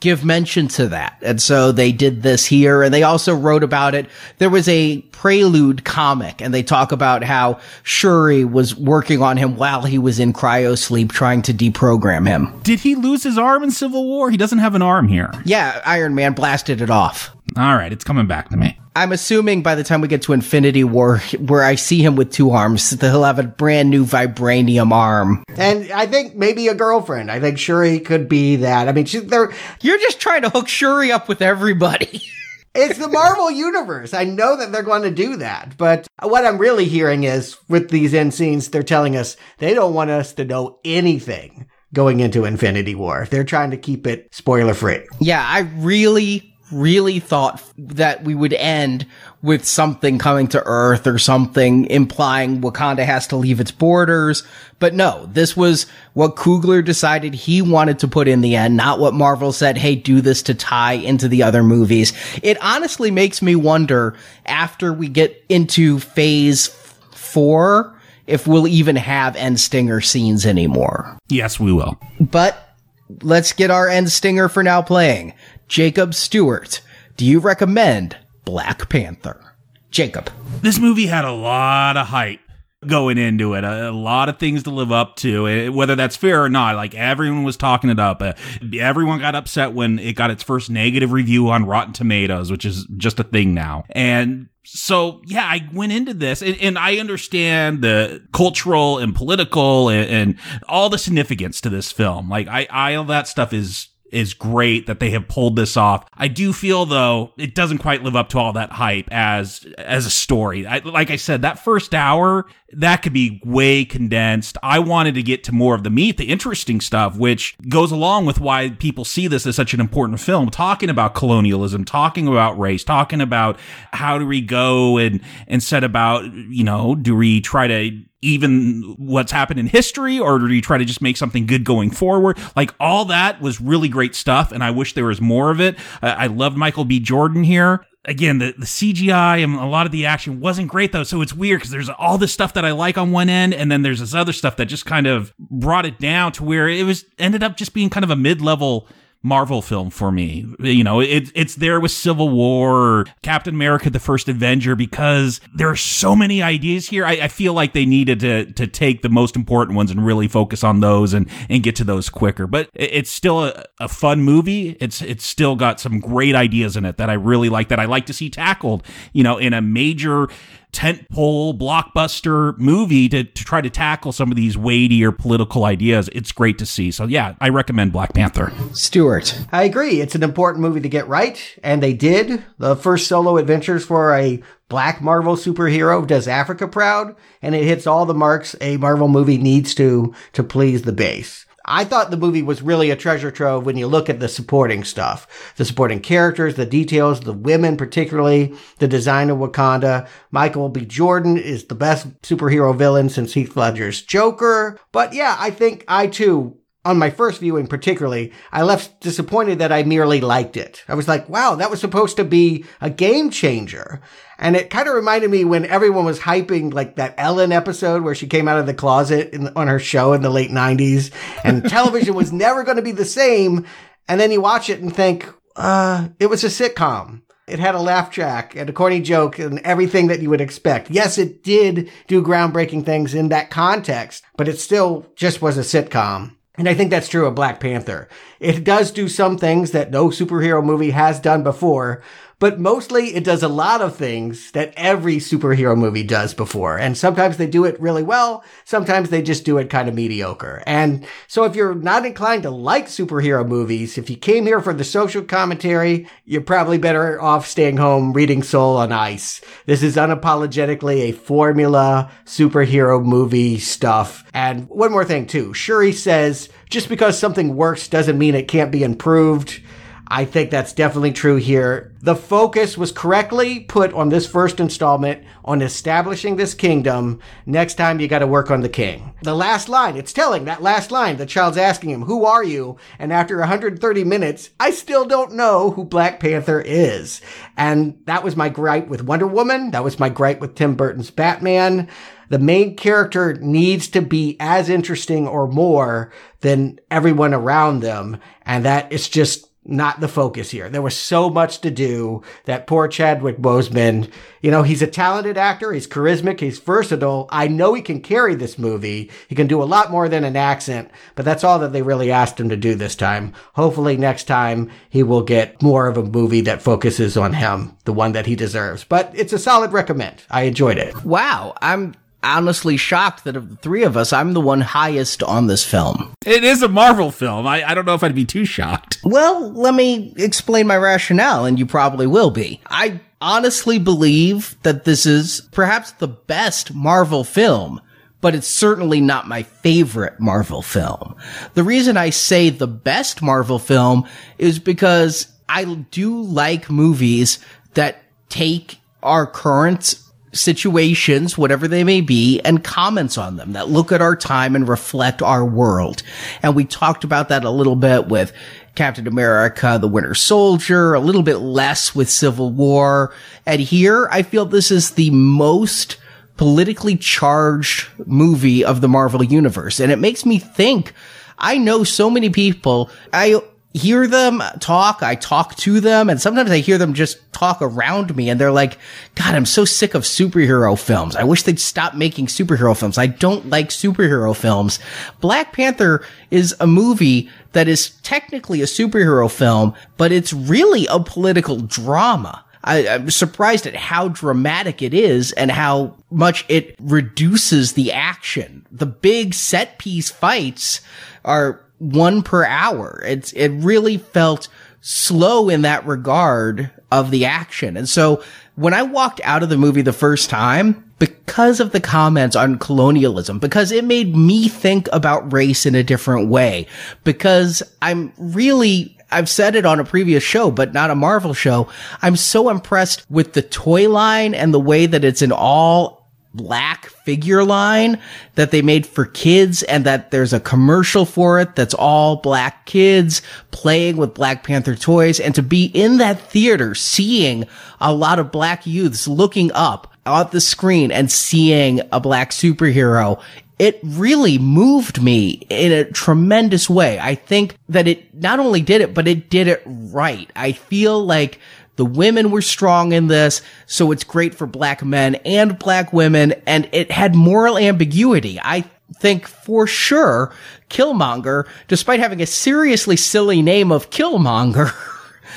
give mention to that. And so they did this here and they also wrote about it. There was a prelude comic and they talk about how Shuri was working on him while he was in cryo sleep trying to deprogram him. Did he lose his arm in Civil War? He doesn't have an arm here. Yeah, Iron Man blasted it off. All right, it's coming back to me. I'm assuming by the time we get to Infinity War, where I see him with two arms, that he'll have a brand new vibranium arm. And I think maybe a girlfriend. I think Shuri could be that. I mean, she, they're. You're just trying to hook Shuri up with everybody. <laughs> it's the Marvel universe. I know that they're going to do that. But what I'm really hearing is with these end scenes, they're telling us they don't want us to know anything going into Infinity War. They're trying to keep it spoiler free. Yeah, I really really thought that we would end with something coming to Earth or something implying Wakanda has to leave its borders. But no, this was what Coogler decided he wanted to put in the end, not what Marvel said, hey, do this to tie into the other movies. It honestly makes me wonder after we get into phase four, if we'll even have end stinger scenes anymore. Yes, we will. But let's get our end stinger for now playing. Jacob Stewart, do you recommend Black Panther? Jacob. This movie had a lot of hype going into it. A, lot of things to live up to, eh, whether that's fair or not. Like everyone was talking it up. Uh, everyone got upset when it got its first negative review on Rotten Tomatoes, which is just a thing now. And so yeah, I went into this and, and, I understand the cultural and political and, and all the significance to this film. Like I, I, all that stuff is is great that they have pulled this off. I do feel though it doesn't quite live up to all that hype as as a story. I, like I said, that first hour that could be way condensed. I wanted to get to more of the meat, the interesting stuff, which goes along with why people see this as such an important film. Talking about colonialism, talking about race, talking about how do we go and and set about you know do we try to even what's happened in history or do you try to just make something good going forward? Like all that was really great stuff. And I wish there was more of it. Uh, I loved Michael B. Jordan here. Again, the, the CGI and a lot of the action wasn't great though. So it's weird because there's all this stuff that I like on one end. And then there's this other stuff that just kind of brought it down to where it was ended up just being kind of a mid level Marvel film for me. You know, it, it's there with Civil War, Captain America, the first Avenger, because there are so many ideas here. I, I, feel like they needed to to take the most important ones and really focus on those and and get to those quicker. But it's still a, a fun movie. It's it's still got some great ideas in it that I really like that I like to see tackled. You know, in a major tentpole blockbuster movie to, to try to tackle some of these weightier political ideas. It's great to see. So yeah, I recommend Black Panther. Stewart. I agree. It's an important movie to get right, and they did. The first solo adventures for a black Marvel superhero does Africa proud, and it hits all the marks a Marvel movie needs to to please the base. I thought the movie was really a treasure trove when you look at the supporting stuff. The supporting characters, the details, the women particularly, the design of Wakanda. Michael B. Jordan is the best superhero villain since Heath Ledger's Joker. But yeah, I think I too on my first viewing particularly, I left disappointed that I merely liked it. I was like, wow, that was supposed to be a game changer. And it kind of reminded me when everyone was hyping like that Ellen episode where she came out of the closet in, on her show in the late 90s and <laughs> television was never going to be the same. And then you watch it and think, uh, it was a sitcom. It had a laugh track and a corny joke and everything that you would expect. Yes, it did do groundbreaking things in that context, but it still just was a sitcom. And I think that's true of Black Panther. It does do some things that no superhero movie has done before, but mostly it does a lot of things that every superhero movie does before. And sometimes they do it really well. Sometimes they just do it kind of mediocre. And so if you're not inclined to like superhero movies, if you came here for the social commentary, you're probably better off staying home reading Soul on Ice. This is unapologetically a formula superhero movie stuff. And one more thing too. Shuri says, just because something works doesn't mean it can't be improved. I think that's definitely true here. The focus was correctly put on this first installment on establishing this kingdom. Next time you got to work on the king. The last line, it's telling that last line. The child's asking him, Who are you? And after 130 minutes, I still don't know who Black Panther is. And that was my gripe with Wonder Woman. That was my gripe with Tim Burton's Batman the main character needs to be as interesting or more than everyone around them. And that is just not the focus here. There was so much to do that poor Chadwick Boseman, you know, he's a talented actor. He's charismatic. He's versatile. I know he can carry this movie. He can do a lot more than an accent, but that's all that they really asked him to do this time. Hopefully next time he will get more of a movie that focuses on him, the one that he deserves. But it's a solid recommend. I enjoyed it. Wow. I'm honestly shocked that of the three of us, I'm the one highest on this film. It is a Marvel film. I, I don't know if I'd be too shocked. Well, let me explain my rationale, and you probably will be. I honestly believe that this is perhaps the best Marvel film but it's certainly not my favorite Marvel film. The reason I say the best Marvel film is because I do like movies that take our current situations, whatever they may be, and comments on them that look at our time and reflect our world. And we talked about that a little bit with Captain America, the Winter Soldier, a little bit less with Civil War. And here I feel this is the most politically charged movie of the Marvel universe. And it makes me think, I know so many people, I hear them talk, I talk to them, and sometimes I hear them just talk around me and they're like, God, I'm so sick of superhero films. I wish they'd stop making superhero films. I don't like superhero films. Black Panther is a movie that is technically a superhero film, but it's really a political drama. I, am surprised at how dramatic it is and how much it reduces the action. The big set piece fights are one per hour. It's, it really felt slow in that regard of the action. And so when I walked out of the movie the first time, because of the comments on colonialism, because it made me think about race in a different way, because I'm really I've said it on a previous show, but not a Marvel show. I'm so impressed with the toy line and the way that it's an all black figure line that they made for kids and that there's a commercial for it that's all black kids playing with Black Panther toys and to be in that theater seeing a lot of black youths looking up at the screen and seeing a black superhero it really moved me in a tremendous way. I think that it not only did it, but it did it right. I feel like the women were strong in this, so it's great for black men and black women, and it had moral ambiguity. I think for sure Killmonger, despite having a seriously silly name of Killmonger,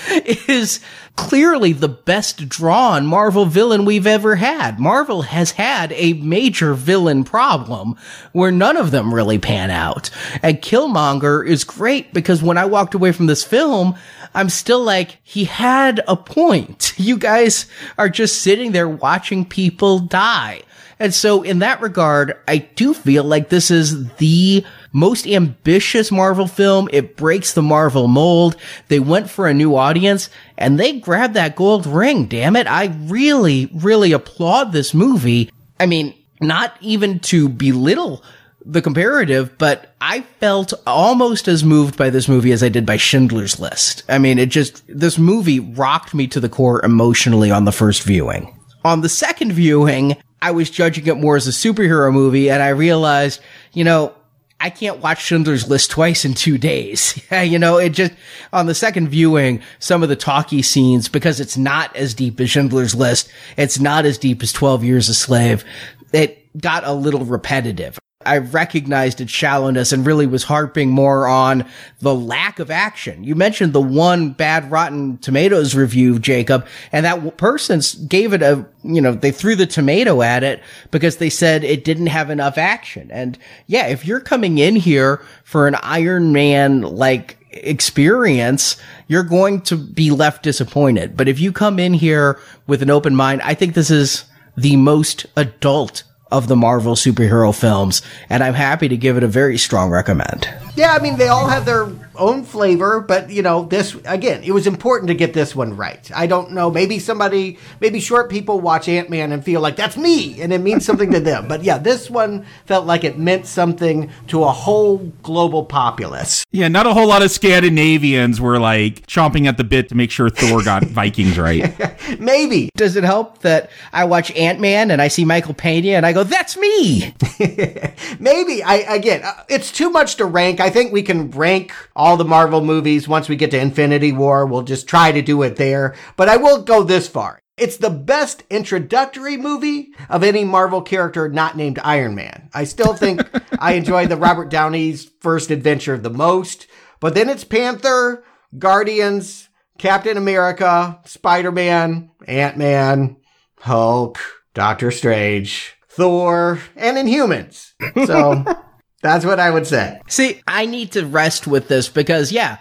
<laughs> is clearly the best drawn Marvel villain we've ever had. Marvel has had a major villain problem where none of them really pan out. And Killmonger is great because when I walked away from this film, I'm still like, he had a point. <laughs> You guys are just sitting there watching people die. And so in that regard, I do feel like this is the most ambitious Marvel film. It breaks the Marvel mold. They went for a new audience and they grabbed that gold ring. Damn it. I really, really applaud this movie. I mean, not even to belittle the comparative, but I felt almost as moved by this movie as I did by Schindler's List. I mean, it just, this movie rocked me to the core emotionally on the first viewing. On the second viewing, I was judging it more as a superhero movie and I realized, you know, I can't watch Schindler's List twice in two days. <laughs> you know, it just, on the second viewing, some of the talky scenes, because it's not as deep as Schindler's List, it's not as deep as 12 Years a Slave, it got a little repetitive. I recognized its shallowness and really was harping more on the lack of action. You mentioned the one bad Rotten Tomatoes review, Jacob, and that person gave it a, you know, they threw the tomato at it because they said it didn't have enough action. And yeah, if you're coming in here for an Iron Man like experience, you're going to be left disappointed. But if you come in here with an open mind, I think this is the most adult of the Marvel superhero films, and I'm happy to give it a very strong recommend. Yeah, I mean, they all have their own flavor, but you know, this again, it was important to get this one right. I don't know, maybe somebody, maybe short people watch Ant Man and feel like that's me, and it means something to them. But yeah, this one felt like it meant something to a whole global populace. Yeah, not a whole lot of Scandinavians were like chomping at the bit to make sure Thor got <laughs> Vikings right. <laughs> maybe. Does it help that I watch Ant Man and I see Michael Pena and I go, "That's me"? <laughs> maybe. I again, uh, it's too much to rank. I think we can rank all all the Marvel movies. Once we get to Infinity War, we'll just try to do it there. But I will go this far. It's the best introductory movie of any Marvel character not named Iron Man. I still think <laughs> I enjoy the Robert Downey's first adventure the most, but then it's Panther, Guardians, Captain America, Spider-Man, Ant-Man, Hulk, Doctor Strange, Thor, and Inhumans. So <laughs> that's what I would say. See, I need to rest with this because, yeah,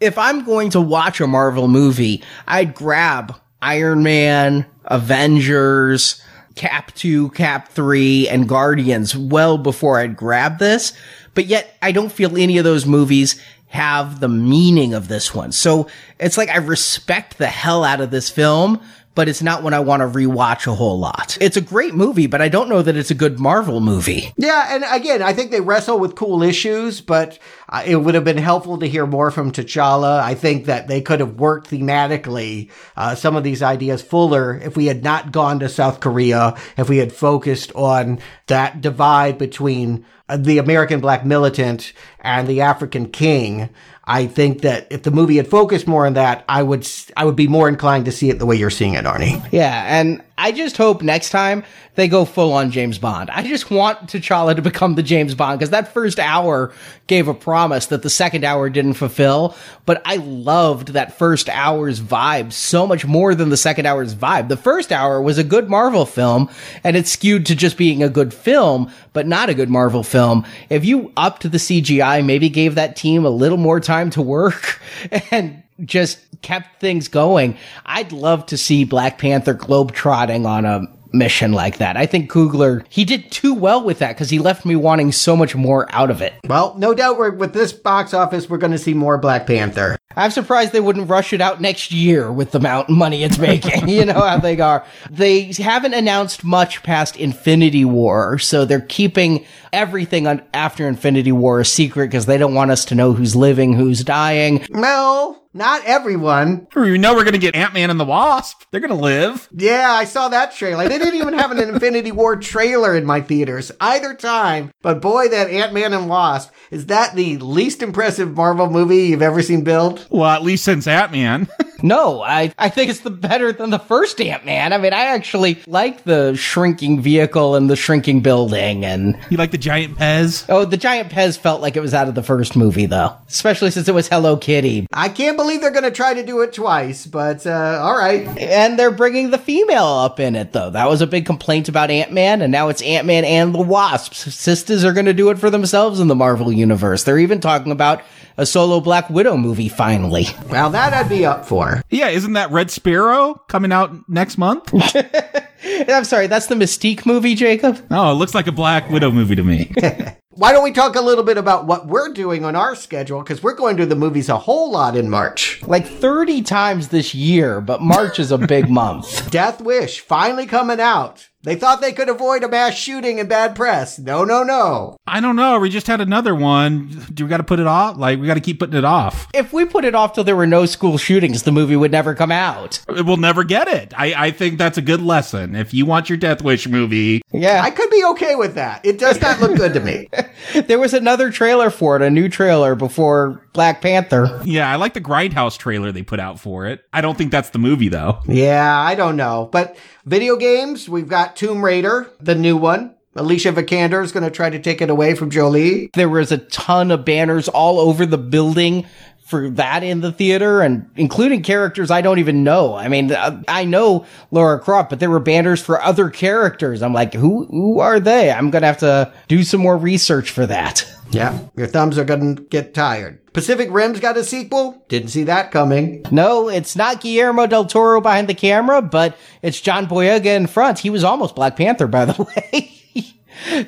if I'm going to watch a Marvel movie, I'd grab Iron Man, Avengers, Cap 2, Cap 3, and Guardians well before I'd grab this. But yet, I don't feel any of those movies have the meaning of this one. So it's like I respect the hell out of this film, but it's not one I want to rewatch a whole lot. It's a great movie, but I don't know that it's a good Marvel movie. Yeah, and again, I think they wrestle with cool issues, but uh, it would have been helpful to hear more from T'Challa. I think that they could have worked thematically uh, some of these ideas fuller if we had not gone to South Korea, if we had focused on that divide between uh, the American black militant and the African king. I think that if the movie had focused more on that, I would I would be more inclined to see it the way you're seeing it, Arnie. Yeah, and I just hope next time they go full on James Bond. I just want T'Challa to become the James Bond because that first hour gave a promise that the second hour didn't fulfill. But I loved that first hour's vibe so much more than the second hour's vibe. The first hour was a good Marvel film and it skewed to just being a good film, but not a good Marvel film. If you upped the CGI, maybe gave that team a little more time to work <laughs> and just kept things going. I'd love to see Black Panther globetrotting on a mission like that. I think Coogler, he did too well with that because he left me wanting so much more out of it. Well, no doubt we're, with this box office, we're going to see more Black Panther. I'm surprised they wouldn't rush it out next year with the amount of money it's making. <laughs> you know how they are. They haven't announced much past Infinity War, so they're keeping everything on after Infinity War a secret because they don't want us to know who's living, who's dying. No, not everyone. We know we're going to get Ant Man and the Wasp. They're going to live. Yeah, I saw that trailer. They didn't even have an <laughs> Infinity War trailer in my theaters either time. But boy, that Ant Man and Wasp is that the least impressive Marvel movie you've ever seen build? Well, at least since Ant Man. <laughs> no, I, I think it's the better than the first Ant Man. I mean, I actually like the shrinking vehicle and the shrinking building. And you like the giant Pez? Oh, the giant Pez felt like it was out of the first movie, though, especially since it was Hello Kitty. I can't believe they're going to try to do it twice, but uh, all right. And they're bringing the female up in it, though. That was a big complaint about Ant Man, and now it's Ant Man and the Wasps. Sisters are going to do it for themselves in the Marvel universe. They're even talking about a solo Black Widow movie finally. Well, that I'd be up for. Yeah, isn't that Red Sparrow coming out next month? <laughs> I'm sorry, that's the Mystique movie, Jacob? Oh, it looks like a Black Widow movie to me. <laughs> <laughs> Why don't we talk a little bit about what we're doing on our schedule? Because we're going to the movies a whole lot in March. Like 30 times this year, but March is a big month. Death Wish finally coming out. They thought they could avoid a mass shooting and bad press. No, no, no. I don't know. We just had another one. Do we got to put it off? Like, we got to keep putting it off. If we put it off till there were no school shootings, the movie would never come out. We'll never get it. I, I think that's a good lesson. If you want your Death Wish movie. Yeah. I could be okay with that. It does not look good to me. <laughs> there was another trailer for it, a new trailer before Black Panther. Yeah, I like the Grindhouse trailer they put out for it. I don't think that's the movie, though. Yeah, I don't know. But video games, we've got Tomb Raider, the new one. Alicia Vikander is going to try to take it away from Jolie. There was a ton of banners all over the building for that in the theater and including characters I don't even know. I mean, uh, I know Laura Croft, but there were banners for other characters. I'm like, who, who are they? I'm going to have to do some more research for that. <laughs> Yeah, your thumbs are to get tired. Pacific Rim's got a sequel. Didn't see that coming. No, it's not Guillermo del Toro behind the camera, but it's John Boyega in front. He was almost Black Panther, by the <laughs> way.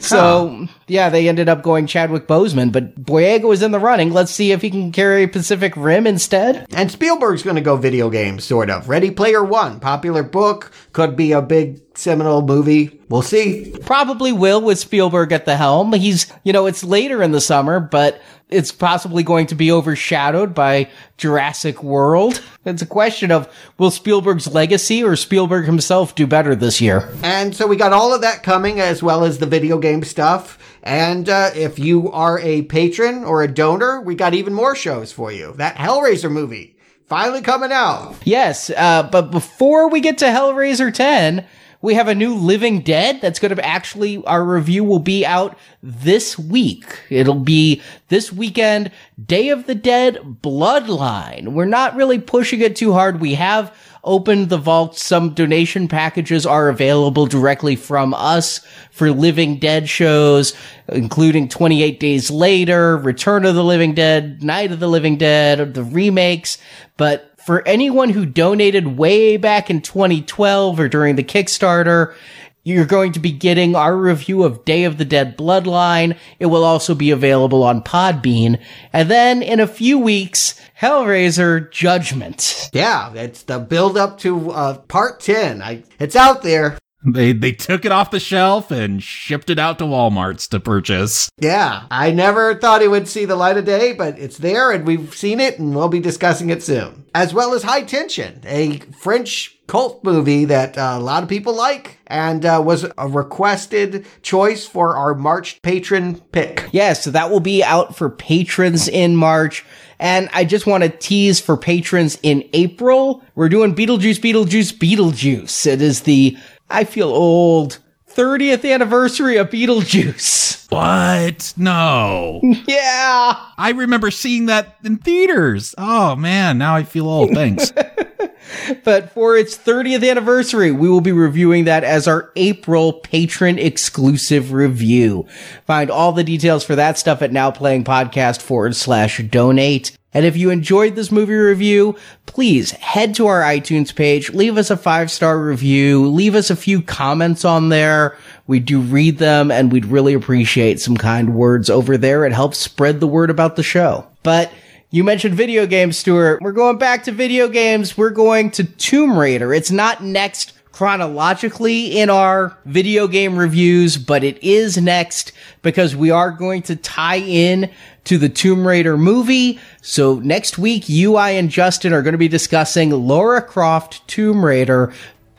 so huh. yeah, they ended up going Chadwick Boseman, but Boyega was in the running. Let's see if he can carry Pacific Rim instead. And Spielberg's going to go video games, sort of. Ready Player One, popular book, could be a big seminal movie. We'll see. Probably will with Spielberg at the helm. He's, you know, it's later in the summer, but it's possibly going to be overshadowed by Jurassic World. It's a question of will Spielberg's legacy or Spielberg himself do better this year? And so we got all of that coming as well as the video game stuff. And uh, if you are a patron or a donor, we got even more shows for you. That Hellraiser movie finally coming out. Yes, uh, but before we get to Hellraiser 10, we have a new Living Dead that's going to actually, our review will be out this week. It'll be this weekend, Day of the Dead Bloodline. We're not really pushing it too hard. We have opened the vault. Some donation packages are available directly from us for Living Dead shows, including 28 Days Later, Return of the Living Dead, Night of the Living Dead, the remakes. But for anyone who donated way back in 2012 or during the Kickstarter, you're going to be getting our review of Day of the Dead Bloodline. It will also be available on Podbean. And then in a few weeks, Hellraiser Judgment. Yeah, it's the build up to uh, part 10. I, it's out there. They they took it off the shelf and shipped it out to Walmart's to purchase. Yeah, I never thought it would see the light of day, but it's there and we've seen it and we'll be discussing it soon. As well as High Tension, a French cult movie that uh, a lot of people like and uh, was a requested choice for our March patron pick. Yes, yeah, so that will be out for patrons in March. And I just want to tease for patrons in April. We're doing Beetlejuice, Beetlejuice, Beetlejuice. It is the I feel old. 30th anniversary of Beetlejuice. <laughs> What? No. yeah. I remember seeing that in theaters. Oh man, now I feel old. Thanks. <laughs> but for its 30th anniversary, we will be reviewing that as our April patron exclusive review. Find all the details for that stuff at nowplayingpodcast forward slash donate. And if you enjoyed this movie review, please head to our iTunes page, leave us a five star review, leave us a few comments on there. We do read them and we'd really appreciate some kind words over there. It helps spread the word about the show. But you mentioned video games, Stuart. We're going back to video games. We're going to Tomb Raider. It's not next chronologically in our video game reviews, but it is next because we are going to tie in to the Tomb Raider movie. So next week, you, I, and Justin are going to be discussing Laura Croft Tomb Raider,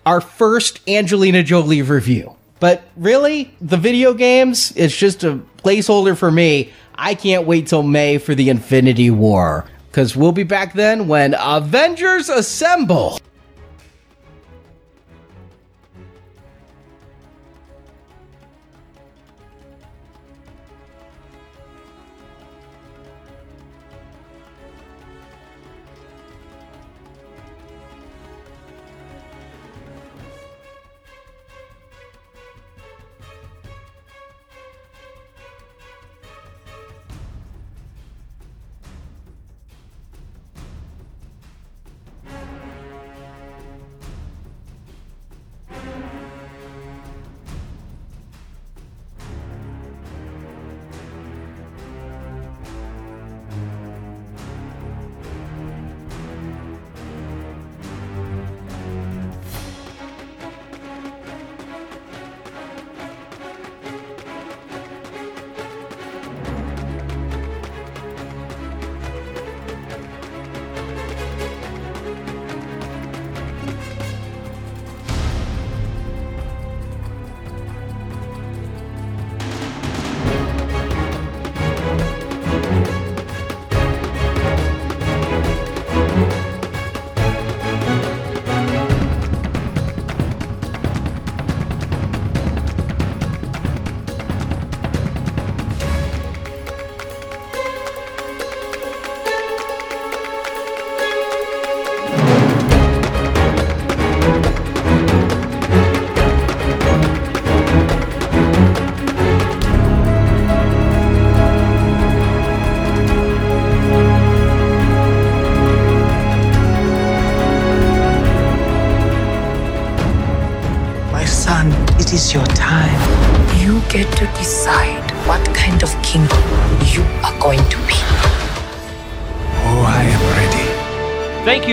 our first Angelina Jolie review. But really, the video games, it's just a placeholder for me. I can't wait till May for the Infinity War. Because we'll be back then when Avengers Assemble.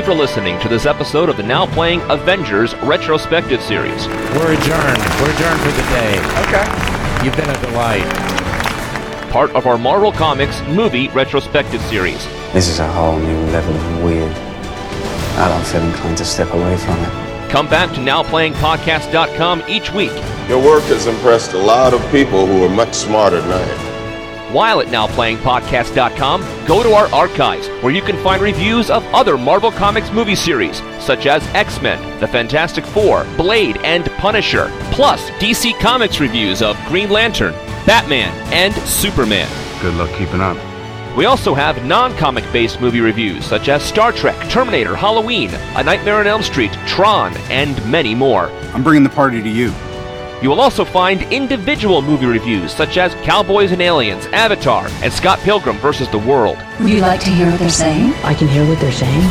For listening to this episode of the now playing Avengers retrospective series. We're adjourned. We're adjourned for the day. Okay. You've been a delight. Part of our Marvel Comics movie retrospective series. This is a whole new level of weird. I don't feel inclined to step away from it. Come back to NowPlayingPodcast.com each week. Your work has impressed a lot of people who are much smarter than I am. While at NowPlayingPodcast.com, go to our archives where you can find reviews of other Marvel Comics movie series, such as X Men, The Fantastic Four, Blade, and Punisher, plus DC Comics reviews of Green Lantern, Batman, and Superman. Good luck keeping up. We also have non comic based movie reviews such as Star Trek, Terminator, Halloween, A Nightmare on Elm Street, Tron, and many more. I'm bringing the party to you. You will also find individual movie reviews such as Cowboys and Aliens, Avatar, and Scott Pilgrim vs. the World. Would you like to hear what they're saying? I can hear what they're saying.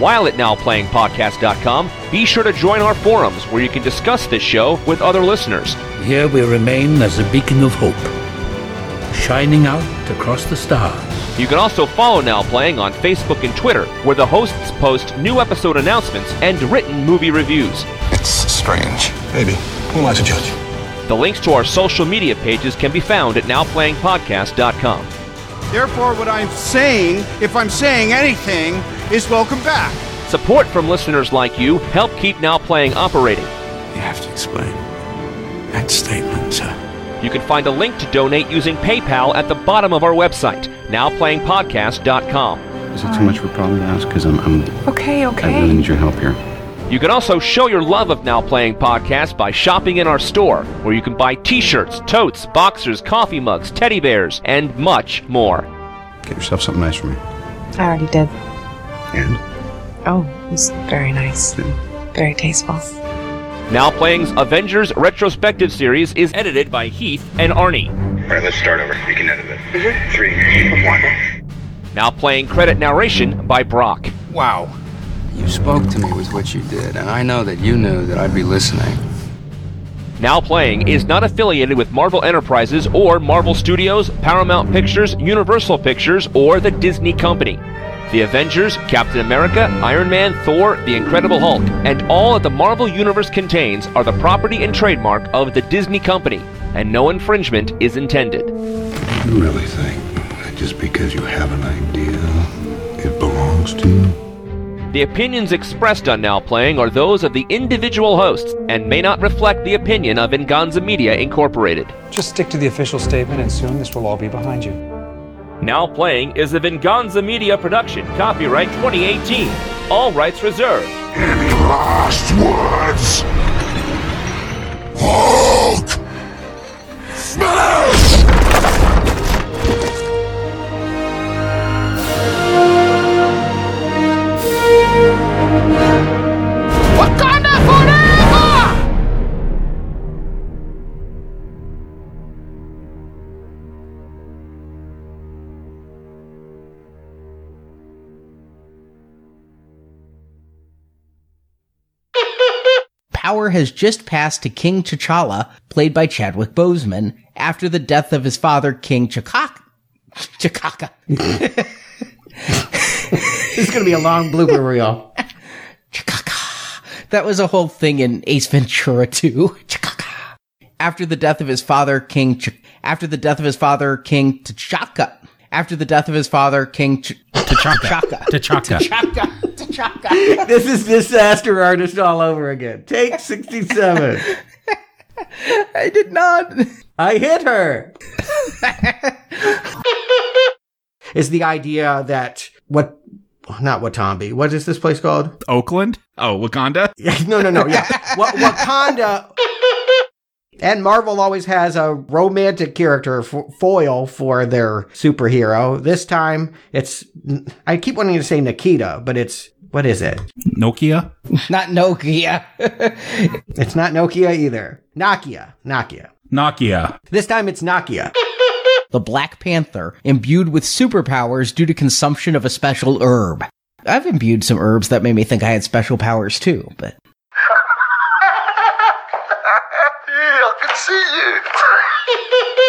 While at NowPlayingPodcast.com, be sure to join our forums where you can discuss this show with other listeners. Here we remain as a beacon of hope, shining out across the stars. You can also follow Now Playing on Facebook and Twitter, where the hosts post new episode announcements and written movie reviews. It's strange. Maybe. Who am I to judge? The links to our social media pages can be found at NowPlayingPodcast.com. Therefore, what I'm saying, if I'm saying anything, is welcome back. Support from listeners like you help keep Now Playing operating. You have to explain that statement, sir. You can find a link to donate using PayPal at the bottom of our website, NowPlayingPodcast.com. Is it too much for Polly to ask? Because I'm, I'm, Okay, I okay. really need your help here. You can also show your love of Now Playing Podcast by shopping in our store, where you can buy t shirts, totes, boxers, coffee mugs, teddy bears, and much more. Get yourself something nice for me. I already did. And? Oh, it was very nice. Very tasteful. Now Playing's Avengers Retrospective Series is edited by Heath and Arnie. All right, let's start over. You can edit it. Mm-hmm. Three, one. Now Playing Credit Narration by Brock. Wow. You spoke to me with what you did, and I know that you knew that I'd be listening. Now Playing is not affiliated with Marvel Enterprises or Marvel Studios, Paramount Pictures, Universal Pictures, or the Disney Company. The Avengers, Captain America, Iron Man, Thor, The Incredible Hulk, and all that the Marvel Universe contains are the property and trademark of the Disney Company, and no infringement is intended. You really think that just because you have an idea, it belongs to you? The opinions expressed on Now Playing are those of the individual hosts and may not reflect the opinion of Venganza Media Incorporated. Just stick to the official statement, and soon this will all be behind you. Now Playing is a Venganza Media production, copyright 2018. All rights reserved. Any last words? Hulk! Smash! Power has just passed to King T'Challa, played by Chadwick Boseman, after the death of his father, King Chakaka. Chakaka. This is going to be a long blooper reel. Chakaka. That was a whole thing in Ace Ventura 2. Chakaka. After the death of his father, King Ch- after the death of his father, King T'Chaka. After the death of his father, King Ch- T'Chaka. T'Chaka. T'Chaka. T'Chaka. this is disaster artist all over again. Take 67. <laughs> I did not. I hit her. <laughs> is the idea that what not Watambi. What is this place called? Oakland? Oh, Wakanda? <laughs> no, no, no. Yeah. Wa- Wakanda and Marvel always has a romantic character fo- foil for their superhero. This time it's I keep wanting to say Nikita, but it's what is it? Nokia? <laughs> Not Nokia. <laughs> It's not Nokia either. Nokia. Nokia. Nokia. This time it's Nokia. <laughs> the Black Panther, imbued with superpowers due to consumption of a special herb. I've imbued some herbs that made me think I had special powers too, but see you.